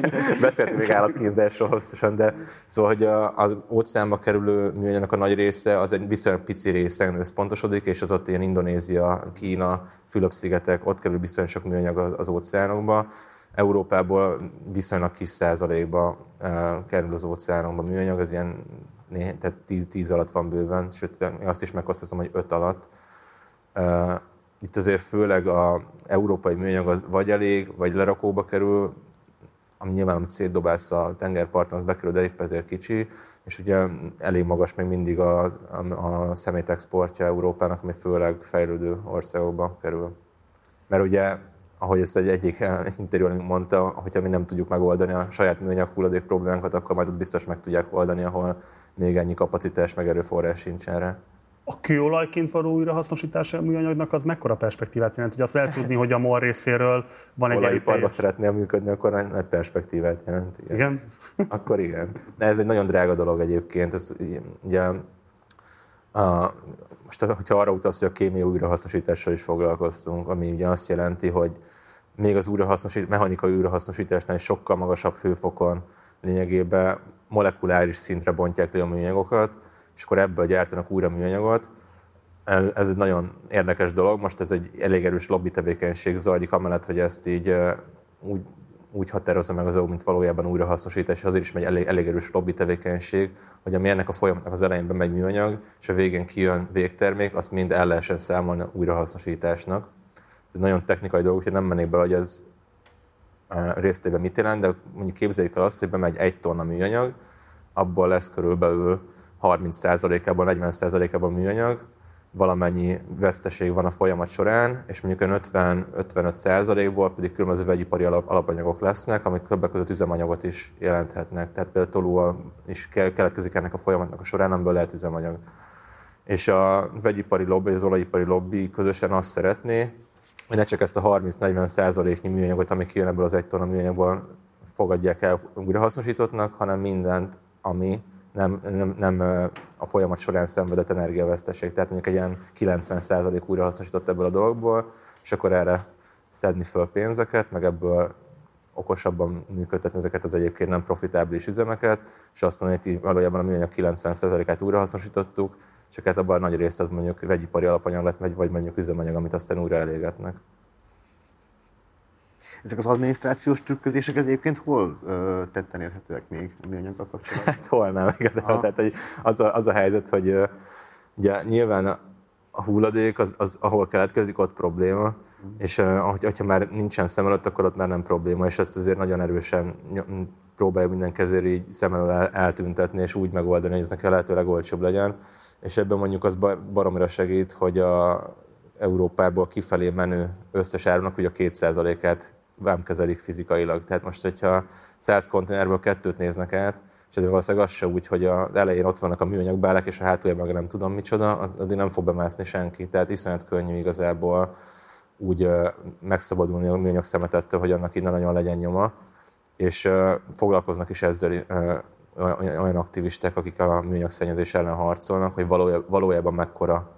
Beszéltünk még állatkínzásról hosszasan, de szóval, hogy az óceánba kerülő műanyagnak a nagy része az egy viszonylag pici részen összpontosodik, és az ott ilyen Indonézia, Kína, Fülöp-szigetek, ott kerül viszonylag sok műanyag az óceánokba. Európából viszonylag kis százalékba kerül az óceánokba műanyag, az ilyen tehát 10 alatt van bőven, sőt, azt is meghoztam, hogy 5 alatt itt azért főleg a európai műanyag az vagy elég, vagy lerakóba kerül, ami nyilván, amit szétdobálsz a tengerparton, az bekerül, de épp ezért kicsi, és ugye elég magas még mindig a, a, a szemét exportja Európának, ami főleg fejlődő országokba kerül. Mert ugye, ahogy ezt egy egyik interjúban mondta, hogyha mi nem tudjuk megoldani a saját műanyag hulladék problémánkat, akkor majd ott biztos meg tudják oldani, ahol még ennyi kapacitás meg erőforrás sincs erre a kőolajként való újrahasznosítása a műanyagnak az mekkora perspektívát jelent? Hogy azt el tudni, hogy a MOL részéről van egy Olajiparba szeretnél működni, akkor nagy perspektívát jelent. Igen? igen? akkor igen. De ez egy nagyon drága dolog egyébként. Ez, ugye, a, most, hogyha arra utalsz, hogy a kémia újrahasznosítással is foglalkoztunk, ami ugye azt jelenti, hogy még az újrahasznosít, mechanikai újrahasznosításnál is sokkal magasabb hőfokon lényegében molekuláris szintre bontják le a műanyagokat, és akkor ebből gyártanak újra műanyagot. Ez egy nagyon érdekes dolog. Most ez egy elég erős lobby tevékenység zajlik, amellett, hogy ezt így úgy, úgy határozza meg az EU, mint valójában újrahasznosítás, és azért is megy elég, elég erős lobby tevékenység, hogy ami ennek a folyamatnak az elején megy műanyag, és a végén kijön végtermék, azt mind el lehessen számolni újrahasznosításnak. Ez egy nagyon technikai dolog, hogy nem mennék bele, hogy ez részletében mit jelent, de mondjuk képzeljük el azt, hogy bemegy egy tonna műanyag, abból lesz körülbelül 30%-ában, 40%-ában műanyag, valamennyi veszteség van a folyamat során, és mondjuk 50-55%-ból pedig különböző vegyipari alap, alapanyagok lesznek, amik többek között üzemanyagot is jelenthetnek. Tehát például tolú is keletkezik ennek a folyamatnak a során, amiből lehet üzemanyag. És a vegyipari lobby, az olajipari lobby közösen azt szeretné, hogy ne csak ezt a 30-40 nyi műanyagot, ami kijön ebből az egy tonna műanyagból, fogadják el újrahasznosítottnak, hanem mindent, ami nem, nem, nem a folyamat során szenvedett energiaveszteség. Tehát mondjuk egy ilyen 90% újrahasznosított ebből a dologból, és akkor erre szedni föl pénzeket, meg ebből okosabban működtetni ezeket az egyébként nem profitábilis üzemeket, és azt mondani, hogy valójában a műanyag 90%-át újrahasznosítottuk, csak hát abban a nagy része az mondjuk vegyipari alapanyag lett, vagy mondjuk üzemanyag, amit aztán újra elégetnek. Ezek az adminisztrációs trükközések egyébként hol ö, tetten érhetőek még a műanyaggal kapcsolatban? Hát hol nem igazából. Tehát, hogy az, a, az a helyzet, hogy ö, ugye nyilván a hulladék, az, az, ahol keletkezik, ott probléma, mm. és uh, hogyha már nincsen szem előtt, akkor ott már nem probléma, és ezt azért nagyon erősen próbálja minden kezér így szem elől eltüntetni, és úgy megoldani, hogy ez neki a lehető legolcsóbb legyen. És ebben mondjuk az baromira segít, hogy a Európából kifelé menő összes árunak, hogy a 2%-át nem kezelik fizikailag. Tehát most, hogyha 100 konténerből kettőt néznek át, és ez valószínűleg az se úgy, hogy az elején ott vannak a műanyagbálák, és a hátuljában meg nem tudom micsoda, addig nem fog bemászni senki. Tehát iszonyat könnyű igazából úgy megszabadulni a műanyag szemetettől, hogy annak innen nagyon legyen nyoma, és foglalkoznak is ezzel olyan aktivisták, akik a műanyag szennyezés ellen harcolnak, hogy valójában mekkora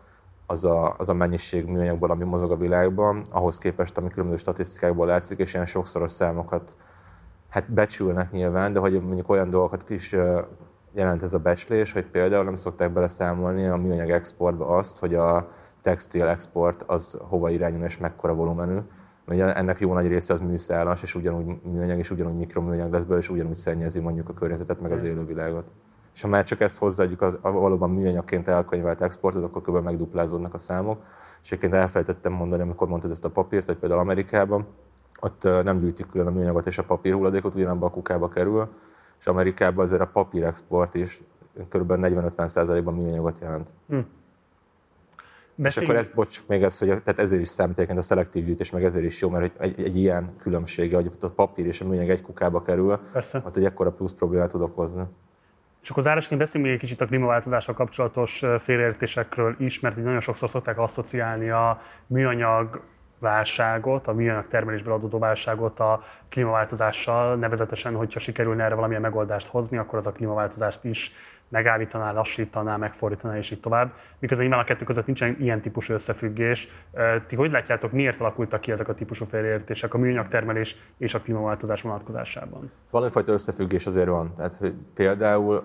az a, az a mennyiség műanyagból, ami mozog a világban, ahhoz képest, ami különböző statisztikákból látszik, és ilyen sokszoros számokat hát becsülnek nyilván, de hogy mondjuk olyan dolgokat is jelent ez a becslés, hogy például nem szokták beleszámolni a műanyag exportba azt, hogy a textil export az hova irányul és mekkora volumenű. Ugye ennek jó nagy része az műszálas, és ugyanúgy műanyag, és ugyanúgy mikroműanyag lesz belőle, és ugyanúgy szennyezi mondjuk a környezetet, meg az élővilágot. És ha már csak ezt hozzáadjuk az, valóban műanyagként elkönyvelt exportot, akkor kb. megduplázódnak a számok. És egyébként elfelejtettem mondani, amikor mondtad ezt a papírt, hogy például Amerikában, ott nem gyűjtik külön a műanyagot és a papírhulladékot, ugyanabban a kukába kerül, és Amerikában azért a papírexport is kb. 40-50%-ban műanyagot jelent. Hm. És akkor ez, bocs, még ez, hogy tehát ezért is számít a szelektív gyűjtés, meg ezért is jó, mert egy, egy ilyen különbsége, hogy a papír és a műanyag egy kukába kerül, Persze. ott egy ekkora plusz problémát tud okozni. És akkor zárásként beszéljünk még egy kicsit a klímaváltozással kapcsolatos félreértésekről is, mert így nagyon sokszor szokták asszociálni a műanyag válságot, a műanyag termelésből adódó válságot a klímaváltozással, nevezetesen, hogyha sikerülne erre valamilyen megoldást hozni, akkor az a klímaváltozást is megállítaná, lassítaná, megfordítaná, és így tovább. Miközben nyilván a kettő között nincsen ilyen típusú összefüggés. Ti hogy látjátok, miért alakultak ki ezek a típusú félreértések a műanyag termelés és a klímaváltozás vonatkozásában? Valamifajta összefüggés azért van. Tehát hogy például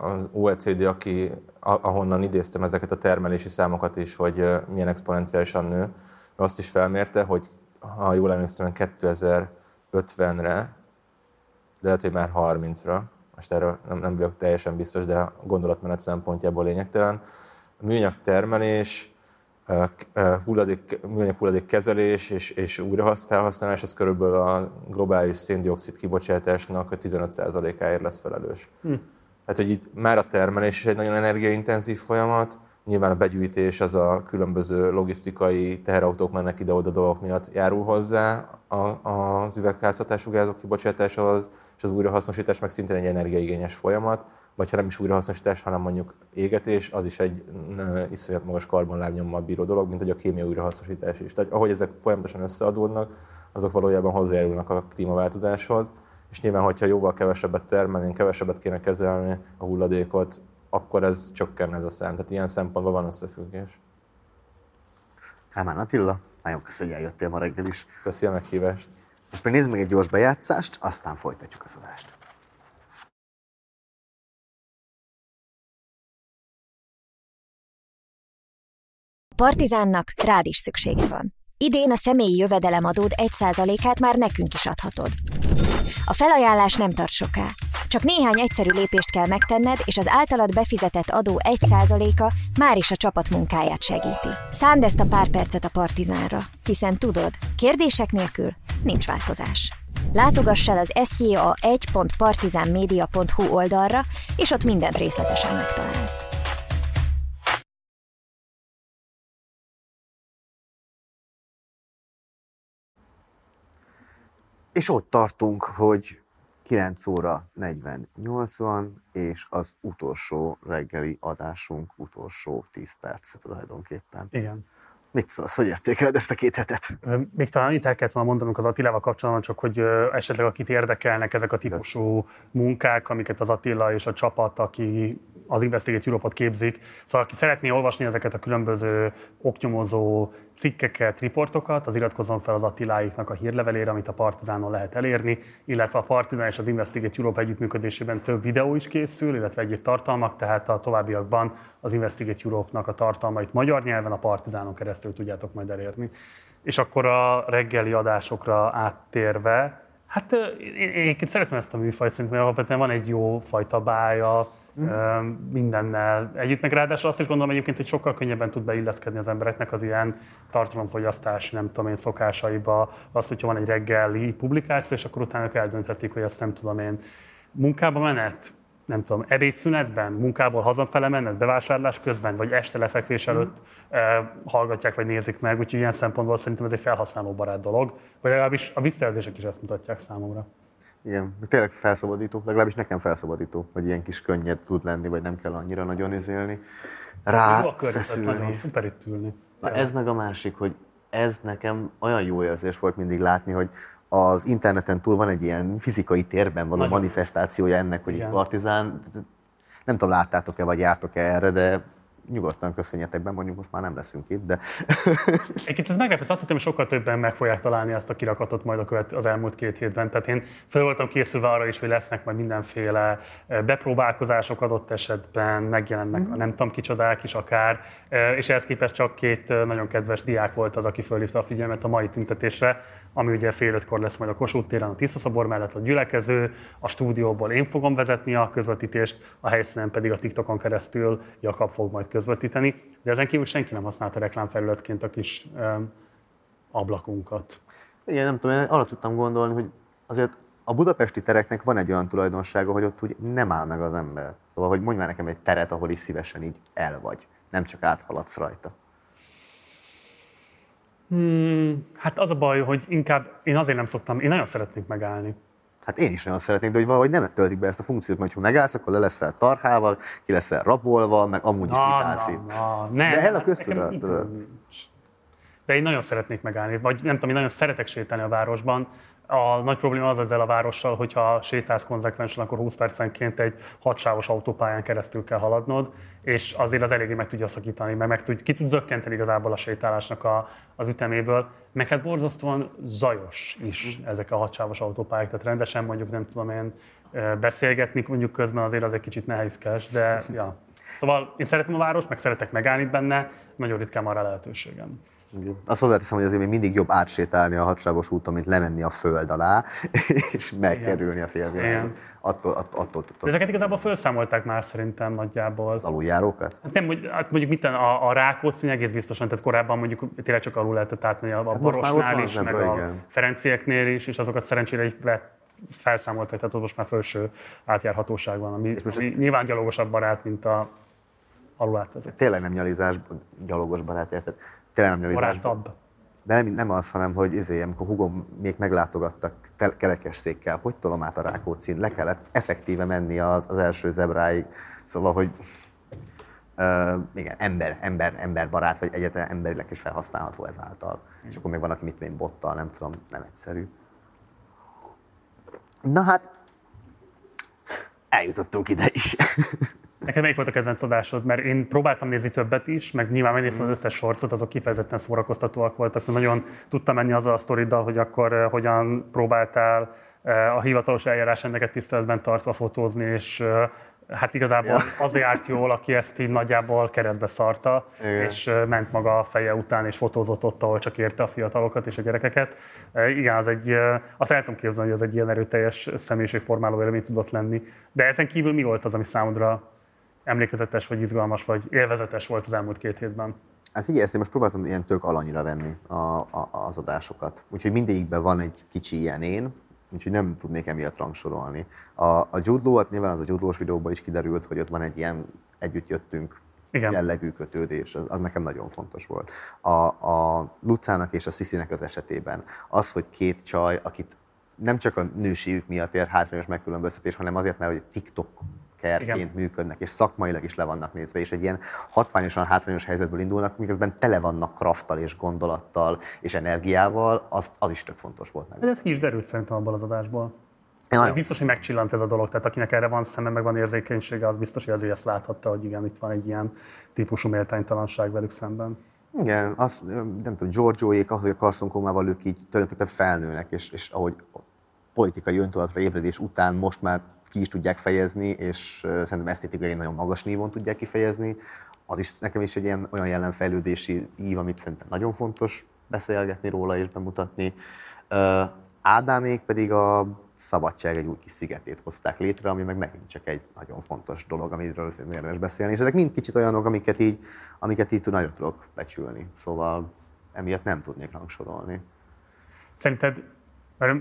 az OECD, aki, ahonnan idéztem ezeket a termelési számokat is, hogy milyen exponenciálisan nő, azt is felmérte, hogy ha jól emlékszem, 2050-re, de lehet, hogy már 30-ra, most erről nem, nem vagyok teljesen biztos, de a gondolatmenet szempontjából lényegtelen. A műanyag termelés, hulladék, műanyag hulladék kezelés és, és újrafelhasználás az körülbelül a globális széndiokszid kibocsátásnak a 15%-áért lesz felelős. Hm. Tehát, hogy itt már a termelés is egy nagyon energiaintenzív folyamat, Nyilván a begyűjtés az a különböző logisztikai teherautók mennek ide-oda dolgok miatt járul hozzá az üvegházhatású gázok kibocsátásához, és az újrahasznosítás meg szintén egy energiaigényes folyamat, vagy ha nem is újrahasznosítás, hanem mondjuk égetés, az is egy iszonyat magas karbonlábnyommal bíró dolog, mint hogy a kémia újrahasznosítás is. Tehát ahogy ezek folyamatosan összeadódnak, azok valójában hozzájárulnak a klímaváltozáshoz, és nyilván, hogyha jóval kevesebbet termelnénk, kevesebbet kéne kezelni a hulladékot, akkor ez csökken ez a szám. Tehát ilyen szempontból van összefüggés. Kálmán Attila, nagyon köszönjük, hogy eljöttél ma reggel is. Köszönöm a meghívást. Most még nézzük meg egy gyors bejátszást, aztán folytatjuk az adást. Partizánnak rád is szüksége van. Idén a személyi jövedelemadód 1%-át már nekünk is adhatod. A felajánlás nem tart soká. Csak néhány egyszerű lépést kell megtenned, és az általad befizetett adó 1%-a már is a csapat munkáját segíti. Szánd ezt a pár percet a Partizánra, hiszen tudod, kérdések nélkül nincs változás. Látogass el az sja1.partizánmedia.hu oldalra, és ott mindent részletesen megtalálsz. És ott tartunk, hogy 9 óra 48 van, és az utolsó reggeli adásunk utolsó 10 perc tulajdonképpen. Igen. Mit szólsz, hogy értékeled ezt a két hetet? Még talán itt el kellett volna mondanunk az Attilával kapcsolatban, csak hogy esetleg akit érdekelnek ezek a típusú munkák, amiket az Attila és a csapat, aki az Investigate Europe-ot képzik. Szóval aki szeretné olvasni ezeket a különböző oknyomozó cikkeket, riportokat, az iratkozzon fel az Attiláiknak a hírlevelére, amit a Partizánon lehet elérni, illetve a Partizán és az Investigate Europe együttműködésében több videó is készül, illetve egyéb tartalmak, tehát a továbbiakban az Investigate Europe-nak a tartalmait magyar nyelven a Partizánon keresztül tudjátok majd elérni. És akkor a reggeli adásokra áttérve, hát én egyébként szeretem ezt a műfajt, szerintem alapvetően van egy jó fajta bája, mm. mindennel együtt. Meg ráadásul azt is gondolom egyébként, hogy sokkal könnyebben tud beilleszkedni az embereknek az ilyen tartalomfogyasztás, nem tudom én, szokásaiba. Az, hogyha van egy reggeli publikáció, és akkor utána eldönthetik, hogy ezt nem tudom én munkába menet, nem tudom, ebédszünetben, munkából hazafele menned, bevásárlás közben, vagy este lefekvés előtt mm. eh, hallgatják, vagy nézik meg, úgyhogy ilyen szempontból szerintem ez egy felhasználóbarát dolog, vagy legalábbis a visszajelzések is ezt mutatják számomra. Igen, tényleg felszabadító, legalábbis nekem felszabadító, hogy ilyen kis könnyed tud lenni, vagy nem kell annyira nagyon izélni. Rá feszülni. Szuper itt ülni. Na ez meg a másik, hogy ez nekem olyan jó érzés volt mindig látni, hogy az interneten túl van egy ilyen fizikai térben való Nagyon. manifestációja ennek, hogy Igen. partizán, nem tudom, láttátok-e, vagy jártok-e erre, de nyugodtan köszönjetek be, mondjuk most már nem leszünk itt, de... Egyébként ez meglepett, azt hittem, hogy sokkal többen meg fogják találni ezt a kirakatot majd a követ, az elmúlt két hétben. Tehát én fel voltam készülve arra is, hogy lesznek majd mindenféle eh, bepróbálkozások adott esetben, megjelennek mm. a nem tudom kicsodák is akár, eh, és ehhez képest csak két eh, nagyon kedves diák volt az, aki fölhívta a figyelmet a mai tüntetésre, ami ugye fél ötkor lesz majd a Kossuth téren, a Tiszaszobor mellett a gyülekező, a stúdióból én fogom vezetni a közvetítést, a helyszínen pedig a TikTokon keresztül Jakab fog majd közvetíteni, de ezen kívül senki nem használta reklámfelületként a kis um, ablakunkat. Igen, nem tudom, én arra tudtam gondolni, hogy azért a budapesti tereknek van egy olyan tulajdonsága, hogy ott úgy nem áll meg az ember. Szóval, hogy mondj már nekem egy teret, ahol is szívesen így el vagy, nem csak áthaladsz rajta. Hmm, hát az a baj, hogy inkább én azért nem szoktam, én nagyon szeretnék megállni. Hát én is nagyon szeretnék, de hogy valahogy nem töltik be ezt a funkciót, mert ha megállsz, akkor le leszel tarhával, ki leszel rabolva, meg amúgy is mit állsz itt. De el a köztudat. De én nagyon szeretnék megállni, vagy nem tudom, én nagyon szeretek sétálni a városban, a nagy probléma az ezzel a várossal, hogyha sétálsz konzekvensen, akkor 20 percenként egy hatsávos autópályán keresztül kell haladnod, és azért az eléggé meg tudja szakítani, mert meg tud, ki tud zökkenteni igazából a sétálásnak a, az üteméből. Meg hát borzasztóan zajos is ezek a hatsávos autópályák, tehát rendesen mondjuk nem tudom én beszélgetni, mondjuk közben azért az egy kicsit nehézkes, de ja. Szóval én szeretem a várost, meg szeretek megállni benne, nagyon ritkán van rá lehetőségem. Igen. Azt hozzáteszem, hogy azért még mindig jobb átsétálni a hadsávos úton, mint lemenni a föld alá, és megkerülni a félvilágot. Attól, attól, attól De ezeket igazából felszámolták már szerintem nagyjából. Az aluljárókat? Hát nem, hát mondjuk mit a, a Rákóczi egész biztosan, tehát korábban mondjuk tényleg csak alul lehetett átmenni a, hát Borosnál is, meg a igen. Ferencieknél is, és azokat szerencsére így le, felszámolták, tehát ott most már felső átjárhatóság van, ami, és most ami nyilván gyalogosabb barát, mint a alulátvezető. Tényleg nem nyalizás, gyalogos barát, érted? Tényleg nem Barátabb. De nem, nem az, hanem hogy izé, amikor hugom még meglátogattak kerekesszékkel, hogy tolom át a Rákóczin, le kellett effektíve menni az, az első zebráig. Szóval, hogy uh, igen, ember, ember, emberbarát, vagy egyetlen emberileg is felhasználható ezáltal. Mm. És akkor még van, aki mit én bottal, nem tudom, nem egyszerű. Na hát, eljutottunk ide is. Neked melyik volt a kedvenc adásod? Mert én próbáltam nézni többet is, meg nyilván megnéztem az összes sorcot, azok kifejezetten szórakoztatóak voltak. Nagyon tudtam menni azzal a sztoriddal, hogy akkor uh, hogyan próbáltál uh, a hivatalos eljárás ennek tiszteletben tartva fotózni, és uh, hát igazából ja. az járt jól, aki ezt így nagyjából keresztbe szarta, Igen. és ment maga a feje után, és fotózott ott, ahol csak érte a fiatalokat és a gyerekeket. Igen, az egy, azt el tudom képzelni, hogy az egy ilyen erőteljes személyiségformáló élmény tudott lenni. De ezen kívül mi volt az, ami számodra emlékezetes, vagy izgalmas, vagy élvezetes volt az elmúlt két hétben? Hát figyelj, ezt én most próbáltam ilyen tök alanyira venni a, a, az adásokat. Úgyhogy mindegyikben van egy kicsi ilyen én, úgyhogy nem tudnék emiatt rangsorolni. A, a Jude Law, nyilván az a Jude Law-s videóban is kiderült, hogy ott van egy ilyen együtt jöttünk igen. jellegű kötődés, az, az nekem nagyon fontos volt. A, a Lucának és a Sziszinek az esetében az, hogy két csaj, akit nem csak a nőségük miatt ér hátrányos megkülönböztetés, hanem azért, mert hogy TikTok kertként működnek, és szakmailag is le vannak nézve, és egy ilyen hatványosan hátrányos helyzetből indulnak, miközben tele vannak krafttal és gondolattal és energiával, az, az is tök fontos volt. Meg. Ez ki is derült szerintem abból az adásból. Ja, biztos, hogy megcsillant ez a dolog, tehát akinek erre van szeme, meg van érzékenysége, az biztos, hogy azért ezt láthatta, hogy igen, itt van egy ilyen típusú méltánytalanság velük szemben. Igen, azt, nem tudom, Giorgioék, ahogy a karszonkómával ők így tulajdonképpen felnőnek, és, és ahogy politikai öntudatra ébredés után most már ki is tudják fejezni, és szerintem esztétikai nagyon magas nívon tudják kifejezni. Az is nekem is egy ilyen, olyan jelenfejlődési ív, amit szerintem nagyon fontos beszélgetni róla és bemutatni. Ádámék pedig a szabadság egy új kis szigetét hozták létre, ami meg megint csak egy nagyon fontos dolog, amiről érdemes beszélni. És ezek mind kicsit olyanok, amiket így, amiket így nagyon tudok becsülni. Szóval emiatt nem tudnék rangsorolni. Szerinted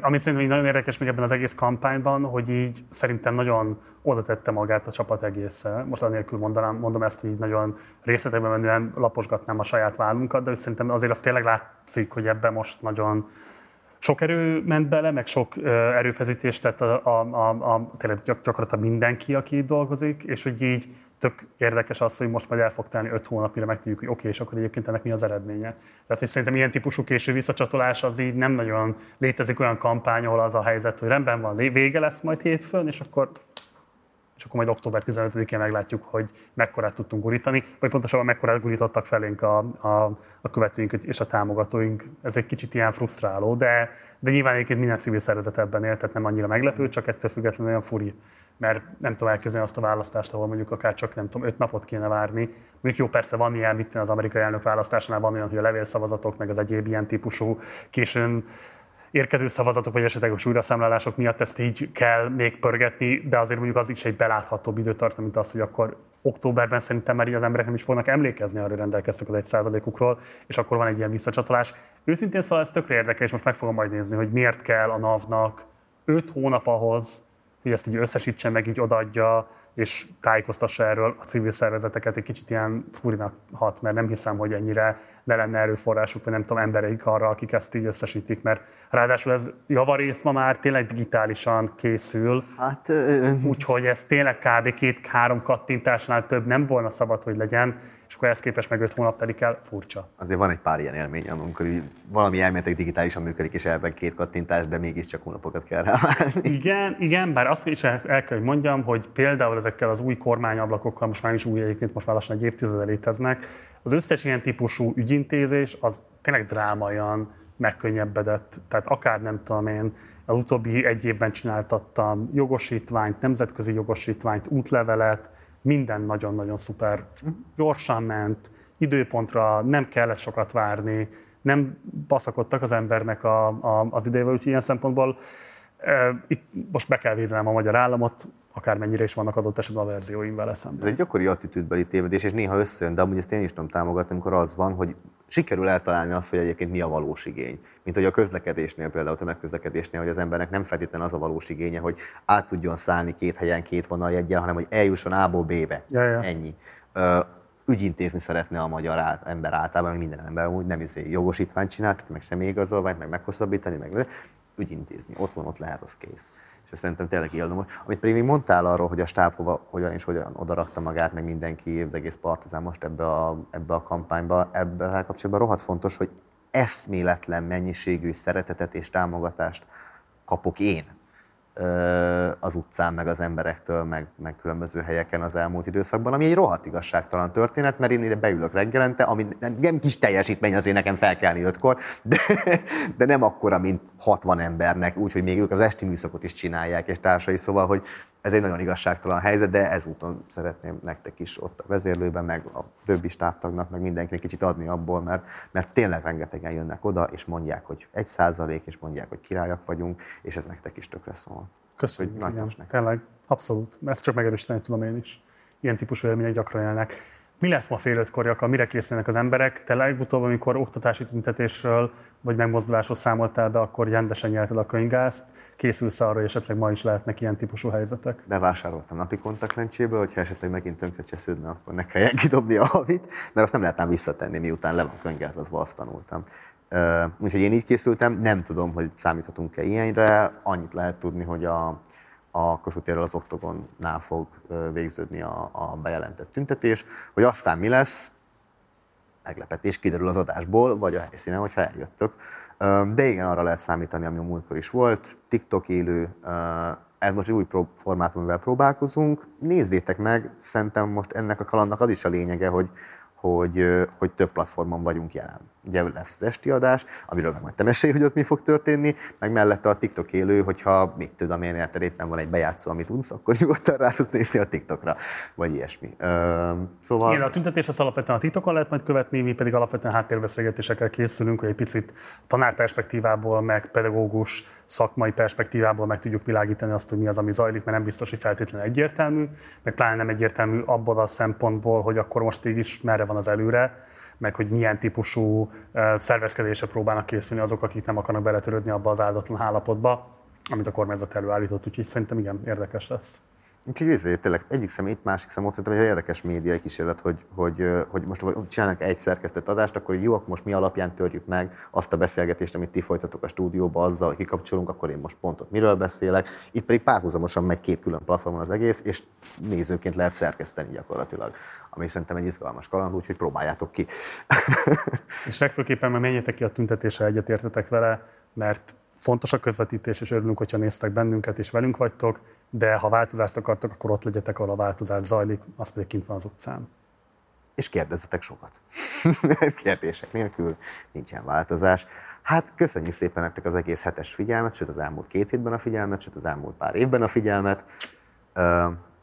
amit szerintem nagyon érdekes még ebben az egész kampányban, hogy így szerintem nagyon oda tette magát a csapat egészen. Most anélkül mondanám, mondom ezt, hogy így nagyon részletekben menően laposgatnám a saját vállunkat, de hogy szerintem azért az tényleg látszik, hogy ebben most nagyon sok erő ment bele, meg sok erőfeszítést tett a, a, a, a tényleg gyakorlatilag mindenki, aki itt dolgozik, és hogy így tök érdekes az, hogy most majd el fog telni 5 hónap, mire megtudjuk, hogy oké, okay, és akkor egyébként ennek mi az eredménye. Tehát hogy szerintem ilyen típusú késő visszacsatolás az így nem nagyon létezik olyan kampány, ahol az a helyzet, hogy rendben van, vége lesz majd hétfőn, és akkor és akkor majd október 15-én meglátjuk, hogy mekkorát tudtunk gurítani, vagy pontosabban mekkorát gurítottak felénk a, a, a követőink és a támogatóink. Ez egy kicsit ilyen frusztráló, de, de nyilván egyébként minden civil szervezet ebben él, tehát nem annyira meglepő, csak ettől függetlenül olyan furi mert nem tudom elképzelni azt a választást, ahol mondjuk akár csak nem tudom, öt napot kéne várni. Mondjuk jó, persze van ilyen, mit az amerikai elnök választásánál van olyan, hogy a levélszavazatok, meg az egyéb ilyen típusú későn érkező szavazatok vagy esetleges újraszámlálások miatt ezt így kell még pörgetni, de azért mondjuk az is egy beláthatóbb időtartam, mint az, hogy akkor októberben szerintem már így az emberek nem is fognak emlékezni arra, hogy rendelkeztek az egy százalékukról, és akkor van egy ilyen visszacsatolás. Őszintén szóval ez tökre érdekel, és most meg fogom majd nézni, hogy miért kell a NAV-nak 5 hónap ahhoz, hogy ezt így összesítse, meg így odaadja, és tájékoztassa erről a civil szervezeteket, egy kicsit ilyen furinak hat, mert nem hiszem, hogy ennyire ne lenne erőforrásuk, vagy nem tudom, embereik arra, akik ezt így összesítik, mert ráadásul ez javarész ma már tényleg digitálisan készül, hát, úgyhogy ez tényleg kb. két-három kattintásnál több nem volna szabad, hogy legyen, és akkor ezt képest meg öt hónap telik el, furcsa. Azért van egy pár ilyen élmény, amikor valami elméletileg digitálisan működik, és elben két kattintás, de mégiscsak hónapokat kell rá várni. Igen, igen, bár azt is el, el kell, hogy mondjam, hogy például ezekkel az új kormányablakokkal, most már is új egyébként, most már lassan egy évtizede léteznek, az összes ilyen típusú ügyintézés az tényleg drámaian megkönnyebbedett. Tehát akár nem tudom én, az utóbbi egy évben csináltattam jogosítványt, nemzetközi jogosítványt, útlevelet, minden nagyon-nagyon szuper. Gyorsan ment, időpontra nem kellett sokat várni, nem baszakodtak az embernek a, a, az idejével, úgyhogy ilyen szempontból e, itt most be kell védenem a magyar államot, akármennyire is vannak adott esetben a verzióim vele szemben. Ez egy gyakori attitűdbeli tévedés, és néha összejön, de amúgy ezt én is tudom támogatni, amikor az van, hogy sikerül eltalálni azt, hogy egyébként mi a valós igény. Mint hogy a közlekedésnél, például a megközlekedésnél, hogy az embernek nem feltétlenül az a valós igénye, hogy át tudjon szállni két helyen, két jegyen, hanem hogy eljusson A-ból B-be. Ja, ja. Ennyi. Ö, ügyintézni szeretne a magyar át, ember általában, minden ember úgy nem izé jogosítványt csinált, meg személyigazolványt, meg meghosszabbítani, meg ügyintézni. Ott van, ott lehet, az kész és szerintem tényleg érdemos. Amit pedig még mondtál arról, hogy a stáb hova, hogyan és hogyan odarakta magát, meg mindenki, az egész partizán most ebbe a, ebbe a kampányba, ebbe kapcsolatban rohadt fontos, hogy eszméletlen mennyiségű szeretetet és támogatást kapok én az utcán, meg az emberektől, meg, meg különböző helyeken az elmúlt időszakban, ami egy rohadt igazságtalan történet, mert én ide beülök reggelente, ami nem kis teljesítmény azért nekem felkelni ötkor, de, de nem akkora, mint 60 embernek, úgyhogy még ők az esti műszakot is csinálják, és társai, szóval, hogy ez egy nagyon igazságtalan helyzet, de ezúton szeretném nektek is ott a vezérlőben, meg a többi stábtagnak, meg mindenkinek kicsit adni abból, mert, mert tényleg rengetegen jönnek oda, és mondják, hogy egy százalék, és mondják, hogy királyak vagyunk, és ez nektek is tökre szól. Köszönjük. Hogy igen, tényleg, abszolút. Ezt csak megerősíteni tudom én is. Ilyen típusú élmények gyakran jelnek. Mi lesz ma fél ötkor, mire készülnek az emberek? Te legutóbb, amikor oktatási tüntetésről vagy megmozdulásról számoltál be, akkor rendesen nyelted a könyvgázt. Készülsz arra, hogy esetleg ma is lehetnek ilyen típusú helyzetek? Bevásároltam napi kontaktlencséből, hogyha esetleg megint tönkre csesződne, akkor ne kelljen kidobni a havit, mert azt nem lehetne visszatenni, miután le van könyvgázazva, azt tanultam. Úgyhogy én így készültem, nem tudom, hogy számíthatunk-e ilyenre, annyit lehet tudni, hogy a, a Kossuth az Oktogonnál fog végződni a, a bejelentett tüntetés, hogy aztán mi lesz, meglepetés kiderül az adásból, vagy a helyszínen, hogyha eljöttök. De igen, arra lehet számítani, ami a múltkor is volt. TikTok élő, ez most egy új formátum, amivel próbálkozunk. Nézzétek meg, szerintem most ennek a kalandnak az is a lényege, hogy, hogy, hogy több platformon vagyunk jelen. Ugye lesz az esti adás, amiről meg majd te mesélj, hogy ott mi fog történni, meg mellette a TikTok élő, hogyha mit tudom én, érted, éppen van egy bejátszó, amit tudsz, akkor nyugodtan rá tudsz nézni a TikTokra, vagy ilyesmi. szóval... Igen, a tüntetés az alapvetően a TikTokon lehet majd követni, mi pedig alapvetően háttérbeszélgetésekkel készülünk, hogy egy picit tanár perspektívából, meg pedagógus szakmai perspektívából meg tudjuk világítani azt, hogy mi az, ami zajlik, mert nem biztos, hogy feltétlenül egyértelmű, meg pláne nem egyértelmű abból a szempontból, hogy akkor most így is merre van az előre meg hogy milyen típusú szervezkedésre próbálnak készülni azok, akik nem akarnak beletörődni abba az áldatlan állapotba, amit a kormányzat előállított, úgyhogy szerintem igen, érdekes lesz. Úgyhogy ezért tényleg egyik szem itt, másik szem ott, szerintem egy érdekes médiai kísérlet, hogy, hogy, hogy most csinálnak egy szerkesztett adást, akkor jó, akkor most mi alapján törjük meg azt a beszélgetést, amit ti folytatok a stúdióba, azzal, hogy kikapcsolunk, akkor én most pontot miről beszélek. Itt pedig párhuzamosan megy két külön platformon az egész, és nézőként lehet szerkeszteni gyakorlatilag. Ami szerintem egy izgalmas kaland, úgyhogy próbáljátok ki. és legfőképpen, mert menjetek ki a tüntetésre, egyetértetek vele, mert fontos a közvetítés, és örülünk, hogyha néztek bennünket és velünk vagytok, de ha változást akartok, akkor ott legyetek, ahol a változás zajlik, az pedig kint van az utcán. És kérdezzetek sokat. Kérdések nélkül nincsen változás. Hát köszönjük szépen nektek az egész hetes figyelmet, sőt az elmúlt két hétben a figyelmet, sőt az elmúlt pár évben a figyelmet.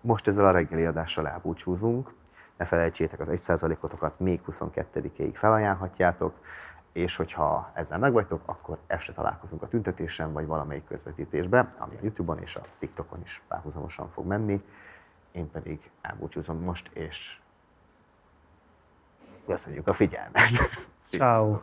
Most ezzel a reggeli adással elbúcsúzunk. Ne felejtsétek az 1%-otokat még 22-ig felajánlhatjátok és hogyha ezzel megvagytok, akkor este találkozunk a tüntetésen, vagy valamelyik közvetítésben, ami a Youtube-on és a TikTokon is párhuzamosan fog menni. Én pedig elbúcsúzom most, és köszönjük a figyelmet. Ciao.